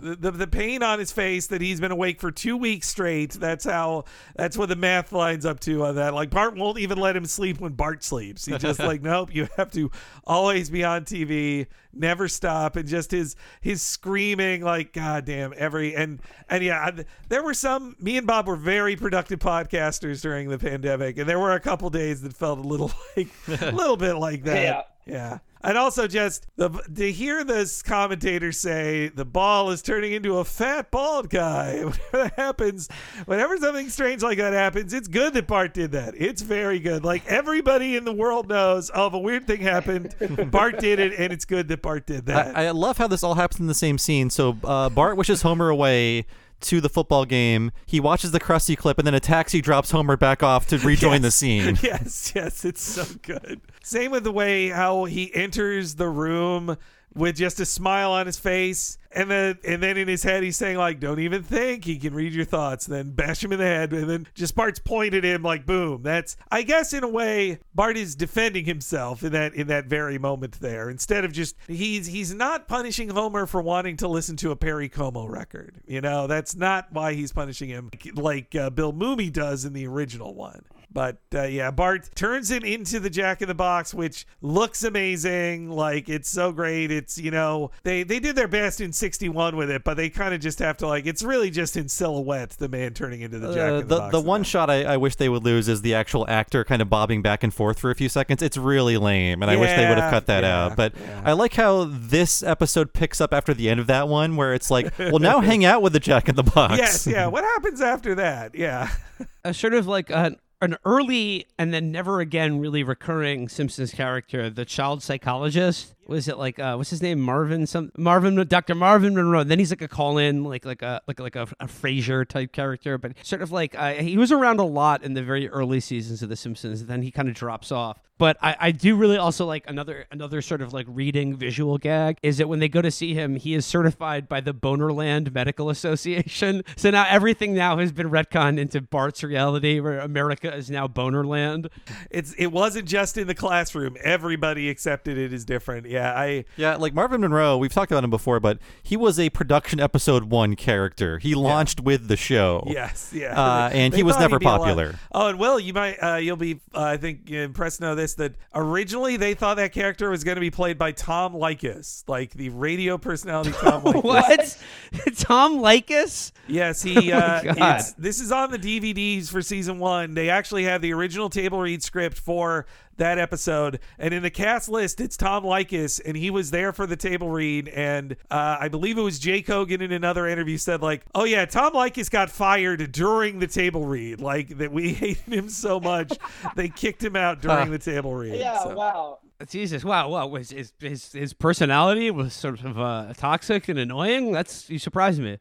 The, the the pain on his face that he's been awake for two weeks straight. That's how. That's what the math lines up to on that. Like Bart won't even let him sleep when Bart sleeps. He's just like, nope. You have to always be on TV, never stop, and just his his screaming like, God damn, every and and yeah, I, there were some. Me and Bob were very productive podcasters during the pandemic, and there were a couple days that felt a little like a little bit like that. Yeah. Yeah. And also just the to hear this commentator say the ball is turning into a fat bald guy. Whenever that happens, whenever something strange like that happens, it's good that Bart did that. It's very good. Like everybody in the world knows, oh, if a weird thing happened, Bart did it, and it's good that Bart did that. I, I love how this all happens in the same scene. So uh, Bart wishes Homer away to the football game. He watches the Krusty clip, and then a taxi drops Homer back off to rejoin the scene. Yes, yes, it's so good. Same with the way how he enters the room with just a smile on his face, and then and then in his head he's saying like, "Don't even think he can read your thoughts." Then bash him in the head, and then just Bart's pointing at him like, "Boom!" That's I guess in a way Bart is defending himself in that in that very moment there. Instead of just he's he's not punishing Homer for wanting to listen to a Perry Como record. You know, that's not why he's punishing him like uh, Bill Mumy does in the original one. But uh, yeah, Bart turns him into the Jack in the Box, which looks amazing. Like it's so great. It's you know they they did their best in '61 with it, but they kind of just have to like it's really just in silhouette the man turning into the Jack Uh, in the, the Box. the one shot I, I wish they would lose is the actual actor kind of bobbing back and forth for a few seconds. It's really lame, and I wish they would have cut that yeah, out. But I like how this episode picks up after the end of that one, where it's like, well, now hang out with the Jack in the Box. yes, yeah. What happens after that? Yeah. a sort of like an an early and then never again really recurring Simpsons character, the child psychologist. Was it like uh, what's his name? Marvin some Marvin Dr. Marvin Monroe. Then he's like a call in like like a like like a, a Frasier type character, but sort of like uh, he was around a lot in the very early seasons of The Simpsons. And then he kind of drops off. But I, I do really also like another another sort of like reading visual gag is that when they go to see him, he is certified by the Bonerland Medical Association. So now everything now has been retconned into Bart's reality, where America is now Bonerland. It's it wasn't just in the classroom. Everybody accepted it as different. Yeah, I Yeah, like Marvin Monroe, we've talked about him before, but he was a production episode one character. He launched with the show. Yes, yeah. Uh, and They he was never he'd be alive. popular. Oh, and Will, you might, uh, you'll be, uh, I think, impressed to know this that originally they thought that character was going to be played by Tom Leykis, like the radio personality Tom Leykis. what? Tom Leykis? Yes, he. Oh Uh, this is on the DVDs for season one. They actually have the original table read script for that episode, and in the cast list, it's Tom Leykis, and he was there for the table read. And uh, I believe it was Jay Kogen in another interview said like, "Oh yeah, Tom Leykis got fired during the table read. Like that we hated him so much, they kicked him out during the table read." Yeah, So- wow. Jesus, wow, wow, was his his his personality was sort of uh, toxic and annoying. That's you surprised me.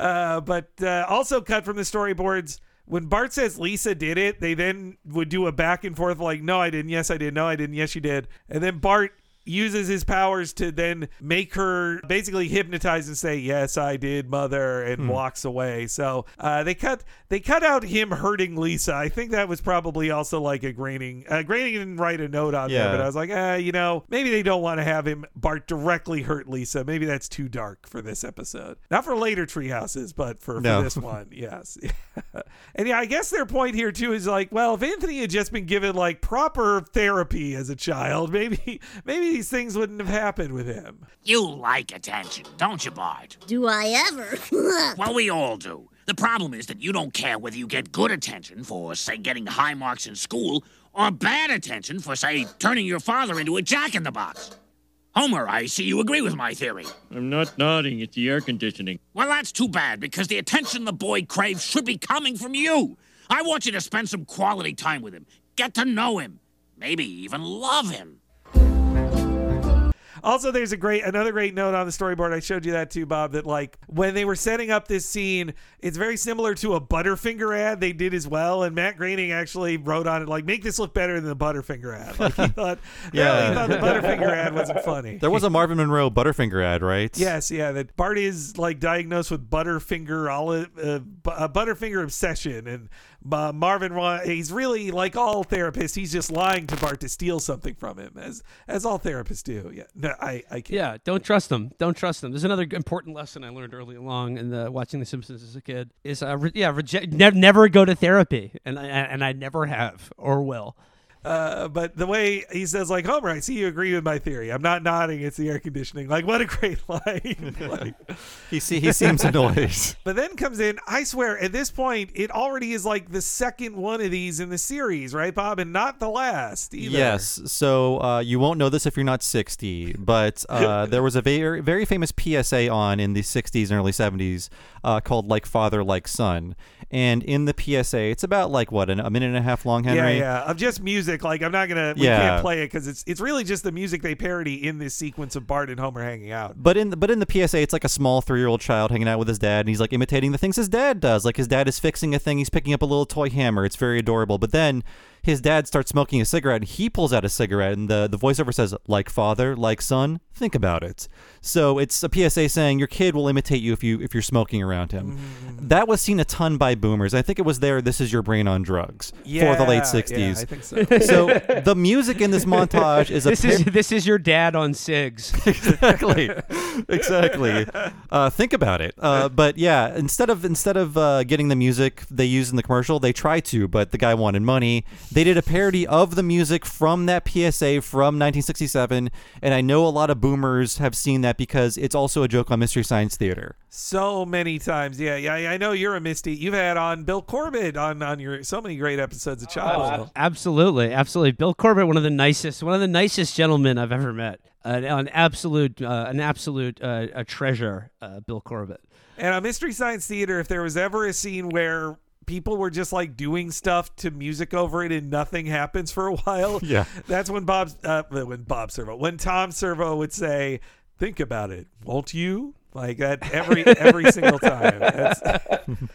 Uh, but uh, also cut from the storyboards. When Bart says Lisa did it, they then would do a back and forth like, no, I didn't. Yes, I did. No, I didn't. Yes, you did. And then Bart uses his powers to then make her basically hypnotize and say yes i did mother and Hmm. walks away so uh, they cut they cut out him hurting lisa. I think that was probably also like a Groening uh, Groening didn't write a note on there but i was like uh, you know maybe they don't want to have him bart directly hurt lisa. Maybe that's too dark for this episode. Not for later tree houses but for, for this one yes. And yeah i guess their point here too is like well if anthony had just been given like proper therapy as a child maybe maybe these things wouldn't have happened with him. You like attention, don't you, Bart? Do I ever? Well, we all do. The problem is that you don't care whether you get good attention for, say, getting high marks in school, or bad attention for, say, turning your father into a jack in the box. Homer, I see you agree with my theory. I'm not nodding. It's the air conditioning. Well, that's too bad, because the attention the boy craves should be coming from you. I want you to spend some quality time with him, get to know him, maybe even love him. Also, there's a great another great note on the storyboard. I showed you that too, Bob. That like when they were setting up this scene, it's very similar to a Butterfinger ad they did as well. And Matt Groening actually wrote on it like, "Make this look better than the Butterfinger ad." Like he thought, yeah, he thought the Butterfinger ad wasn't funny. There was a Marvin Monroe Butterfinger ad, right? Yes, yeah. That Bart is like diagnosed with Butterfinger uh, uh, Butterfinger obsession, and uh, Marvin, he's really like all therapists. He's just lying to Bart to steal something from him, as as all therapists do. Yeah, no, I, I can't. Yeah, don't trust them. Don't trust them. There's another important lesson I learned early along in the watching The Simpsons as a kid is uh, re- yeah, reject, ne- never go to therapy, and I, and I never have or will. Uh, but the way he says, like Homer, I see you agree with my theory. I'm not nodding. It's the air conditioning. Like, what a great line. like, He see he seems annoyed. but then comes in, I swear, at this point, it already is like the second one of these in the series, right, Bob? And not the last either. Yes. So uh, you won't know this if you're not 60, but uh, there was a very very famous PSA on in the 60s and early 70s uh, called "Like Father, Like Son," and in the PSA, it's about like what an, a minute and a half long, Henry. Yeah, yeah. Of just music. Like I'm not gonna. We Yeah. can't play it because it's it's really just the music they parody in this sequence of Bart and Homer hanging out. But in the, but in the PSA, it's like a small three year old child hanging out with his dad, and he's like imitating the things his dad does. Like his dad is fixing a thing, he's picking up a little toy hammer. It's very adorable. But then his dad starts smoking a cigarette, and he pulls out a cigarette, and the the voiceover says, "Like father, like son. Think about it." So it's a PSA saying your kid will imitate you if you if you're smoking around him. Mm-hmm. That was seen a ton by boomers. I think it was there. This is your brain on drugs for the Yeah, late yeah, '60s. I think so. so the music in this montage is a this is this is your dad on Sigs. exactly exactly uh, think about it uh, but yeah instead of instead of uh, getting the music they use in the commercial they try to but the guy wanted money they did a parody of the music from that psa from 1967 and i know a lot of boomers have seen that because it's also a joke on mystery science theater So many times, yeah, yeah. I know you're a Misty. You've had on Bill Corbett on on your so many great episodes of Childville. Absolutely, absolutely. Bill Corbett, one of the nicest, one of the nicest gentlemen I've ever met. An, an absolute, uh, an absolute uh, a treasure, uh, Bill Corbett. And on Mystery Science Theater, if there was ever a scene where people were just like doing stuff to music over it and nothing happens for a while, Yeah. that's when Bob, uh, when Bob Servo, when Tom Servo would say, "Think about it, won't you?" Like that every every single time.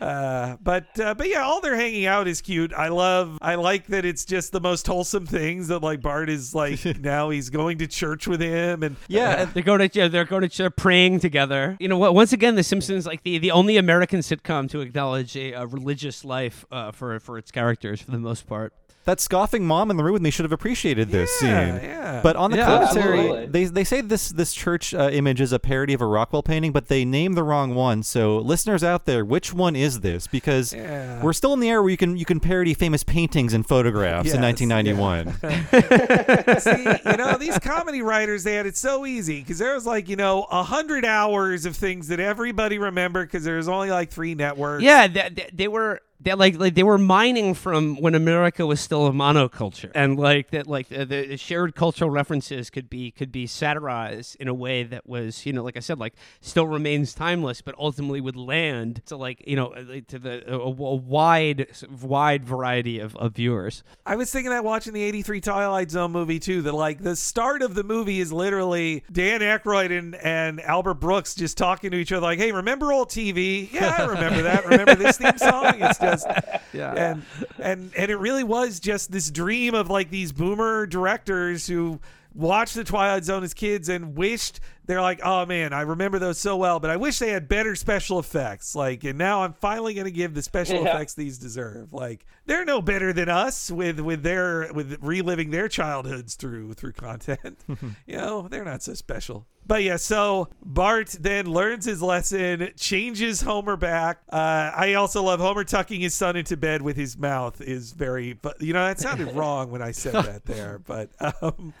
Uh, but uh, but yeah, all they're hanging out is cute. I love. I like that it's just the most wholesome things that like Bart is like now he's going to church with him and Yeah, they're going to yeah, they're going to they're praying together. You know what? Once again, The Simpsons like the, the only American sitcom to acknowledge a, a religious life uh, for for its characters for the most part. That scoffing mom in the room with me should have appreciated this Yeah, scene. yeah. But on the Yeah, commentary, absolutely. they they say this this church uh, image is a parody of a Rockwell painting, but they name the wrong one. So listeners out there, which one is this? Because Yeah. we're still in the era where you can you can parody famous paintings and photographs in Yes, 1991. See, you know, these comedy writers, they had it so easy because there was like, you know, a hundred hours of things that everybody remembered because there was only like three networks. Yeah, they, they, they were they like like they were mining from when America was still a monoculture, and like that like uh, the, the shared cultural references could be could be satirized in a way that was you know like I said like still remains timeless, but ultimately would land to like you know uh, to the a, a wide wide variety of, of viewers. I was thinking that watching the 83 Twilight Zone movie too, that like the start of the movie is literally Dan Aykroyd and, and Albert Brooks just talking to each other like, hey, remember old TV? Yeah, I remember that. Remember this theme song? It's just, Yeah. And, and, and it really was just this dream of like these boomer directors who watched the Twilight Zone as kids and wished they're like, oh man, I remember those so well, but I wish they had better special effects. Like, and now I'm finally going to give the special Yeah. effects these deserve. Like, they're no better than us with with their with reliving their childhoods through through content. you know, they're not so special. But yeah, so Bart then learns his lesson, changes Homer back. Uh, I also love Homer tucking his son into bed with his mouth is very, but you know that sounded wrong when I said that there. But um,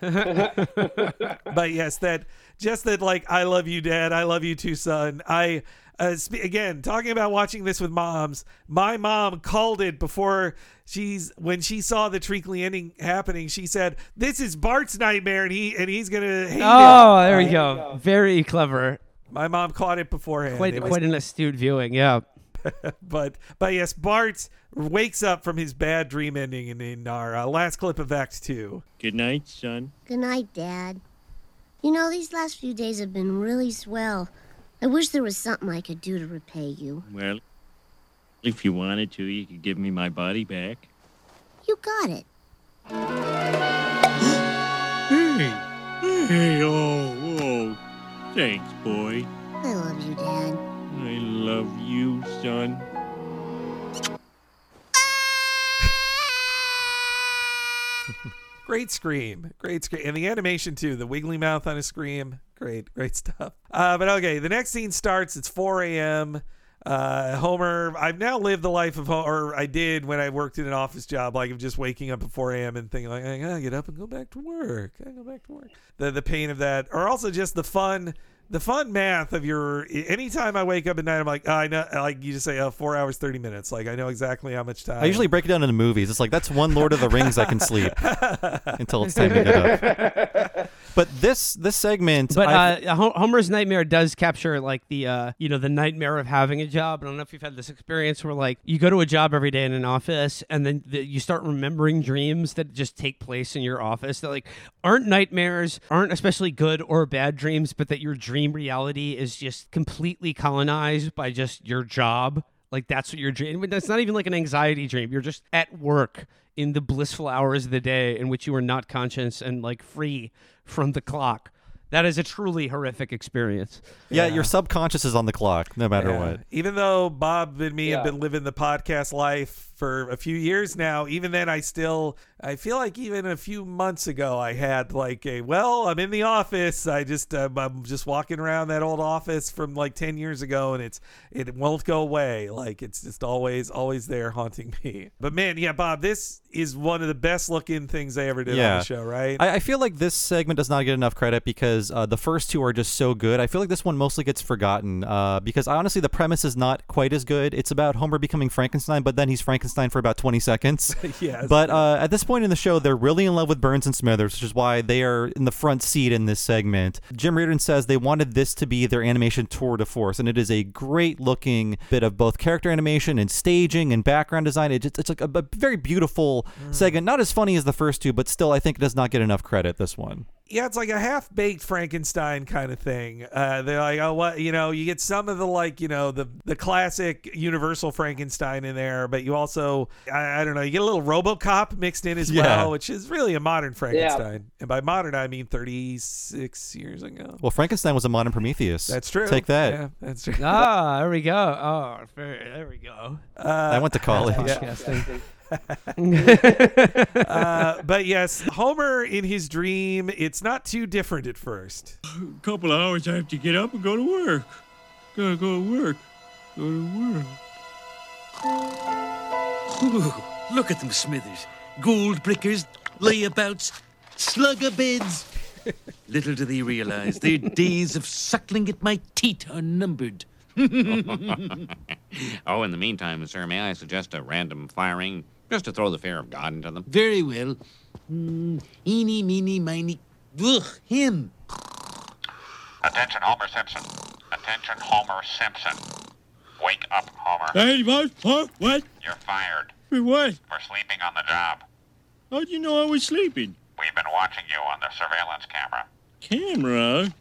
but yes, that just that like I love you, Dad. I love you too, son. I uh, sp- again talking about watching this with moms. My mom called it before she's when she saw the treacly ending happening. She said, "This is Bart's nightmare, and he and he's gonna hate Oh, it." there we Right? go. Very clever. My mom caught it beforehand. Quite It was- quite an astute viewing. Yeah. but but yes, Bart wakes up from his bad dream ending in, in our uh, last clip of Act Two. Good night, son. Good night, Dad. You know, these last few days have been really swell. I wish there was something I could do to repay you. Well, if you wanted to, you could give me my body back. You got it. Hey, hey, oh, oh. Thanks, boy. I love you, Dad. I love you, son. Great scream, great scream, and the animation too. The wiggly mouth on a scream, great, great stuff. Uh, but okay, the next scene starts. It's 4 a.m. Uh, Homer, I've now lived the life of Homer, or I did when I worked in an office job, like of just waking up at 4 a.m. and thinking like, I gotta get up and go back to work. I gotta go back to work. The the pain of that, or also just the fun. The fun math of your anytime I wake up at night, I'm like, oh, I know, like you just say, oh, four hours, 30 minutes. Like, I know exactly how much time. I usually break it down into movies. It's like that's one Lord of the Rings I can sleep until it's time to get up. But this this segment, But uh, Homer's nightmare does capture like the uh, you know the nightmare of having a job. I don't know if you've had this experience where like you go to a job every day in an office and then the, you start remembering dreams that just take place in your office that like aren't nightmares, aren't especially good or bad dreams, but that your dream reality is just completely colonized by just your job. Like that's what your dream. but That's not even like an anxiety dream. You're just at work in the blissful hours of the day in which you are not conscious and like free from the clock. That is a truly horrific experience. yeah, your subconscious is on the clock no matter Yeah. what. Even though Bob and me have been living the podcast life for a few years now, even then I still I feel like even a few months ago I had like a well, I'm in the office. I just uh, I'm just walking around that old office from like 10 years ago and it's it won't go away. Like it's just always always there haunting me. But man, yeah, Bob, this is one of the best looking things they ever did on the show, right? I, I feel like this segment does not get enough credit because uh, the first two are just so good. I feel like this one mostly gets forgotten uh, because honestly, the premise is not quite as good. It's about Homer becoming Frankenstein, but then he's Frankenstein for about 20 seconds. Yes. But uh, at this point in the show, they're really in love with Burns and Smithers, which is why they are in the front seat in this segment. Jim Reardon says they wanted this to be their animation tour de force, and it is a great looking bit of both character animation and staging and background design. It just, it's like a, a very beautiful segment. Not as funny as the first two, but still, I think it does not get enough credit. This one. yeah, it's like a half baked Frankenstein kind of thing. Uh, they're like, oh, what you know, you get some of the like, you know, the the classic Universal Frankenstein in there, but you also, I, I don't know, you get a little RoboCop mixed in as Yeah. well, which is really a modern Frankenstein. And by modern, I mean 36 years ago. Well, Frankenstein was a modern Prometheus. That's true. Take that. Yeah, that's true. Ah, there we go. Oh, there we go. I went to college. Podcasting. uh, but yes, Homer in his dream, it's not too different at first. A couple of hours I have to get up and go to work. Gotta go to work. Go to work. Ooh, look at them, Smithers. Gold brickers, layabouts, slugabeds. Little do they realize their days of suckling at my teat are numbered. oh, in the meantime, sir, may I suggest a random firing just to throw the fear of God into them? Very well. Mm, eeny, meeny, miny. Ugh, him. Attention, Homer Simpson. Attention, Homer Simpson. Wake up, Homer. Hey, what? Huh? What? You're fired For what? for sleeping on the job. How'd you know I was sleeping? We've been watching you on the surveillance camera. Camera?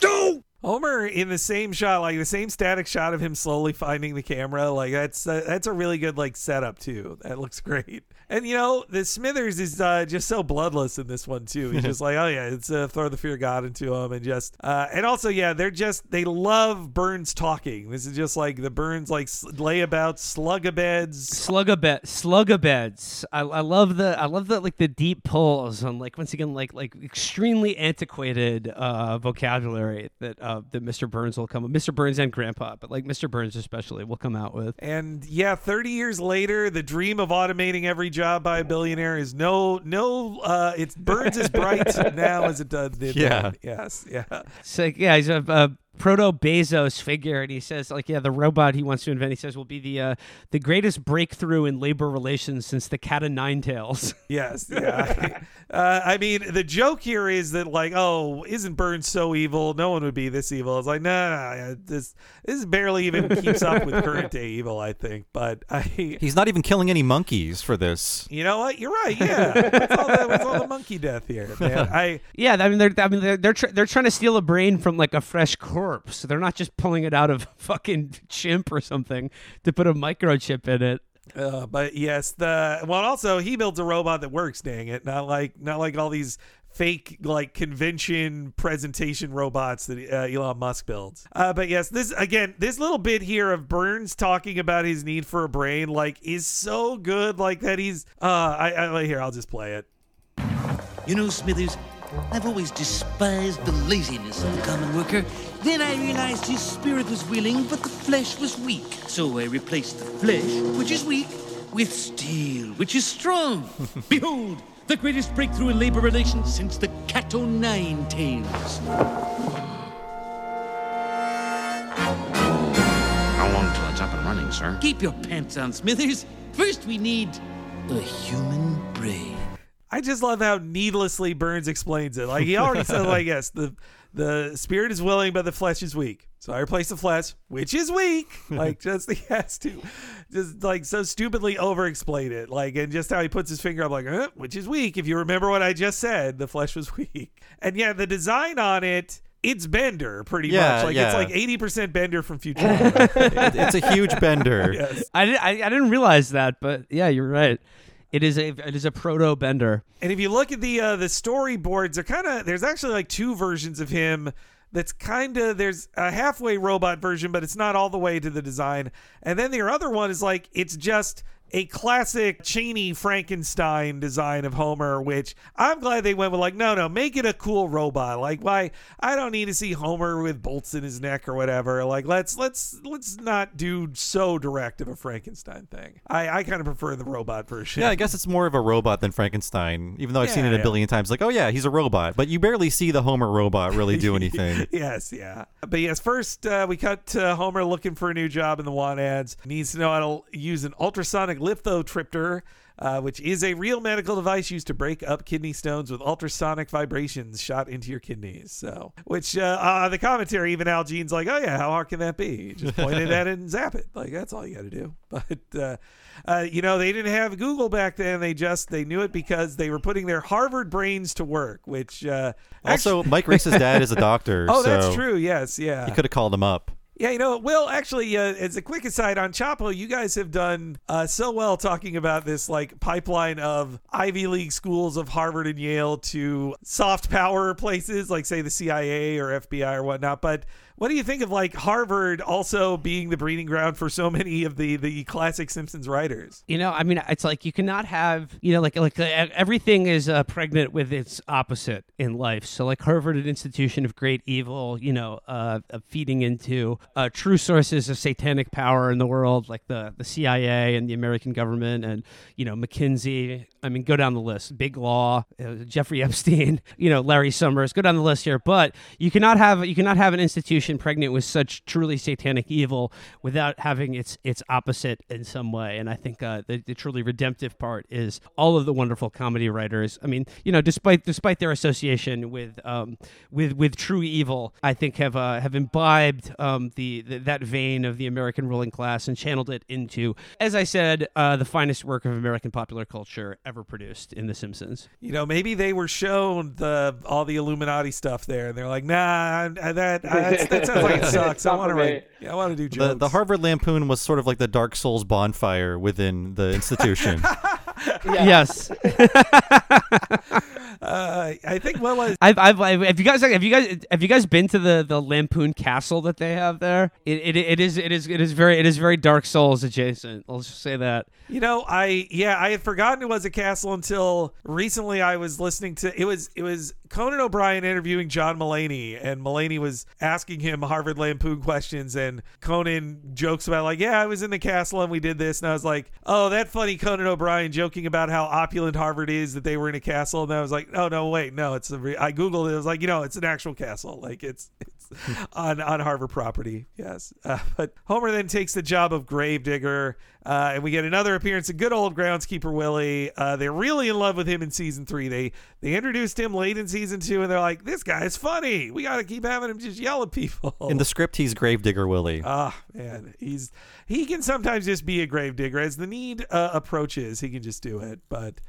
Don't! Homer in the same shot, like the same static shot of him slowly finding the camera, like that's uh, that's a really good like setup too. That looks great. And you know, the Smithers is uh, just so bloodless in this one too. He's just like, oh yeah, it's uh, throw the fear of God into him, and just uh, and also yeah, they're just they love Burns talking. This is just like the Burns like layabouts, slugabeds. Slugabed, slugabeds. I, I love the I love the like the deep pulls on like once again like like extremely antiquated uh, vocabulary that uh, that Mr. Burns will come Mr. Burns and Grandpa, but like Mr. Burns especially will come out with. And yeah, 30 years later, the dream of automating every job by a billionaire is no, no, uh, it's burns as bright now as it does then. Yeah. Yes. Yeah. It's like yeah, he's a, a proto Bezos figure, and he says like yeah, the robot he wants to invent, he says will be the uh, the greatest breakthrough in labor relations since the cat of nine tails. Yes. Yeah. uh, I mean, the joke here is that like, oh, isn't Burns so evil? No one would be this evil. It's like, no, nah, nah, this this barely even keeps up with current day evil. I think, but I. He's not even killing any monkeys for this. You know what? You're right. Yeah. What's all the, what's all the monkey death here, man? I. Yeah, I mean they're I mean they're they're, tr- they're trying to steal a brain from like a fresh corpse. So they're not just pulling it out of fucking chimp or something to put a microchip in it. Uh, but yes, the well, also he builds a robot that works. Dang it, not like not like all these fake like convention presentation robots that uh, Elon Musk builds. Uh, but yes, this again, this little bit here of Burns talking about his need for a brain, like, is so good. Like that he's. Uh, I, I here I'll just play it. You know, Smithers, I've always despised the laziness of the common worker. Then I realized his spirit was willing, but the flesh was weak. So I replaced the flesh, which is weak, with steel, which is strong. Behold, the greatest breakthrough in labor relations since the Cat O' Nine Tails. How long till it's up and running, sir? Keep your pants on, Smithers. First, we need a human brain. I just love how needlessly Burns explains it. Like he already said, like yes, the the spirit is willing, but the flesh is weak. So I replace the flesh, which is weak. Like just he has to, just like so stupidly over explain it. Like and just how he puts his finger up, like huh, which is weak. If you remember what I just said, the flesh was weak. And yeah, the design on it. It's Bender, pretty Yeah, much. Like yeah. it's like eighty percent Bender from Futurama. It- it's a huge bender. yes. I, I I didn't realize that, but yeah, you're right. It is a it is a proto bender. And if you look at the uh, the storyboards, they're kind of there's actually like two versions of him. That's kind of there's a halfway robot version, but it's not all the way to the design. And then the other one is like it's just a classic Chaney Frankenstein design of Homer, which I'm glad they went with like, no, no, make it a cool robot. Like, why? I don't need to see Homer with bolts in his neck or whatever. Like, let's let's let's not do so direct of a Frankenstein thing. I I kind of prefer the robot version. Yeah, I guess it's more of a robot than Frankenstein, even though I've seen it a yeah. billion times. Like, oh yeah, he's a robot, but you barely see the Homer robot really do anything. yes, yeah. But yes, first uh, we cut to Homer looking for a new job in the want ads. Needs to know how to use an ultrasonic lithotripter, uh, which is a real medical device used to break up kidney stones with ultrasonic vibrations shot into your kidneys. So, which uh, uh, the commentary, even Al Jean's like, oh yeah, how hard can that be? Just point it at it and zap it. Like that's all you got to do. But uh, uh, you know, they didn't have Google back then. They just they knew it because they were putting their Harvard brains to work. Which uh, Also, Mike Reiss's dad is a doctor. Oh, that's true. Yes, yeah. You could have called him up. Yeah, you know, Will, actually, uh, as a quick aside on Chapo, you guys have done uh, so well talking about this like pipeline of Ivy League schools of Harvard and Yale to soft power places like, say, the CIA or FBI or whatnot. But what do you think of like Harvard also being the breeding ground for so many of the the classic Simpsons writers? You know, I mean, it's like you cannot have, you know, like like uh, everything is uh, pregnant with its opposite in life. So, like Harvard, an institution of great evil, you know, uh, feeding into uh, true sources of satanic power in the world, like the the CIA and the American government, and you know, McKinsey. I mean, go down the list. Big Law, uh, Jeffrey Epstein, you know, Larry Summers. Go down the list here. But you cannot have you cannot have an institution pregnant with such truly satanic evil without having its its opposite in some way. And I think uh, the, the truly redemptive part is all of the wonderful comedy writers. I mean, you know, despite despite their association with um, with with true evil, I think have uh, have imbibed um, the, the that vein of the American ruling class and channeled it into, as I said, uh, the finest work of American popular culture ever produced in The Simpsons. You know, maybe they were shown the all the Illuminati stuff there, and they're like, "Nah, that that, that sounds like it sucks. I want to write. Yeah, I want to do The, jokes." the Harvard Lampoon was sort of like the Dark Souls bonfire within the institution. Yes. uh, I think Will is. I've, I've, I've, have you guys, have you guys, have you guys been to the, the Lampoon Castle that they have there? It, it, it is, it is, it is very, it is very Dark Souls adjacent. I'll just say that. You know, I yeah, I had forgotten it was a castle until recently. I was listening to it was it was Conan O'Brien interviewing John Mulaney, and Mulaney was asking him Harvard Lampoon questions, and Conan jokes about like, yeah, I was in the castle and we did this, and I was like, oh, that funny Conan O'Brien joking about how opulent Harvard is that they were in a castle, and I was like, oh no, wait, no, it's a re-. I googled it, I was like, you know, it's an actual castle, like it's it's on on Harvard property, yes. Uh, but Homer then takes the job of gravedigger. Uh, and we get another appearance of good old groundskeeper Willie. Uh, they're really in love with him in season three. They they introduced him late in season two, and they're like, "This guy's funny. We got to keep having him just yell at people." In the script, he's Gravedigger Willie. Ah, man, he's he can sometimes just be a gravedigger as the need uh, approaches. He can just do it, but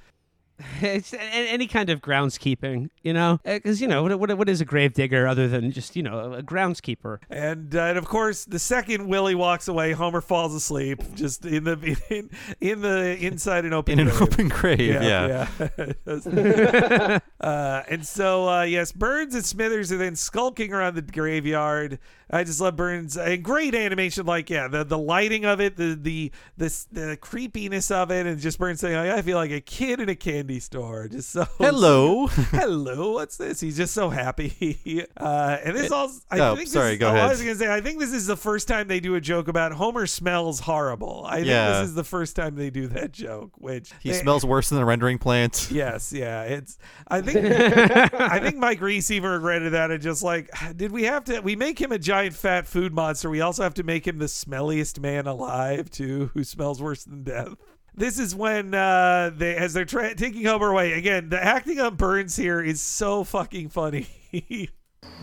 It's any kind of groundskeeping, you know, because you know what, what, what is a gravedigger other than just you know a groundskeeper? And, uh, and of course, the second Willie walks away, Homer falls asleep just in the in, in the inside an open In an grave. open grave, yeah. yeah. uh, and so uh, yes, Burns and Smithers are then skulking around the graveyard. I just love Burns and great animation, like yeah, the the lighting of it, the the the the creepiness of it, and just Burns saying, "I feel like a kid in a candy candy store. Just so Hello. hello. What's this? He's just so happy. Uh, and this all. I oh, think sorry, This, go oh, I was gonna say. I think this is the first time they do a joke about Homer smells horrible. I think Yeah. this is the first time they do that joke. Which He they- smells worse than the rendering plant. Yes, yeah. It's I think I think Mike Reiss even regretted that and just like did we have to we make him a giant fat food monster. We also have to make him the smelliest man alive too, who smells worse than death. This is when uh they as they're tra- taking Homer away. Again, the acting on Burns here is so fucking funny.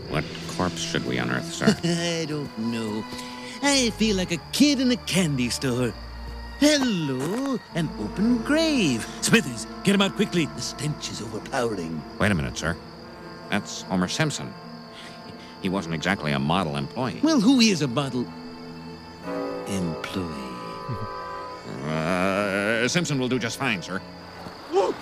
What corpse should we unearth, sir? I don't know. I feel like a kid in a candy store. Hello, an open grave. Smithers, get him out quickly. The stench is overpowering. Wait a minute, sir. That's Homer Simpson. He wasn't exactly a model employee. Well, who is a model employee? Uh, Simpson will do just fine, sir. Did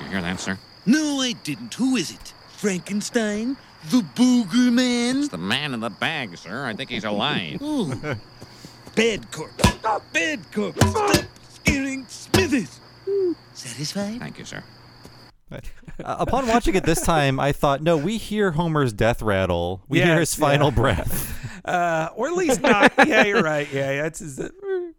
you hear that, sir? No, I didn't. Who is it? Frankenstein? The Booger Man? It's the man in the bag, sir. I think he's alive. Oh, bad corpse. Bad corpse. Stop scaring Smithers. Satisfied? Thank you, sir. Uh, upon watching it this time, I thought, no, we hear Homer's death rattle. We hear his final yeah. breath. uh, or at least not. yeah, you're right. Yeah, yeah, it's his,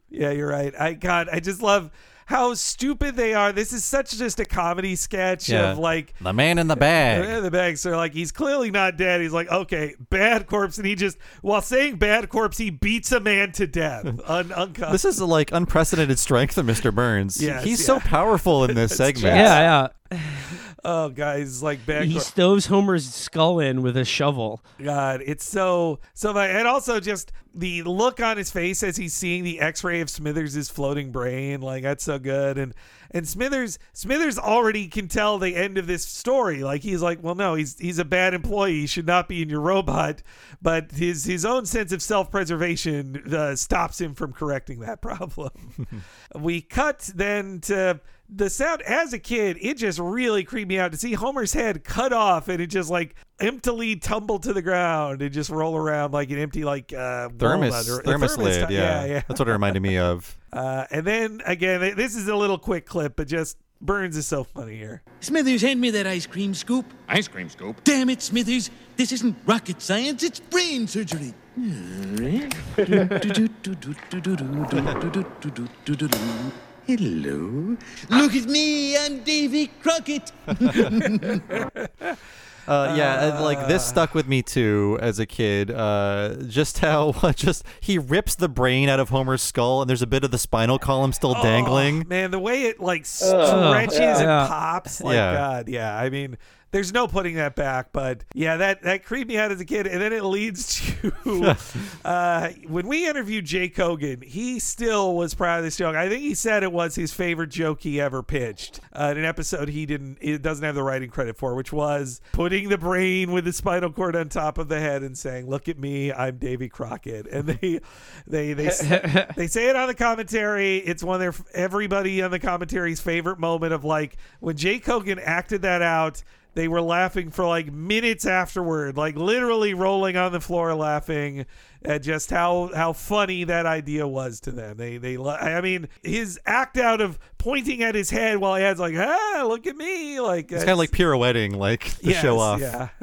yeah, you're right. I God, I just love how stupid they are. This is such just a comedy sketch Yeah. of like The man in the bag. Yeah, the bag. So like he's clearly not dead. He's like, okay, bad corpse, and he just while saying bad corpse, he beats a man to death. Un- unconscious. This is like unprecedented strength of Mr. Burns. Yes, He's so powerful in this segment. true. Yeah, yeah. oh, guys, like bad. He stoves Homer's skull in with a shovel. God, it's so so. And also just the look on his face as he's seeing the X-ray of Smithers' floating brain, like that's so good. And and Smithers Smithers already can tell the end of this story. Like he's like, well, no, he's he's a bad employee. He should not be in your robot. But his his own sense of self-preservation uh, stops him from correcting that problem. we cut then to the sound as a kid it just really creeped me out to see homer's head cut off and it just like emptily tumble to the ground and just roll around like an empty like uh Thermos, or- a thermos, lid. ti- Yeah. yeah yeah That's what it reminded me of. uh and then again this is a little quick clip but just burns is so funny here Smithers, hand me that ice cream scoop. Ice cream scoop? Damn it, Smithers. This isn't rocket science, it's brain surgery. Hello. Look at me, I'm Davy Crockett. Uh, yeah, and, like this stuck with me too as a kid. Uh, just how just he rips the brain out of Homer's skull, and there's a bit of the spinal column still dangling. Oh, man the way it like Ugh. stretches and Yeah. pops like Yeah. god yeah i mean there's no putting that back but yeah that that creeped me out as a kid and then it leads to uh when we interviewed jay kogen he still was proud of this joke i think he said it was his favorite joke he ever pitched uh, in an episode he didn't it doesn't have the writing credit for which was putting the brain with the spinal cord on top of the head and saying look at me i'm davy crockett and they they they they say it on the commentary. It's one of their everybody on the commentary's favorite moment of like when Jay Kogen acted that out. They were laughing for like minutes afterward, like literally rolling on the floor laughing at just how how funny that idea was to them. They they I mean his act out of pointing at his head while he has like ah look at me like It's kind of like pirouetting, like to show off. yeah.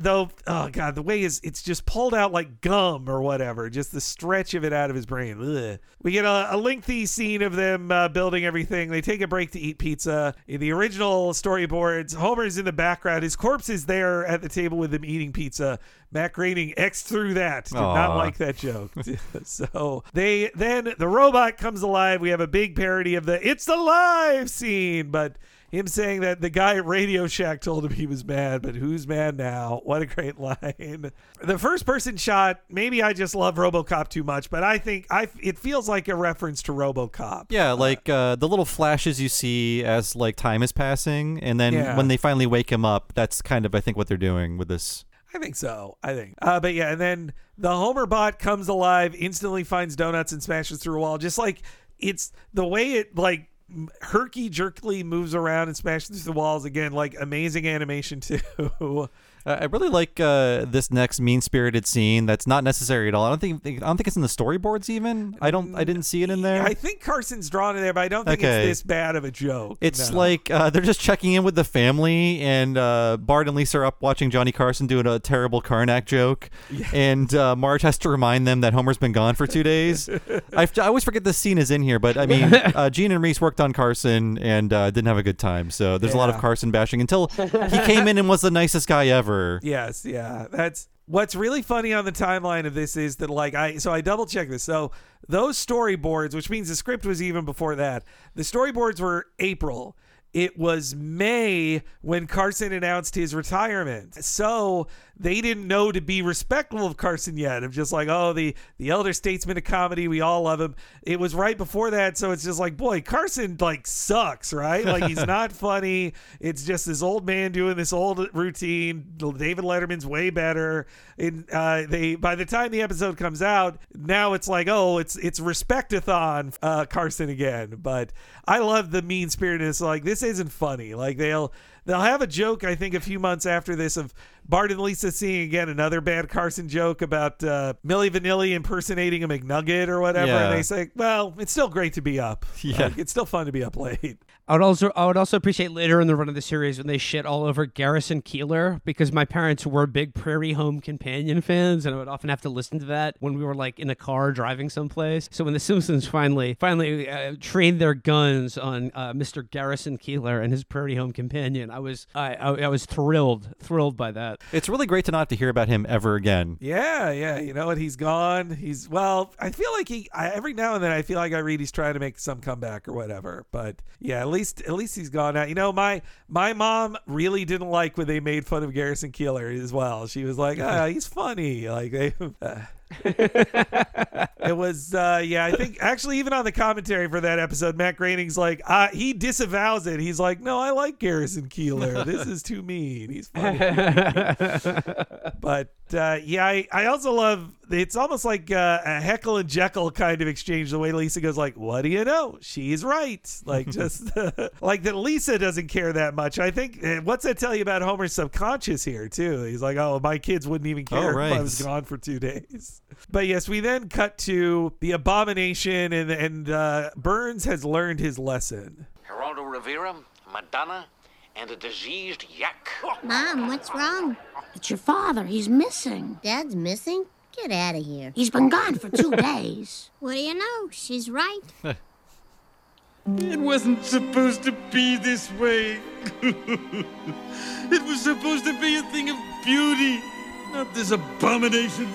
Though, oh god, the way is it's just pulled out like gum or whatever. Just the stretch of it out of his brain. Ugh. We get a, a lengthy scene of them uh, building everything. They take a break to eat pizza. In the original storyboards, Homer's in the background. His corpse is there at the table with him eating pizza. Matt Groening X through that. Did not like that joke. so they then the robot comes alive. We have a big parody of the "It's alive" scene, but him saying that the guy at Radio Shack told him he was mad, but who's mad now? What a great line. The first person shot, maybe I just love RoboCop too much, but I think I it feels like a reference to RoboCop. Yeah, like uh, the little flashes you see as like time is passing, and then Yeah. when they finally wake him up, that's kind of I think what they're doing with this. I think so. I think. Uh, but yeah, and then the Homer bot comes alive, instantly finds donuts and smashes through a wall. Just like it's the way it like herky jerkily moves around and smashes through the walls again. Like amazing animation too. I really like uh, this next mean-spirited scene. That's not necessary at all. I don't think I don't think it's in the storyboards even. I don't. I didn't see it in there. I think Carson's drawn in there, but I don't think Okay. it's this bad of a joke. It's No. like uh, they're just checking in with the family, and uh, Bart and Lisa are up watching Johnny Carson doing a terrible Karnak joke, and uh, Marge has to remind them that Homer's been gone for two days. I, I always forget this scene is in here, but I mean, uh, Jean and Reiss worked on Carson and uh, didn't have a good time, so there's a lot of Carson bashing until he came in and was the nicest guy ever. Yes, yeah. That's what's really funny on the timeline of this is that like I so I double checked this. So those storyboards, which means the script was even before that. The storyboards were April. It was May when Carson announced his retirement. So they didn't know to be respectful of Carson yet. Of just like, oh, the the elder statesman of comedy, we all love him. It was right before that, so it's just like, boy, Carson like sucks, right? Like he's not funny. It's just this old man doing this old routine. David Letterman's way better. And uh, they by the time the episode comes out, now it's like, oh, it's it's respectathon uh, Carson again. But I love the mean spiritedness. Like this isn't funny. Like they'll they'll have a joke. I think a few months after this of Bart and Lisa seeing again another bad Carson joke about uh, Milli Vanilli impersonating a McNugget or whatever. Yeah. And they say, well, it's still great to be up. Yeah. Like, it's still fun to be up late. I would also I would also appreciate later in the run of the series when they shit all over Garrison Keillor because my parents were big Prairie Home Companion fans and I would often have to listen to that when we were like in a car driving someplace. So when the Simpsons finally finally uh, trained their guns on uh, Mr. Garrison Keillor and his Prairie Home Companion, I was I, I I was thrilled thrilled by that. It's really great to not have to hear about him ever again. Yeah, yeah. You know what? He's gone. He's well. I feel like he. I, every now and then, I feel like I read he's trying to make some comeback or whatever. But yeah, at least at least he's gone now. You know, my my mom really didn't like when they made fun of Garrison Keillor as well. She was like, ah, he's funny. Like they. Uh, it was uh yeah i think actually even on the commentary for that episode matt groening's like uh he disavows it he's like no i like garrison keillor this is too mean he's funny but uh, yeah, I, I also love it's almost like uh, a Heckle and Jeckle kind of exchange. The way Lisa goes like, "What do you know? She's right." Like just like that. Lisa doesn't care that much. I think. uh, What's that tell you about Homer's subconscious here too? He's like, "Oh, my kids wouldn't even Oh, care if I was gone for two days." But yes, we then cut to the abomination, and and uh, Burns has learned his lesson. Geraldo Rivera, Madonna, and a diseased yak. Mom, what's wrong? It's your father. He's missing. Dad's missing? Get out of here. He's been gone for two days. What do you know? She's right. It wasn't supposed to be this way. it was supposed to be a thing of beauty, not this abomination.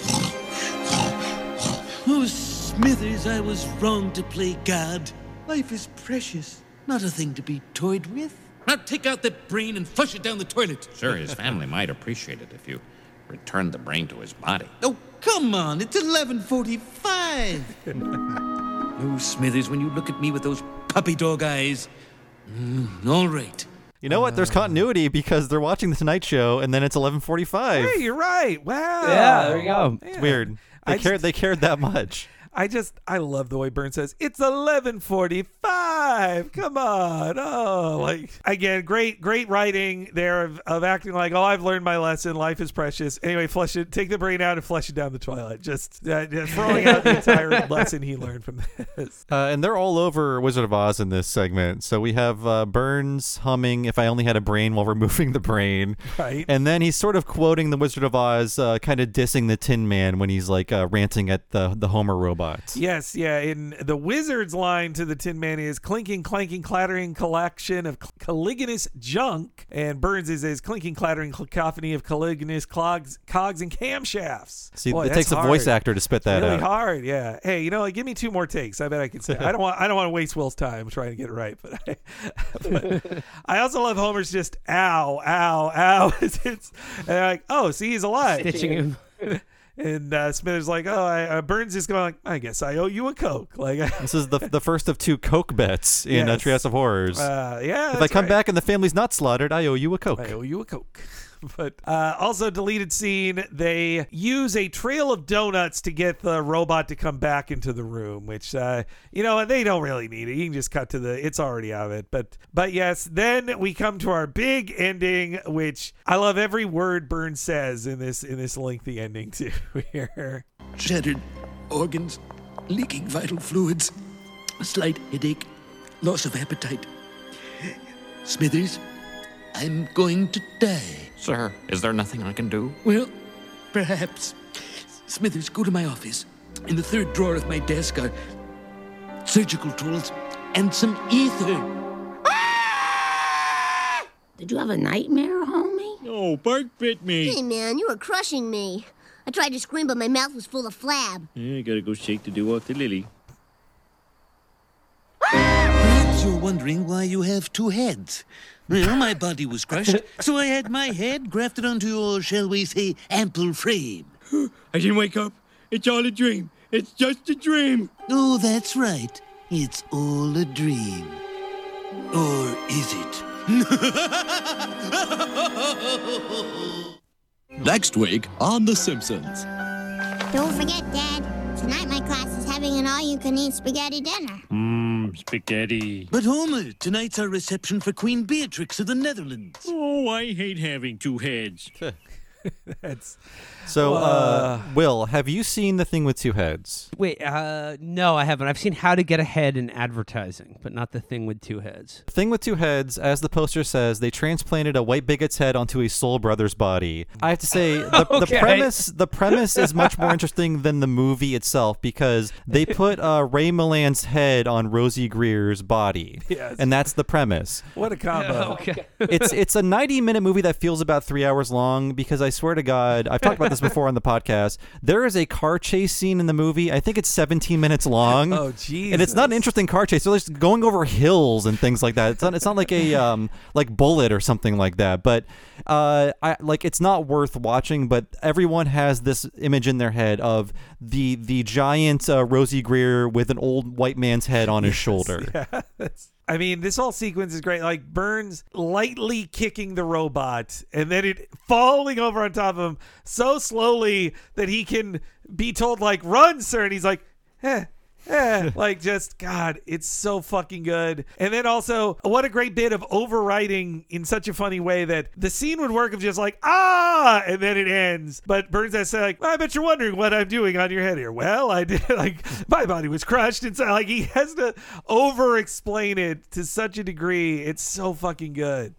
Oh, Smithers, I was wrong to play God. Life is precious, not a thing to be toyed with. Now take out that brain and flush it down the toilet. Sure, his family might appreciate it if you returned the brain to his body. Oh, come on, it's 11:45. oh, Smithers, when you look at me with those puppy dog eyes. Mm, all right. You know what? There's continuity because they're watching the Tonight Show, and then it's 11:45. Hey, you're right. Wow. Yeah, there you go. It's weird. They I cared. They cared that much. I just I love the way Burns says it's 11:45. Come on, oh, like again, great great writing there of, of acting like oh I've learned my lesson. Life is precious. Anyway, flush it, take the brain out and flush it down the toilet. Just uh, throwing out the entire lesson he learned from this. Uh, and they're all over Wizard of Oz in this segment. So we have uh, Burns humming "If I Only Had a Brain" while removing the brain, Right. And then he's sort of quoting the Wizard of Oz, uh, kind of dissing the Tin Man when he's like uh, ranting at the the Homer robots. Yes, yeah. In the wizard's line to the Tin Man is clinking, clanking, clattering collection of caliginous junk, and Burns is his clinking, clattering cacophony of caliginous clogs, cogs, and camshafts. See, Boy, it that's takes a voice actor to spit that really out. hard. Yeah. Hey, you know, like, give me two more takes. I bet I can. Say, I don't want. I don't want to waste Will's time trying to get it right. But I, but I also love Homer's just ow, ow, ow. it's, it's and they're like, oh, see, he's alive. Stitching him. And uh, Smithers like, oh, I, uh, Burns is going like, I guess I owe you a coke. Like, This is the the first of two Coke bets in uh, Yes. Treehouse of Horrors. Uh, yeah, if I come right. back and the family's not slaughtered, I owe you a Coke. I owe you a coke. but uh, also deleted scene. They use a trail of donuts to get the robot to come back into the room, which uh, you know they don't really need it. You can just cut to the. It's already out of it. But but yes, then we come to our big ending, which I love every word Burns says in this in this lengthy ending too. Here. Shattered organs, leaking vital fluids, a slight headache, loss of appetite. Smithers, I'm going to die. Sir, is there nothing I can do? Well, perhaps. Smithers, go to my office. In the third drawer of my desk are surgical tools and some ether. Ah! Did you have a nightmare, homie? No, Bart bit me. Hey, man, you were crushing me. I tried to scream, but my mouth was full of flab. Yeah, I gotta go shake the dew off the lily. Ah! Perhaps you're wondering why you have two heads. Well, my body was crushed, so I had my head grafted onto your, shall we say, ample frame. I didn't wake up. It's all a dream. It's just a dream. Oh, that's right. It's all a dream. Or is it? Next week on The Simpsons. Don't forget, Dad. Tonight my class is having an all-you-can-eat spaghetti dinner. Hmm. Mmm, spaghetti. But Homer, tonight's our reception for Queen Beatrix of the Netherlands. Oh, I hate having two heads. That's So, uh, Will, have you seen the thing with two heads? Wait, uh, no, I haven't. I've seen How to Get Ahead in advertising, but not the thing with two heads. Thing with two heads, as the poster says, they transplanted a white bigot's head onto a Soul Brothers body. I have to say, the, the premise the premise is much more interesting than the movie itself because they put uh, Ray Milland's head on Rosey Grier's body, Yes. and that's the premise. What a combo. okay. it's it's a 90 minute movie that feels about three hours long because I swear to God, I've talked about this before on the podcast. There is a car chase scene in the movie. I think it's 17 minutes long. Oh, And it's not an interesting car chase. They're just going over hills and things like that. It's not. It's not like a um like Bullitt or something like that. But uh, I like it's not worth watching. But everyone has this image in their head of the the giant uh, Rosey Grier with an old white man's head on his shoulder. Yeah, that's- I mean, this whole sequence is great. Like Burns lightly kicking the robot and then it falling over on top of him so slowly that he can be told like "Run, sir," and he's like, "Eh." Eh, like just God, it's so fucking good. And then also, what a great bit of overwriting in such a funny way that the scene would work of just like ah, and then it ends. But Burns has say like, I bet you're wondering what I'm doing on your head here. Well, I did like my body was crushed, and so like he has to over explain it to such a degree. It's so fucking good.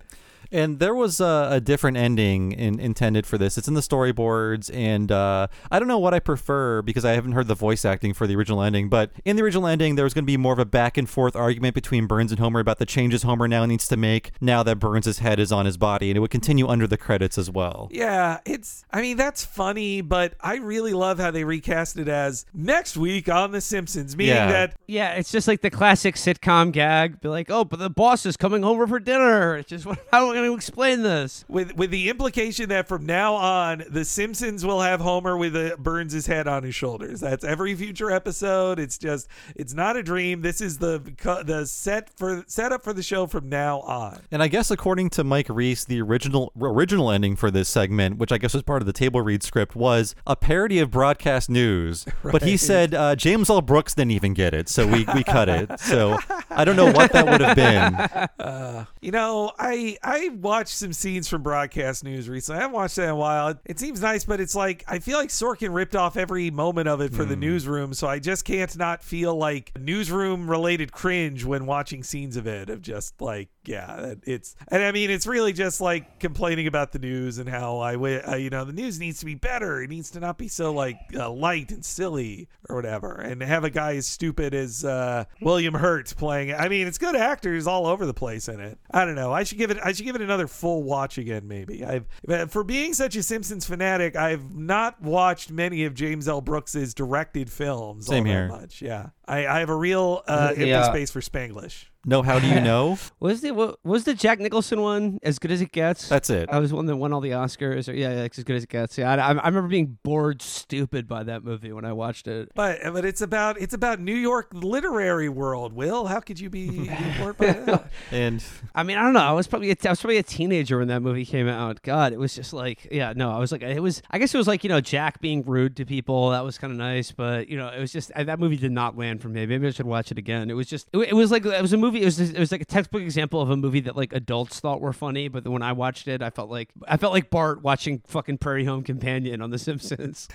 And there was a, a different ending in, intended for this. It's in the storyboards, and uh, I don't know what I prefer because I haven't heard the voice acting for the original ending. But in the original ending, there was going to be more of a back and forth argument between Burns and Homer about the changes Homer now needs to make now that Burns' head is on his body, and it would continue under the credits as well. Yeah, it's. I mean, that's funny, but I really love how they recast it as next week on The Simpsons, meaning Yeah. that Yeah, it's just like the classic sitcom gag. Be like, oh, but the boss is coming over for dinner. It's just, how am I going to explain this? with with the implication that from now on, The Simpsons will have Homer with a, Burns' head on his shoulders. That's every future episode. It's just, it's not a dream. This is the the set for setup for the show from now on. And I guess according to Mike Reiss, the original original ending for this segment, which I guess was part of the table read script, was a parody of broadcast news. But he said uh, James L. Brooks didn't even get it, so we, we cut it. So I don't know what that would have been. Uh, you know, I I watched some scenes from broadcast news recently. I haven't watched that in a while. It, it seems nice, but it's like I feel like Sorkin ripped off every moment of it for the hmm. newsroom, so I just can't not feel like newsroom related cringe when watching scenes of it. Of just like, yeah, it's and I mean, it's really just like complaining about the news and how I, uh, you know, the news needs to be better. It needs to not be so like uh, light and silly or whatever, and have a guy as stupid as uh, William Hurt playing. it. I mean, it's good actors all over the place in it. I don't know. I should give it. I should give it another full watch again. Maybe. I've for being such a Simpsons fanatic, I've not watched many of James L. Brooks's directed films. Same all that here. Much. Yeah. I, I have a real uh, empty Yeah. space for Spanglish. No, how do you know? Was the what, was the Jack Nicholson one as good as it gets? That's it. I was one that won all the Oscars. Or, yeah, yeah, it's as good as it gets. Yeah, I, I I remember being bored stupid by that movie when I watched it. But but it's about it's about New York literary world. Will, how could you be, be bored by that? And I mean, I don't know. I was probably a, I was probably a teenager when that movie came out. God, it was just like, yeah, no, I was like, it was. I guess it was like you know Jack being rude to people. That was kind of nice, but you know, it was just that movie did not land for me. Maybe I should watch it again. It was just, it, it was like it was a movie. It was it was like a textbook example of a movie that like adults thought were funny, but when I watched it, I felt like I felt like Bart watching fucking Prairie Home Companion on The Simpsons.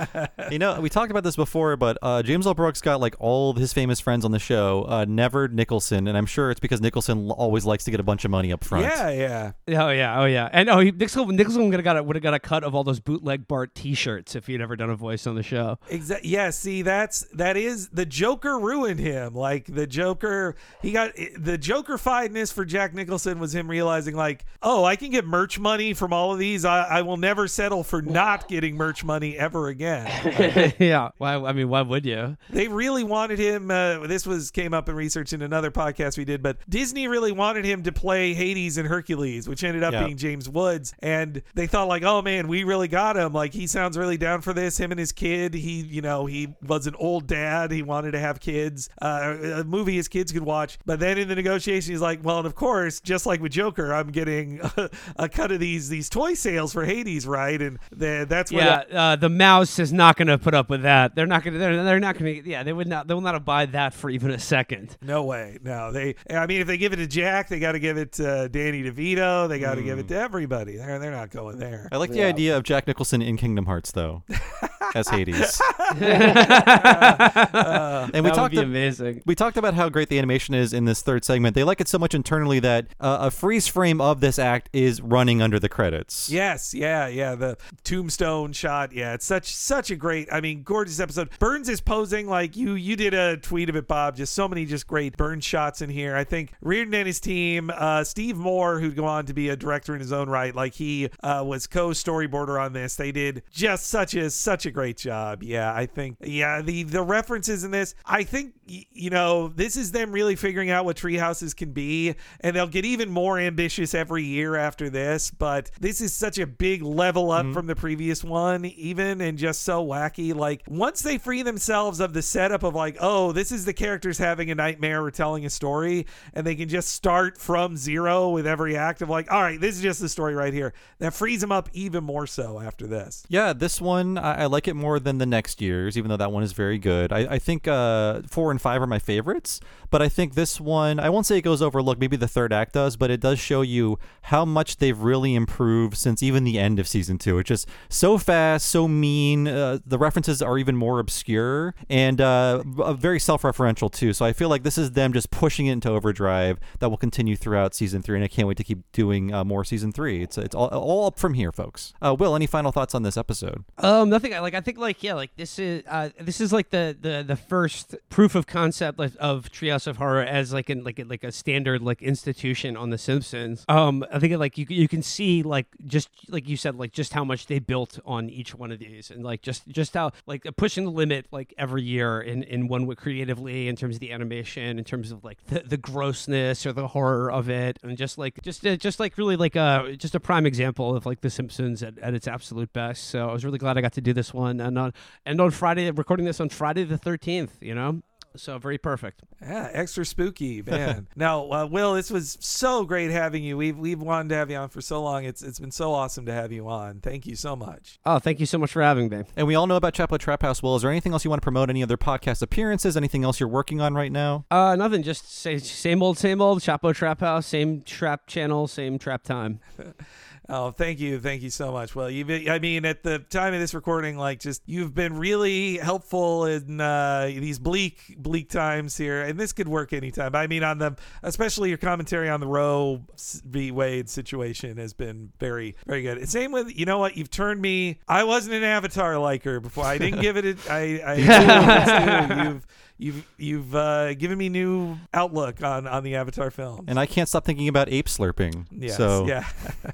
you know, we talked about this before, but uh, James L. Brooks got like all of his famous friends on the show. Uh, never Nicholson, and I'm sure it's because Nicholson always likes to get a bunch of money up front. Yeah, yeah. Oh yeah, oh yeah, and oh, he, Nicholson, Nicholson would have got a, would have got a cut of all those bootleg Bart T-shirts if he'd ever done a voice on the show. Exactly. Yeah. See, that's that is the Joker ruined him. Like the Joker, he got the Joker fineness for Jack Nicholson was him realizing like, oh, I can get merch money from all of these. I, I will never settle for not getting merch money ever again. yeah, why? I mean, why would you? They really wanted him. Uh, this was came up in research in another podcast we did, but Disney really wanted him to play Hades and Hercules, which ended up Yeah. being James Woods. And they thought like, oh man, we really got him. Like he sounds really down for this. Him and his kid. He, you know, he was an old dad. He wanted to have kids. Uh, a movie his kids could watch. But then in the negotiation, he's like, well, and of course, just like with Joker, I'm getting a, cut of these these toy sales for Hades, right? And the, that's where Yeah, uh, the mouse is not going to put up with that. They're not going to. They're, they're not going to. Yeah, they would not. They will not abide that for even a second. No way. No, they. I mean, if they give it to Jack, they got to give it to Danny DeVito. They got to give it to everybody. They're they're not going there. I like the idea of Jack Nicholson in Kingdom Hearts, though, as Hades. Uh, and we That would talked be ab- amazing. We talked about how great the animation is in this third segment. They like it so much internally that uh, a freeze frame of this act is running under the credits. Yes, yeah, yeah. The tombstone shot. Yeah, it's such such a great. I mean, gorgeous episode. Burns is posing like you. You did a tweet of it, Bob. Just so many just great Burns shots in here. I think Reardon and his team. Uh, Steve Moore, who'd go on to be a director in his own right, like he uh, was co-storyboarder on this. They did just such a such a great job. Yeah, I think. Yeah, the the references in this. I think you know this is them really figuring out what tree houses can be, and they'll get even more ambitious every year after this. But this is such a big level up from the previous one, even and just so wacky. Like once they free themselves of the setup of like, oh, this is the characters having a nightmare or telling a story, and they can just start from zero with every act of like, all right, this is just the story right here. That frees them up even more so after this. Yeah, this one I, I like it more than the next year's, even though that one is very good. I, I think uh, four and five are my favorites, but I think this one I won't say it goes overlooked. Maybe the third act does, but it does show you how much they've really improved since even the end of season two. It's just so fast, so mean. Uh, the references are even more obscure and uh, very self-referential too. So I feel like this is them just pushing it into overdrive that will continue throughout season three, and I can't wait to keep doing uh, more season three. It's it's all, all up from here, folks. Uh, Will, any final thoughts on this episode? Um, nothing. Like. I think like yeah, like this is uh, this is like the the the first proof of concept of, of Treehouse of Horror as like in like like a standard like institution on The Simpsons. Um, I think like you you can see like just like you said like just how much they built on each one of these and like just just how like pushing the limit like every year in in one way creatively in terms of the animation in terms of like the, the grossness or the horror of it and just like just uh, just like really like uh just a prime example of like The Simpsons at, at its absolute best. So I was really glad I got to do this one and on and on Friday recording this on Friday the thirteenth. You know. So very perfect. Yeah, extra spooky, man. now, uh, Will, this was so great having you. We've we've wanted to have you on for so long. It's it's been so awesome to have you on. Thank you so much. Oh, thank you so much for having me. And we all know about Chapo Trap House. Will, is there anything else you want to promote? Any other podcast appearances? Anything else you're working on right now? Uh, nothing. Just say same old, same old. Chapo Trap House, same trap channel, same trap time. Oh, thank you, thank you so much. Well, you, I mean, at the time of this recording, like, just you've been really helpful in uh, these bleak, bleak times here, and this could work anytime. I mean, on the, especially your commentary on the Roe v. Wade situation has been very, very good. Same with, you know what, you've turned me. I wasn't an Avatar liker before. I didn't give it. A, I, I you've. You've you've uh, given me new outlook on on the Avatar film. And I can't stop thinking about ape slurping. Yes, so yeah.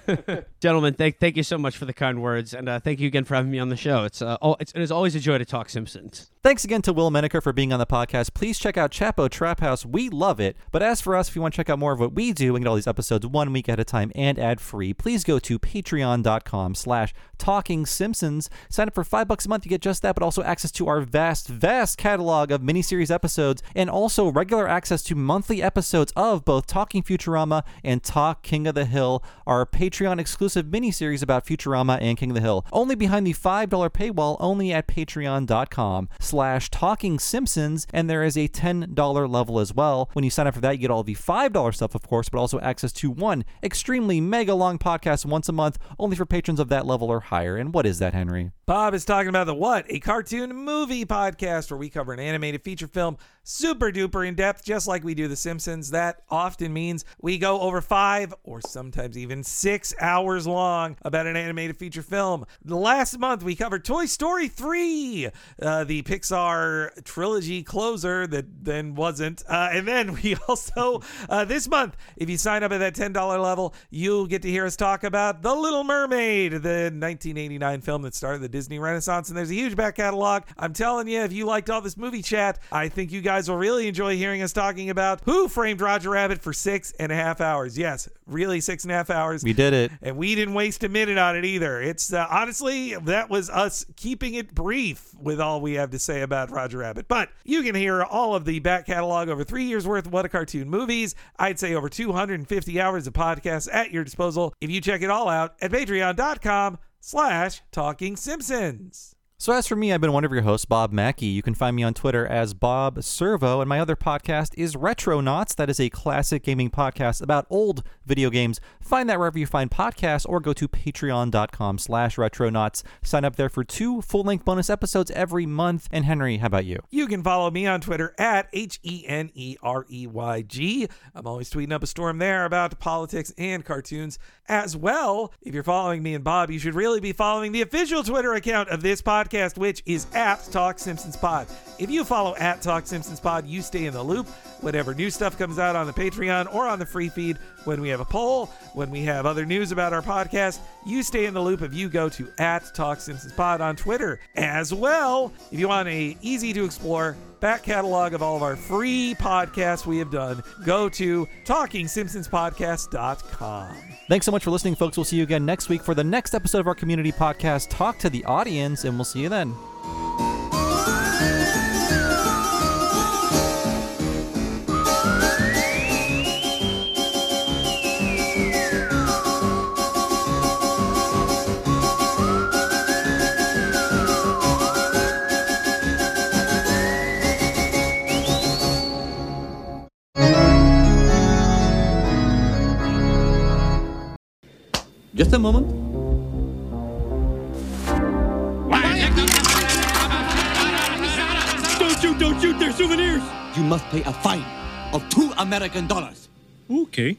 Gentlemen, thank thank you so much for the kind words, and uh, thank you again for having me on the show. It's uh, oh, it's, it is always a joy to talk Simpsons. Thanks again to Will Menaker for being on the podcast. Please check out Chapo Trap House. We love it. But as for us, if you want to check out more of what we do and get all these episodes one week at a time and ad free, please go to patreon.com slash talking Simpsons. Sign up for five bucks a month. You get just that, but also access to our vast, vast catalog of miniseries episodes and also regular access to monthly episodes of both Talking Futurama and Talk King of the Hill, our Patreon exclusive miniseries about Futurama and King of the Hill. Only behind the $5 paywall, only at patreon.com slash talking Simpsons, and there is a $10 level as well. When you sign up for that, you get all the $5 stuff, of course, but also access to one extremely mega long podcast once a month, only for patrons of that level or higher. And what is that, Henry? Bob is talking about the What? A cartoon movie podcast where we cover an animated feature film super duper in depth, just like we do The Simpsons. That often means we go over five or sometimes even six hours long about an animated feature film. Last month, we covered Toy Story 3, uh, the Pixar trilogy closer that then wasn't. Uh, and then we also, uh, this month, if you sign up at that $10 level, you'll get to hear us talk about The Little Mermaid, the 1989 film that started the Disney Renaissance. And there's a huge back catalog. I'm telling you, if you liked all this movie chat, I think you guys will really enjoy hearing us talking about Who Framed Roger Rabbit for six and a half hours. Yes, really six and a half hours. We did it. And we didn't waste a minute on it either. It's uh, honestly, that was us keeping it brief with all we have to say about Roger Rabbit. But you can hear all of the back catalog over three years worth of What a Cartoon movies. I'd say over 250 hours of podcasts at your disposal if you check it all out at patreon.com slash talking Simpsons. So, as for me, I've been one of your hosts, Bob Mackey. You can find me on Twitter as Bob Servo, and my other podcast is Retronauts. That is a classic gaming podcast about old video games. Find that wherever you find podcasts, or go to patreon.com slash retronauts. Sign up there for two full-length bonus episodes every month. And Henry, how about you? You can follow me on Twitter at H E N E R E Y G. I'm always tweeting up a storm there about politics and cartoons as well. If you're following me and Bob, you should really be following the official Twitter account of this podcast, which is at Talk Simpsons Pod. If you follow at Talk Simpsons Pod, you stay in the loop. Whatever new stuff comes out on the Patreon or on the free feed, when we have a poll, when we have other news about our podcast, you stay in the loop if you go to at Talk Simpsons Pod on Twitter. As well, if you want a easy to explore back catalog of all of our free podcasts we have done, go to TalkingSimpsonsPodcast.com. Thanks so much for listening, folks. We'll see you again next week for the next episode of our community podcast, Talk to the Audience, and we'll see you then. Just a moment. Don't shoot, don't shoot, they're souvenirs. You must pay a fine of two American dollars. Okay.